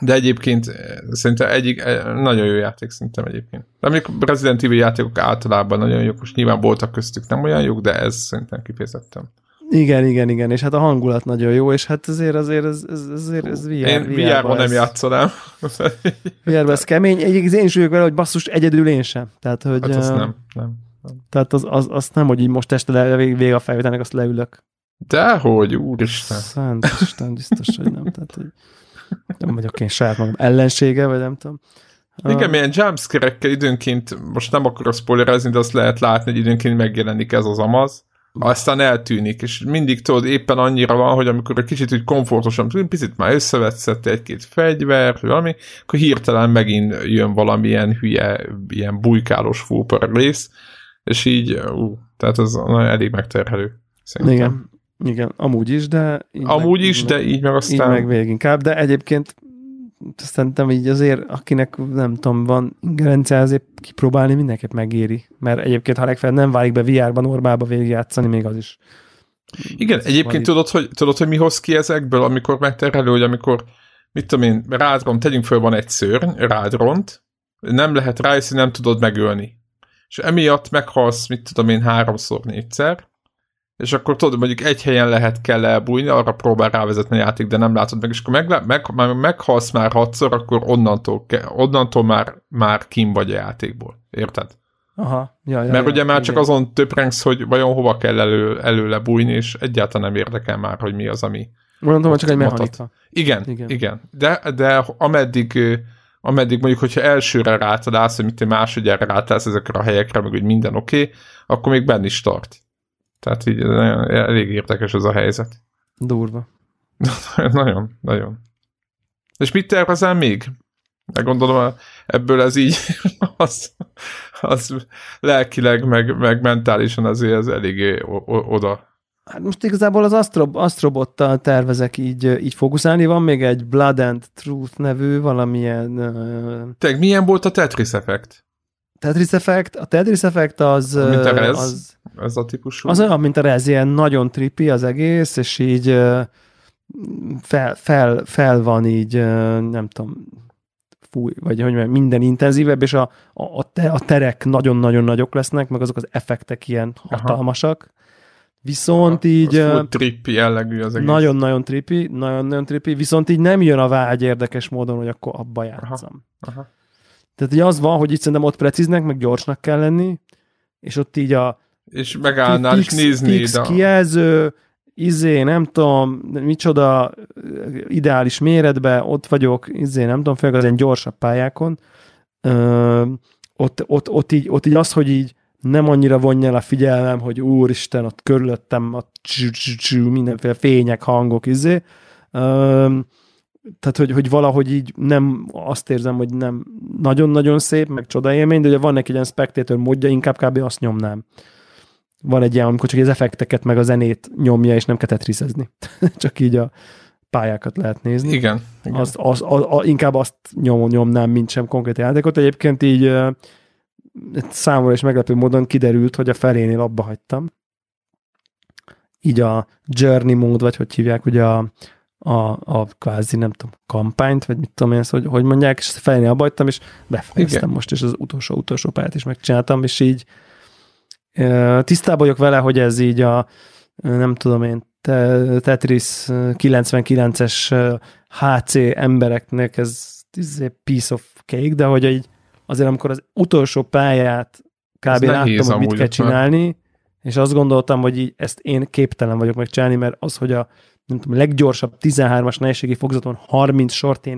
de egyébként szerintem egyik nagyon jó játék szerintem egyébként. De amikor Resident Evil játékok általában nagyon jók, most nyilván voltak köztük nem olyan jók, de ez szerintem kifejezetten. Igen, igen, igen, és hát a hangulat nagyon jó, és hát azért azért ez, ez, azért ez VR, Én VR-ban nem játszanám. VR-ban ez kemény, egyébként én is vagyok vele, hogy basszus, egyedül én sem. Tehát, hogy... Hát nem, nem. Tehát az, az, az nem, hogy így most este le, vég, vég a felvételnek, azt leülök. Dehogy, úristen. Szent Isten, biztos, hogy nem. Tehát, hogy nem vagyok én saját magam ellensége, vagy nem tudom. Igen, milyen jumpscare időnként, most nem akarok spoilerezni, de azt lehet látni, hogy időnként megjelenik ez az amaz, aztán eltűnik, és mindig tudod, éppen annyira van, hogy amikor egy kicsit úgy komfortosan, picit már összevetszett egy-két fegyver, vagy valami, akkor hirtelen megint jön valamilyen hülye, ilyen bujkálós fúper rész, és így, ú, tehát az elég megterhelő. Szerintem. Igen, igen, amúgy is, de... Amúgy meg, is, de így meg aztán... Így meg végig inkább, de egyébként szerintem így azért, akinek nem tudom, van ingerencia, azért kipróbálni mindenképp megéri. Mert egyébként, ha legfeljebb nem válik be VR-ban, normálba végigjátszani, még az is. Igen, egyébként tudod hogy, tudod, hogy mi hoz ki ezekből, amikor megterhelő, hogy amikor, mit tudom én, rádront, tegyünk föl, van egy szörny, rádront, nem lehet rájszni, nem tudod megölni. És emiatt meghalsz, mit tudom én, háromszor, négyszer, és akkor tudod, mondjuk egy helyen lehet kell elbújni, arra próbál rávezetni a játék, de nem látod meg, és akkor meg, meg, meg, meghalsz már hatszor, akkor onnantól, onnantól már, már kim vagy a játékból. Érted? Aha. Ja, ja, Mert ja, ugye már csak azon töprengsz, hogy vajon hova kell elő, előle bújni, és egyáltalán nem érdekel már, hogy mi az, ami... Mondom, hogy csak egy mechanika. Igen, igen, igen. De, de ameddig, ameddig mondjuk, hogyha elsőre rátalálsz, hogy mit te másodjára rátalálsz ezekre a helyekre, meg hogy minden oké, okay, akkor még benn is tart. Tehát így nagyon, elég érdekes ez a helyzet. Durva. nagyon, nagyon. És mit tervezel még? De gondolom, ebből ez így, az, az lelkileg, meg, meg mentálisan azért ez eléggé oda. Hát most igazából az Astro, Astrobottal tervezek így, így fókuszálni. Van még egy Blood and Truth nevű valamilyen... Uh... Te, milyen volt a Tetris Effect? Tetris Effect, a Tetris Effect az... Mint a Rez, az, ez a típusú? Az olyan, mint a Rez, ilyen nagyon trippy az egész, és így fel, fel, fel van így, nem tudom, fúj, vagy hogy mondjam, minden intenzívebb, és a, a, a terek nagyon-nagyon nagyok lesznek, meg azok az effektek ilyen hatalmasak. Aha. Viszont Aha, így... Trippi jellegű az egész. Nagyon-nagyon trippi, nagyon-nagyon trippi, viszont így nem jön a vágy érdekes módon, hogy akkor abba játszom. Aha. Aha. Tehát így az van, hogy itt szerintem ott precíznek, meg gyorsnak kell lenni, és ott így a és megállnál fix, és nézni fix a... kijelző, izé, nem tudom, micsoda ideális méretbe, ott vagyok, izé, nem tudom, főleg az ilyen gyorsabb pályákon, ö, ott, ott, ott, így, ott így az, hogy így nem annyira vonja el a figyelmem, hogy úristen, ott körülöttem a mindenféle fények, hangok, izé. Ö, tehát, hogy, hogy valahogy így nem azt érzem, hogy nem nagyon-nagyon szép, meg csoda élmény, de ugye van neki egy ilyen spectator módja, inkább kb. azt nyomnám. Van egy ilyen, amikor csak az effekteket meg a zenét nyomja, és nem kell tetrisezni. csak így a pályákat lehet nézni. Igen. igen. Azt, az, a, a, inkább azt nyom, nyomnám, mint sem konkrét játékot. Egyébként így számomra is meglepő módon kiderült, hogy a felénél abba hagytam. Így a Journey mód, vagy hogy hívják, ugye a, a, a kvázi, nem tudom, kampányt, vagy mit tudom én, ezt, hogy, hogy mondják, és fejnél abajtam, és befejeztem most, és az utolsó-utolsó pályát is megcsináltam, és így tisztában vagyok vele, hogy ez így a, nem tudom én, Tetris 99-es HC embereknek ez, ez piece of cake, de hogy így azért amikor az utolsó pályát kb. láttam, hogy mit kell csinálni, és azt gondoltam, hogy így ezt én képtelen vagyok megcsinálni, mert az, hogy a nem tudom, leggyorsabb 13-as nehézségi fogzaton 30 sort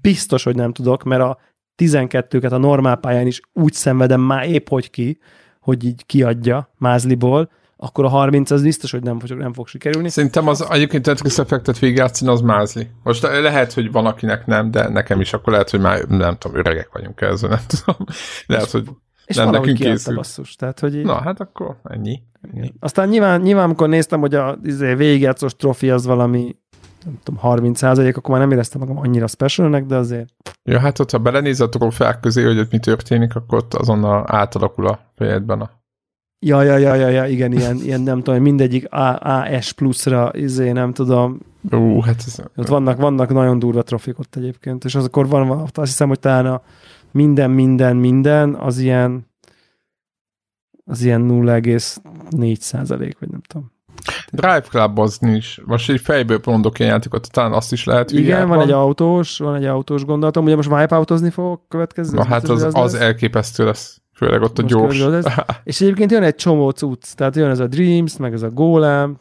biztos, hogy nem tudok, mert a 12-ket a normál pályán is úgy szenvedem már épp hogy ki, hogy így kiadja mázliból, akkor a 30 az biztos, hogy nem fog, nem fog sikerülni. Szerintem az egyébként Tetris effektet végigjátszani az mázli. Most lehet, hogy van, akinek nem, de nekem is akkor lehet, hogy már nem tudom, öregek vagyunk ezzel, nem tudom. Lehet, hogy és nem nekünk készül. basszus. Tehát, hogy így... Na, hát akkor ennyi. ennyi. Aztán nyilván, nyilván, amikor néztem, hogy a izé, végigjátszós trofi az valami nem tudom, 30 százalék, akkor már nem éreztem magam annyira specialnek, de azért... Ja, hát ott, ha belenéz a trófeák közé, hogy ott mi történik, akkor ott azonnal átalakul a fejedben a Ja, ja, ja, ja, ja igen, ilyen, ilyen nem tudom, mindegyik A, AS pluszra, izé, nem tudom. Ú, hát ez... Ott vannak, vannak nagyon durva trofik ott egyébként, és az akkor van, azt hiszem, hogy talán a minden, minden, minden, az ilyen az ilyen 0,4 százalék, vagy nem tudom. Drive Club az nincs. Most egy fejből mondok ilyen játékot, talán azt is lehet. Igen, van egy autós, van egy autós gondolatom. Ugye most wipeoutozni fogok következő. Na hát az, az, az elképesztő lesz. Főleg ott a most gyors. És egyébként jön egy csomó cucc, tehát jön ez a Dreams, meg ez a Golem,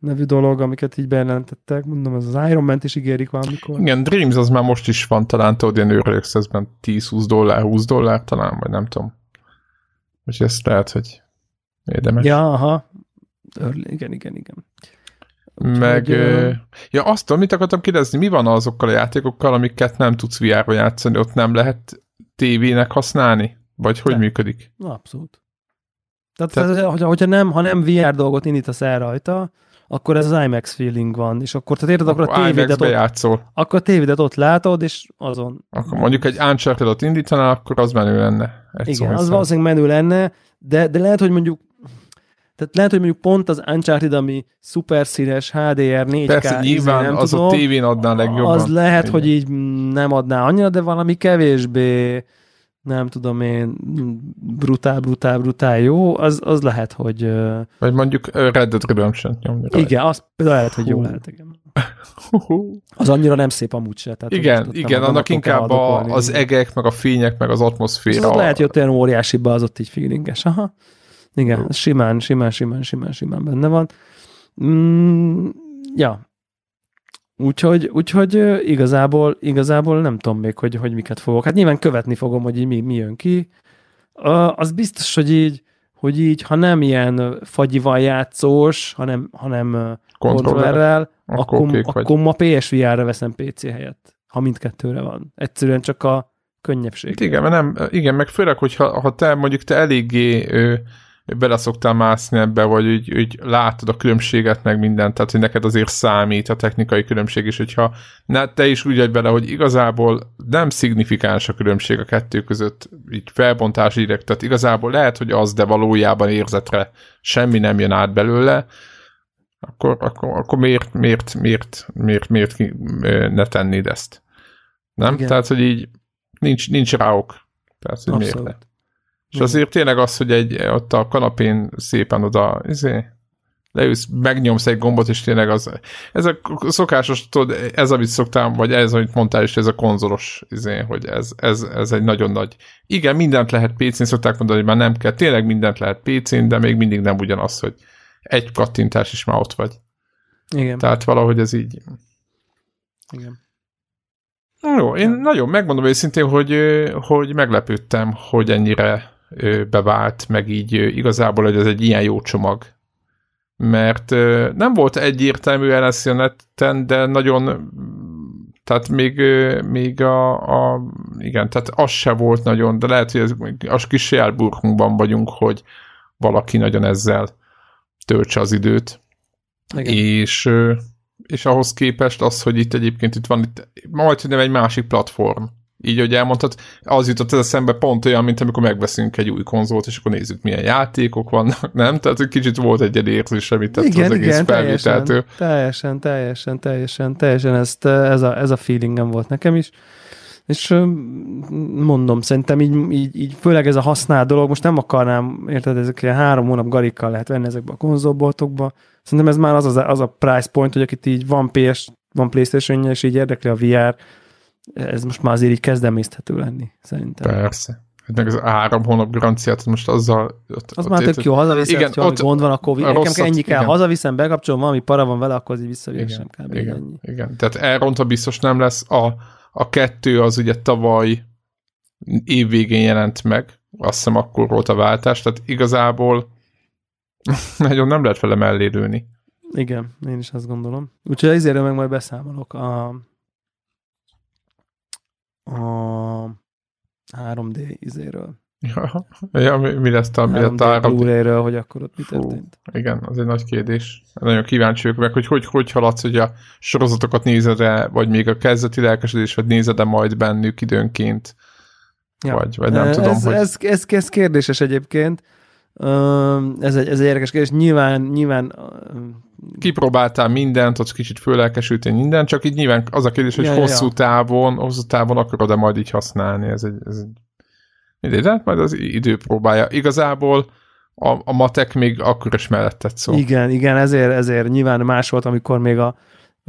nevű dolog, amiket így bejelentettek. Mondom, ez az Iron Man-t is ígérik valamikor. Igen, Dreams az már most is van, talán tudod, ilyen Early 10-20 dollár, 20 dollár talán, vagy nem tudom. Úgyhogy ezt lehet, hogy érdemes. Ja, aha. Early, igen, igen, igen. Meg, ö... ja azt tudom, mit akartam kérdezni, mi van azokkal a játékokkal, amiket nem tudsz VR-ba játszani, ott nem lehet tévének használni? Vagy hogy de. működik? Abszolút. Tehát, Tehát... Hogyha nem, ha nem VR dolgot indítasz el rajta, akkor ez az IMAX feeling van, és akkor, tehát érted, akkor, akkor a tévédet ott, játszol. akkor a tévédet ott látod, és azon. Akkor mondjuk egy Uncharted-ot indítanál, akkor az menő lenne. Igen, az valószínűleg menő lenne, de, de lehet, hogy mondjuk tehát lehet, hogy mondjuk pont az Uncharted, ami szuper színes HDR 4K, Persze, izé, nyilván nem az tudom, a tévén adná legjobban. Az lehet, Igen. hogy így nem adná annyira, de valami kevésbé nem tudom én, brutál, brutál, brutál jó, az, az lehet, hogy... Vagy mondjuk Red Dead Redemption nyomni rajta. Igen, az például lehet, hogy jó lehet, igen. Az annyira nem szép amúgy se. Tehát igen, igen, annak inkább a, az egek, meg a fények, meg az atmoszféra. Az lehet, hogy ott olyan óriási az ott így feelinges. Aha. Igen, simán, simán, simán, simán, simán benne van. Mm, ja, Úgyhogy, úgyhogy igazából, igazából nem tudom még, hogy, hogy miket fogok. Hát nyilván követni fogom, hogy mi, mi jön ki. Az biztos, hogy így, hogy így, ha nem ilyen fagyival játszós, hanem, hanem kontrollerrel, akkor, akkor, akkor ma PSVR-re veszem PC helyett, ha mindkettőre van. Egyszerűen csak a könnyebbség. Igen, mert nem, igen, meg főleg, hogyha ha te mondjuk te eléggé bele szoktál mászni ebbe, vagy úgy, úgy látod a különbséget, meg mindent, tehát hogy neked azért számít a technikai különbség is, hogyha ne, te is úgy vagy bele, hogy igazából nem szignifikáns a különbség a kettő között, így felbontás direkt, tehát igazából lehet, hogy az, de valójában érzetre semmi nem jön át belőle, akkor, akkor, akkor miért, miért, miért, miért, miért, miért ne tennéd ezt? Nem? Igen. Tehát, hogy így nincs, nincs ráok. Tehát, hogy Abszolút. miért és azért tényleg az, hogy egy, ott a kanapén szépen oda, izé, leülsz, megnyomsz egy gombot, és tényleg az, ez a szokásos, tudod, ez, amit szoktál, vagy ez, amit mondtál is, ez a konzolos, izé, hogy ez, ez, ez egy nagyon nagy, igen, mindent lehet PC-n, szokták mondani, hogy már nem kell, tényleg mindent lehet PC-n, de még mindig nem ugyanaz, hogy egy kattintás is már ott vagy. Igen. Tehát valahogy ez így. Igen. Jó, én nagyon megmondom őszintén, hogy, hogy meglepődtem, hogy ennyire bevált, meg így igazából, hogy ez egy ilyen jó csomag. Mert nem volt egyértelmű LSZ a neten, de nagyon tehát még, még a, a, igen, tehát az se volt nagyon, de lehet, hogy ez, az kis járburkunkban vagyunk, hogy valaki nagyon ezzel töltse az időt. Igen. És, és ahhoz képest az, hogy itt egyébként itt van, itt, majd, hogy nem egy másik platform, így, hogy elmondtad, az jutott ez a szembe pont olyan, mint amikor megveszünk egy új konzolt, és akkor nézzük, milyen játékok vannak, nem? Tehát egy kicsit volt egy érzés, amit tett igen, az egész igen, felvételtől. Teljesen, teljesen, teljesen, teljesen, ezt, ez, a, ez a feelingem volt nekem is. És mondom, szerintem így, így, így főleg ez a használt dolog, most nem akarnám, érted, ezek ilyen három hónap garikkal lehet venni ezekbe a konzolboltokba. Szerintem ez már az, az, a, az a price point, hogy akit így van PS, van playstation és így érdekli a VR, ez most már azért így kezdemészthető lenni, szerintem. Persze. Hát meg az három hónap garanciát, most azzal... Ott, az ott már tök jó, hazaviszem, igen, ott, gond van a Covid, a nekem ennyi kell, igen. hazaviszem, bekapcsolom, valami para van vele, akkor az így visszaviessem kb. Igen, ennyi. igen, tehát elrontva biztos nem lesz. A, a kettő az ugye tavaly év végén jelent meg, azt hiszem akkor volt a váltás, tehát igazából nagyon nem lehet vele mellé Igen, én is azt gondolom. Úgyhogy ezért meg majd beszámolok a, a 3D izéről. Ja, ja mi, mi lesz a, mi 3D, a 3D? Blu-ray-ről, hogy akkor ott mi történt. Igen, az egy nagy kérdés. Nagyon kíváncsi vagyok meg, hogy hogy, hogy haladsz, hogy a sorozatokat nézed-e, vagy még a kezdeti lelkesedés, vagy nézed-e majd bennük időnként, ja. vagy, vagy nem ez, tudom, ez, hogy... Ez, ez, ez kérdéses egyébként. Ez egy, ez egy érdekes kérdés. Nyilván, nyilván kipróbáltál mindent, ott kicsit fölelkesültél mindent, csak így nyilván az a kérdés, hogy ja, hosszú ja. távon, hosszú távon akarod-e majd így használni, ez egy, ez egy mindegy, de hát majd az idő próbálja. Igazából a, a matek még akkor is mellettet szó. Igen, igen, ezért, ezért nyilván más volt, amikor még a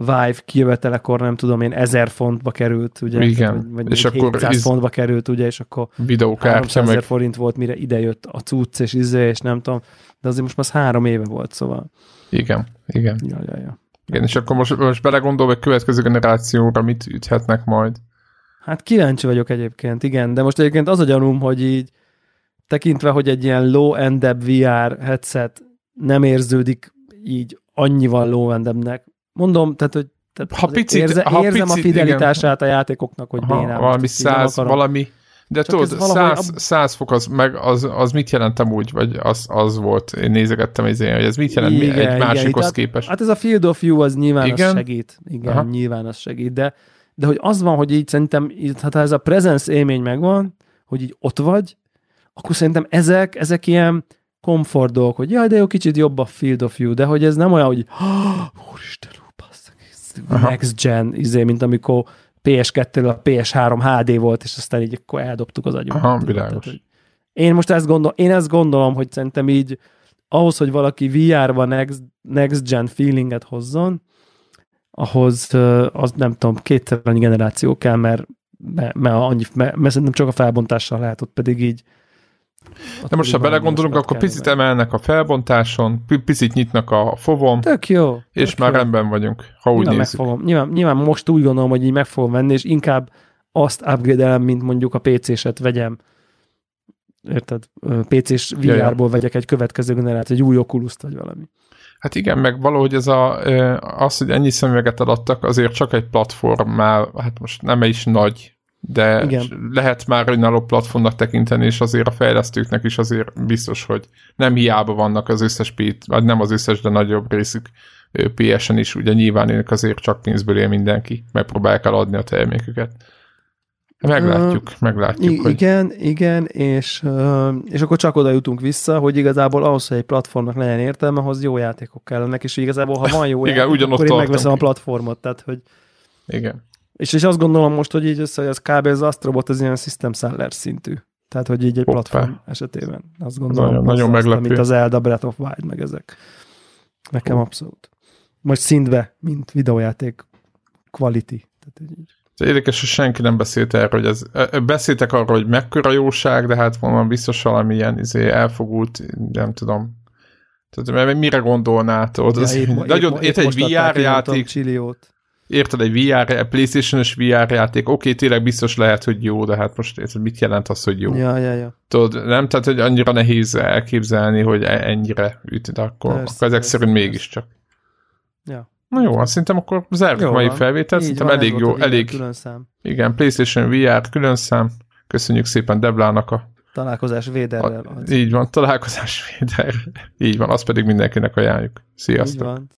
Vive kijövetelekor nem tudom én ezer fontba került, ugye? Igen. Vagy, vagy és 700 akkor iz... fontba került, ugye, és akkor videókártya meg... forint volt, mire idejött a cucc és izé, és nem tudom, de azért most már három éve volt, szóval. Igen, igen. Ja, ja, ja. Igen, és akkor most, most belegondol, hogy következő generációra mit üthetnek majd. Hát kíváncsi vagyok egyébként, igen, de most egyébként az a gyanúm, hogy így tekintve, hogy egy ilyen low-end VR headset nem érződik így annyival low-endebb-nek. Mondom, tehát, hogy tehát ha picit, érze, ha érzem picit, a fidelitását igen. a játékoknak, hogy ha, bénám. Valami száz, valami, de Csak tudod, száz, ab... száz fok az, meg az, az mit jelentem úgy, vagy az, az volt, én nézegettem ilyen, hogy ez mit jelent igen, egy másikhoz hát, képest. Hát ez a Field of View az nyilván igen? az segít. Igen, Aha. nyilván az segít, de, de hogy az van, hogy így szerintem, hát ha ez a presence élmény megvan, hogy így ott vagy, akkor szerintem ezek, ezek ilyen komfort dolgok, hogy jaj, de jó, kicsit jobb a Field of View, de hogy ez nem olyan, hogy úristen, next gen, izé, mint amikor PS2-ről a PS3 HD volt, és aztán így akkor eldobtuk az agyunkat. Aha, világos. Tehát, én most ezt gondolom, én ezt gondolom, hogy szerintem így ahhoz, hogy valaki VR-ba next, next gen feelinget hozzon, ahhoz az nem tudom, kétszer annyi generáció kell, mert, mert, mert, annyi, mert, mert szerintem csak a felbontással lehet, ott pedig így de most, ha belegondolunk, akkor picit meg. emelnek a felbontáson, picit nyitnak a fovom, tök jó, és tök már jó. rendben vagyunk, ha úgy nyilván nézzük. Megfogom. Nyilván, nyilván most úgy gondolom, hogy így meg fogom venni, és inkább azt upgrade-elem, mint mondjuk a PC-set vegyem. Érted? PC-s VR-ból vegyek egy következő generációt, egy új oculus vagy valami. Hát igen, meg valahogy ez a, az, hogy ennyi szemüveget adtak, azért csak egy platformmel, hát most nem is nagy, de Igen. lehet már önálló platformnak tekinteni, és azért a fejlesztőknek is azért biztos, hogy nem hiába vannak az összes, vagy nem az összes, de nagyobb részük PS-en is, ugye nyilván ők azért csak pénzből él mindenki, megpróbálják eladni a terméküket. Meglátjuk, uh, meglátjuk. I- hogy... Igen, igen, és, uh, és akkor csak oda jutunk vissza, hogy igazából ahhoz, hogy egy platformnak legyen értelme, ahhoz jó játékok kellenek, és igazából, ha van jó igen, játék, akkor én megveszem a platformot, tehát hogy igen. És, és azt gondolom most, hogy így össze, hogy az kb. az Astrobot az ilyen system seller szintű. Tehát, hogy így egy Hoppá. platform esetében. Azt gondolom, nagyon, nagyon meglepő. mint az Elda Breath of Wild, meg ezek. Nekem oh. abszolút. Most szintbe, mint videójáték quality. Tehát így. Érdekes, hogy senki nem beszélt erről, hogy ez, beszéltek arról, hogy mekkora jóság, de hát mondom, biztos valamilyen izé elfogult, nem tudom. Tehát mire gondolnál? Tudod, ja, épp, nagyon, épp, épp egy VR játék. Csilliót érted, egy VR, PlayStation-ös VR játék, oké, okay, tényleg biztos lehet, hogy jó, de hát most érted, mit jelent az, hogy jó? Ja, ja, ja. Tudod, nem? Tehát, hogy annyira nehéz elképzelni, hogy e- ennyire üt, de akkor, persze, akkor ezek persze, szerint persze. mégiscsak. Ja. Na jó, azt szerintem akkor zárjuk mai felvételt, szerintem van, elég jó, elég. Külön szám. Igen, PlayStation VR külön szám. Köszönjük szépen Deblának a Találkozás véderrel. A, így van, találkozás véder. Így van, azt pedig mindenkinek ajánljuk. Sziasztok! Így van.